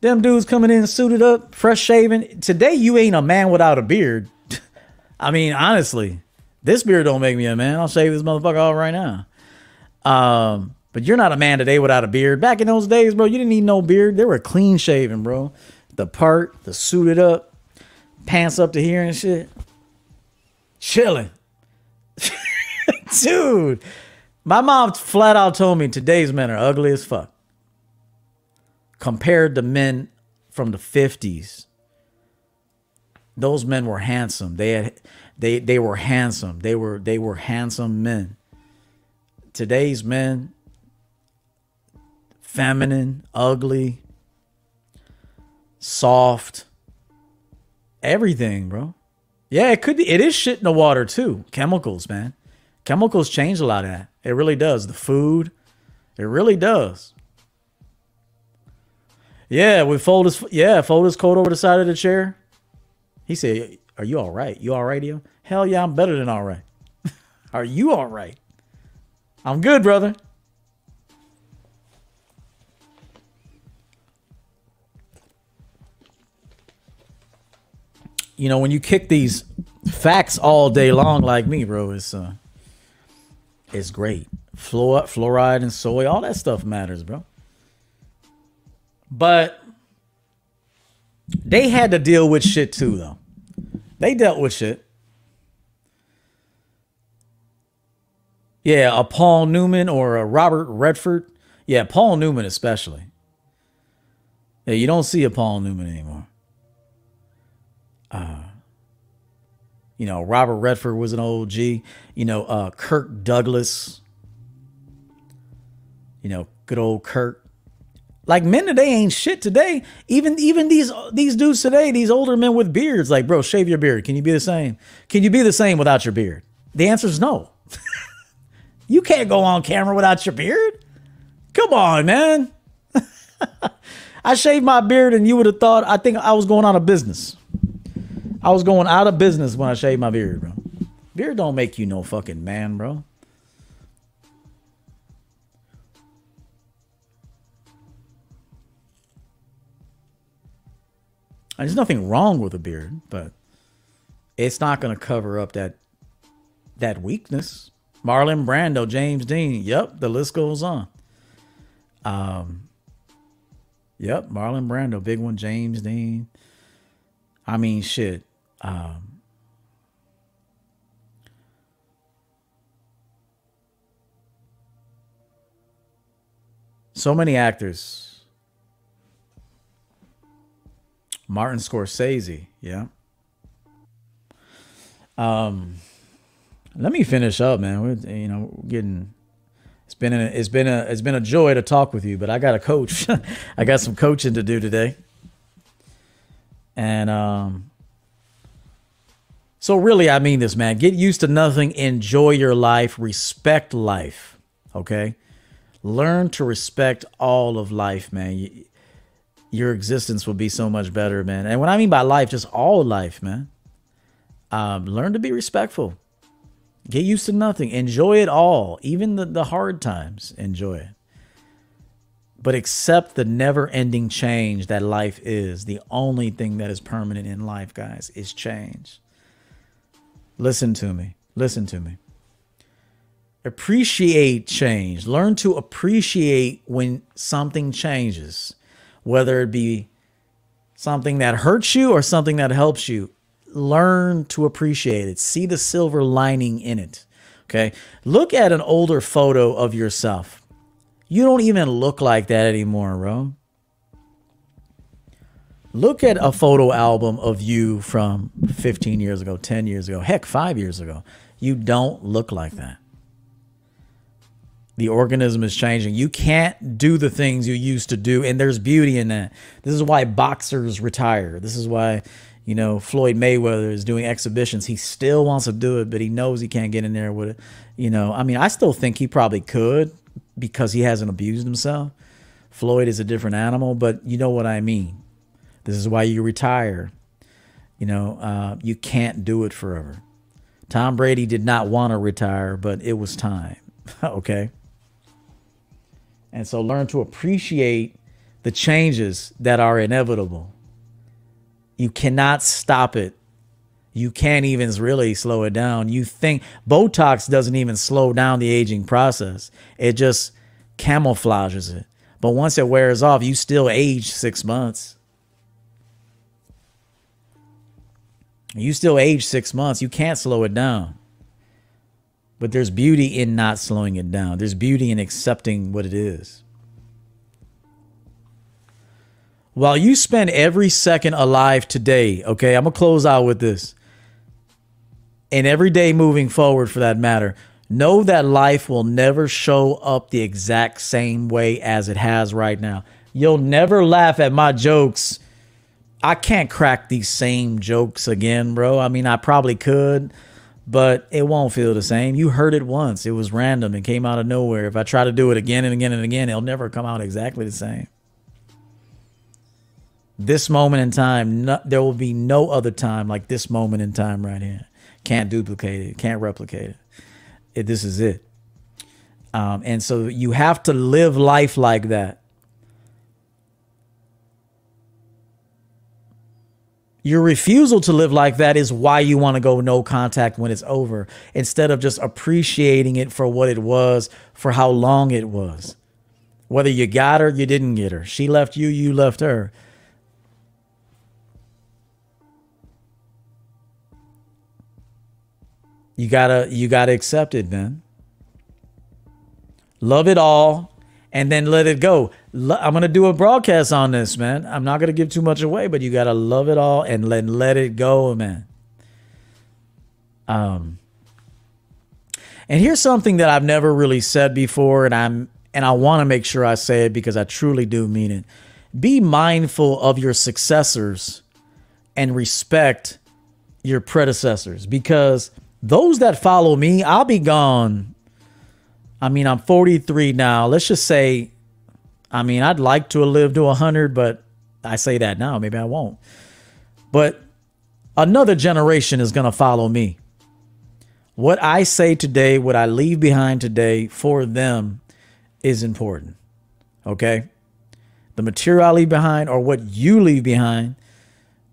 Them dudes coming in suited up, fresh shaven. Today you ain't a man without a beard. I mean, honestly, this beard don't make me a man. I'll shave this motherfucker off right now. Um, but you're not a man today without a beard. Back in those days, bro, you didn't need no beard. They were clean shaven, bro. The part, the suited up, pants up to here and shit. Chilling. Dude, my mom flat out told me today's men are ugly as fuck compared to men from the 50s. Those men were handsome. They had they they were handsome. They were they were handsome men. Today's men feminine, ugly, soft, everything, bro. Yeah, it could be. It is shit in the water too. Chemicals, man. Chemicals change a lot of that. It really does. The food, It really does. Yeah, we fold his yeah, fold his coat over the side of the chair. He said, "Are you all right? You all right, yo? Hell yeah, I'm better than all right. Are you all right? I'm good, brother." You know, when you kick these facts all day long like me, bro, it's uh it's great. Fluor- fluoride and soy, all that stuff matters, bro. But they had to deal with shit too, though. They dealt with shit. Yeah, a Paul Newman or a Robert Redford. Yeah, Paul Newman especially. Yeah, you don't see a Paul Newman anymore. Uh, you know, Robert Redford was an old OG. You know, uh, Kirk Douglas. You know, good old Kirk. Like men today ain't shit today. Even even these these dudes today, these older men with beards, like bro, shave your beard. Can you be the same? Can you be the same without your beard? The answer is no. you can't go on camera without your beard. Come on, man. I shaved my beard, and you would have thought I think I was going out of business. I was going out of business when I shaved my beard, bro. Beard don't make you no fucking man, bro. There's nothing wrong with a beard, but it's not going to cover up that that weakness. Marlon Brando, James Dean. Yep, the list goes on. Um, yep, Marlon Brando, big one. James Dean. I mean, shit. Um, so many actors. Martin Scorsese, yeah. Um, let me finish up, man. We're you know we're getting. It's been a, it's been a it's been a joy to talk with you, but I got a coach. I got some coaching to do today, and um. So really, I mean this, man. Get used to nothing. Enjoy your life. Respect life. Okay. Learn to respect all of life, man. Your existence will be so much better, man. And what I mean by life, just all life, man. Um, learn to be respectful. Get used to nothing. Enjoy it all, even the, the hard times. Enjoy it. But accept the never ending change that life is. The only thing that is permanent in life, guys, is change. Listen to me. Listen to me. Appreciate change. Learn to appreciate when something changes whether it be something that hurts you or something that helps you. Learn to appreciate it. See the silver lining in it. Okay. Look at an older photo of yourself. You don't even look like that anymore, bro. Look at a photo album of you from 15 years ago, 10 years ago, heck, five years ago. You don't look like that the organism is changing. You can't do the things you used to do, and there's beauty in that. This is why boxers retire. This is why, you know, Floyd Mayweather is doing exhibitions. He still wants to do it, but he knows he can't get in there with it. You know, I mean, I still think he probably could because he hasn't abused himself. Floyd is a different animal, but you know what I mean. This is why you retire. You know, uh, you can't do it forever. Tom Brady did not want to retire, but it was time. okay. And so learn to appreciate the changes that are inevitable. You cannot stop it. You can't even really slow it down. You think Botox doesn't even slow down the aging process, it just camouflages it. But once it wears off, you still age six months. You still age six months. You can't slow it down. But there's beauty in not slowing it down. There's beauty in accepting what it is. While you spend every second alive today, okay, I'm going to close out with this. And every day moving forward for that matter, know that life will never show up the exact same way as it has right now. You'll never laugh at my jokes. I can't crack these same jokes again, bro. I mean, I probably could but it won't feel the same. You heard it once. It was random and came out of nowhere. If I try to do it again and again and again, it'll never come out exactly the same. This moment in time, no, there will be no other time like this moment in time right here. Can't duplicate it, can't replicate it. it this is it. Um, and so you have to live life like that. Your refusal to live like that is why you want to go no contact when it's over instead of just appreciating it for what it was, for how long it was. Whether you got her, you didn't get her. She left you, you left her. You gotta you gotta accept it, man. Love it all and then let it go. I'm gonna do a broadcast on this, man. I'm not gonna give too much away, but you gotta love it all and let let it go, man. Um and here's something that I've never really said before, and I'm and I want to make sure I say it because I truly do mean it. Be mindful of your successors and respect your predecessors because those that follow me, I'll be gone. I mean, I'm 43 now. Let's just say, I mean, I'd like to live to 100, but I say that now. Maybe I won't. But another generation is going to follow me. What I say today, what I leave behind today for them is important. Okay? The material I leave behind or what you leave behind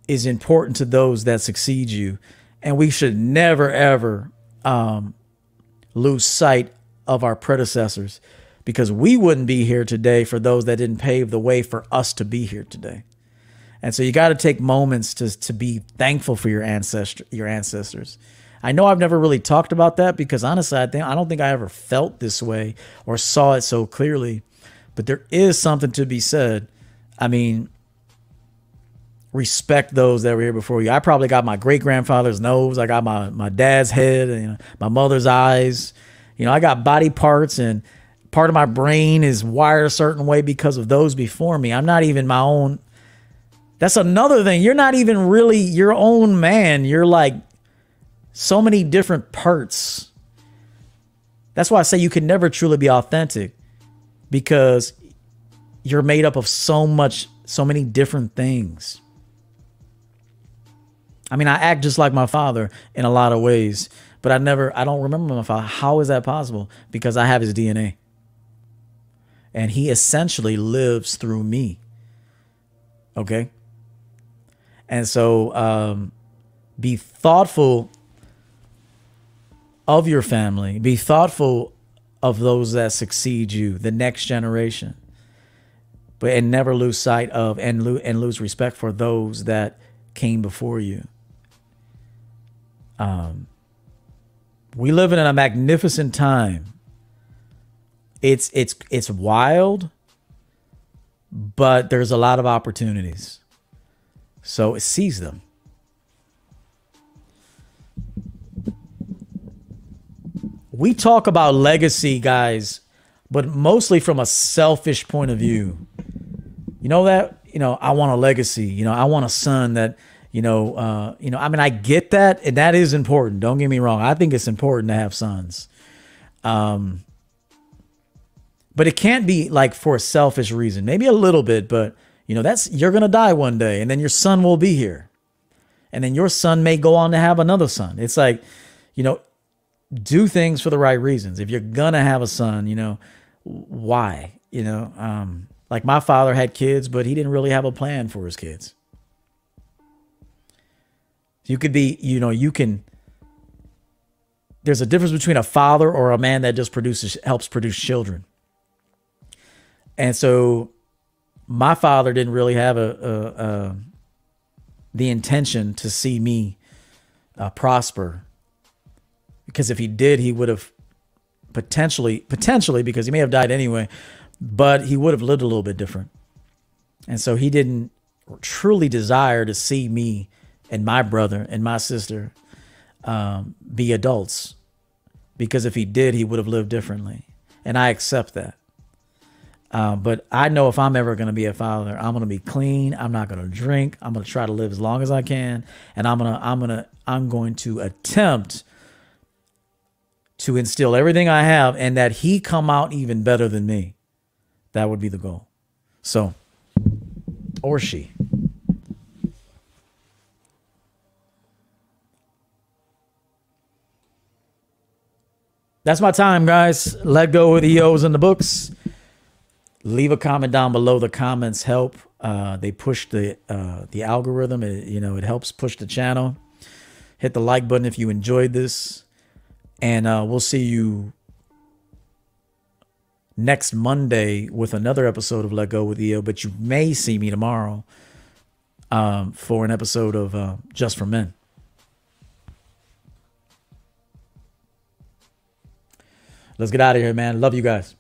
is important to those that succeed you and we should never ever um, lose sight of our predecessors because we wouldn't be here today for those that didn't pave the way for us to be here today. And so you got to take moments to to be thankful for your ancestor your ancestors. I know I've never really talked about that because honestly, I think I don't think I ever felt this way or saw it so clearly. But there is something to be said. I mean, respect those that were here before you. I probably got my great grandfather's nose. I got my my dad's head and you know, my mother's eyes. You know, I got body parts and part of my brain is wired a certain way because of those before me. I'm not even my own. That's another thing. You're not even really your own man. You're like so many different parts. That's why I say you can never truly be authentic because you're made up of so much, so many different things. I mean, I act just like my father in a lot of ways, but I never, I don't remember my father. How is that possible? Because I have his DNA. And he essentially lives through me. Okay. And so um, be thoughtful of your family, be thoughtful of those that succeed you, the next generation. But and never lose sight of and, lo- and lose respect for those that came before you. Um, we live in a magnificent time. It's it's it's wild, but there's a lot of opportunities. So seize them. We talk about legacy, guys, but mostly from a selfish point of view. You know that, you know, I want a legacy. You know, I want a son that you know, uh, you know, I mean, I get that, and that is important. Don't get me wrong. I think it's important to have sons. Um, but it can't be like for a selfish reason. Maybe a little bit, but you know, that's you're gonna die one day, and then your son will be here, and then your son may go on to have another son. It's like, you know, do things for the right reasons. If you're gonna have a son, you know, why? You know, um, like my father had kids, but he didn't really have a plan for his kids. You could be, you know, you can. There's a difference between a father or a man that just produces helps produce children. And so, my father didn't really have a, a, a the intention to see me uh, prosper, because if he did, he would have potentially potentially because he may have died anyway, but he would have lived a little bit different. And so he didn't truly desire to see me and my brother and my sister um, be adults because if he did, he would have lived differently. And I accept that. Um, but I know if I'm ever going to be a father, I'm going to be clean. I'm not going to drink. I'm going to try to live as long as I can, and I'm gonna I'm gonna I'm going to attempt to instill everything I have and that he come out even better than me. That would be the goal. So, or she. That's my time, guys. Let go of the EOs in the books. Leave a comment down below. The comments help. Uh, they push the uh, the algorithm. It, you know, it helps push the channel. Hit the like button if you enjoyed this, and uh, we'll see you next Monday with another episode of Let Go with EO. But you may see me tomorrow um, for an episode of uh, Just for Men. Let's get out of here, man. Love you guys.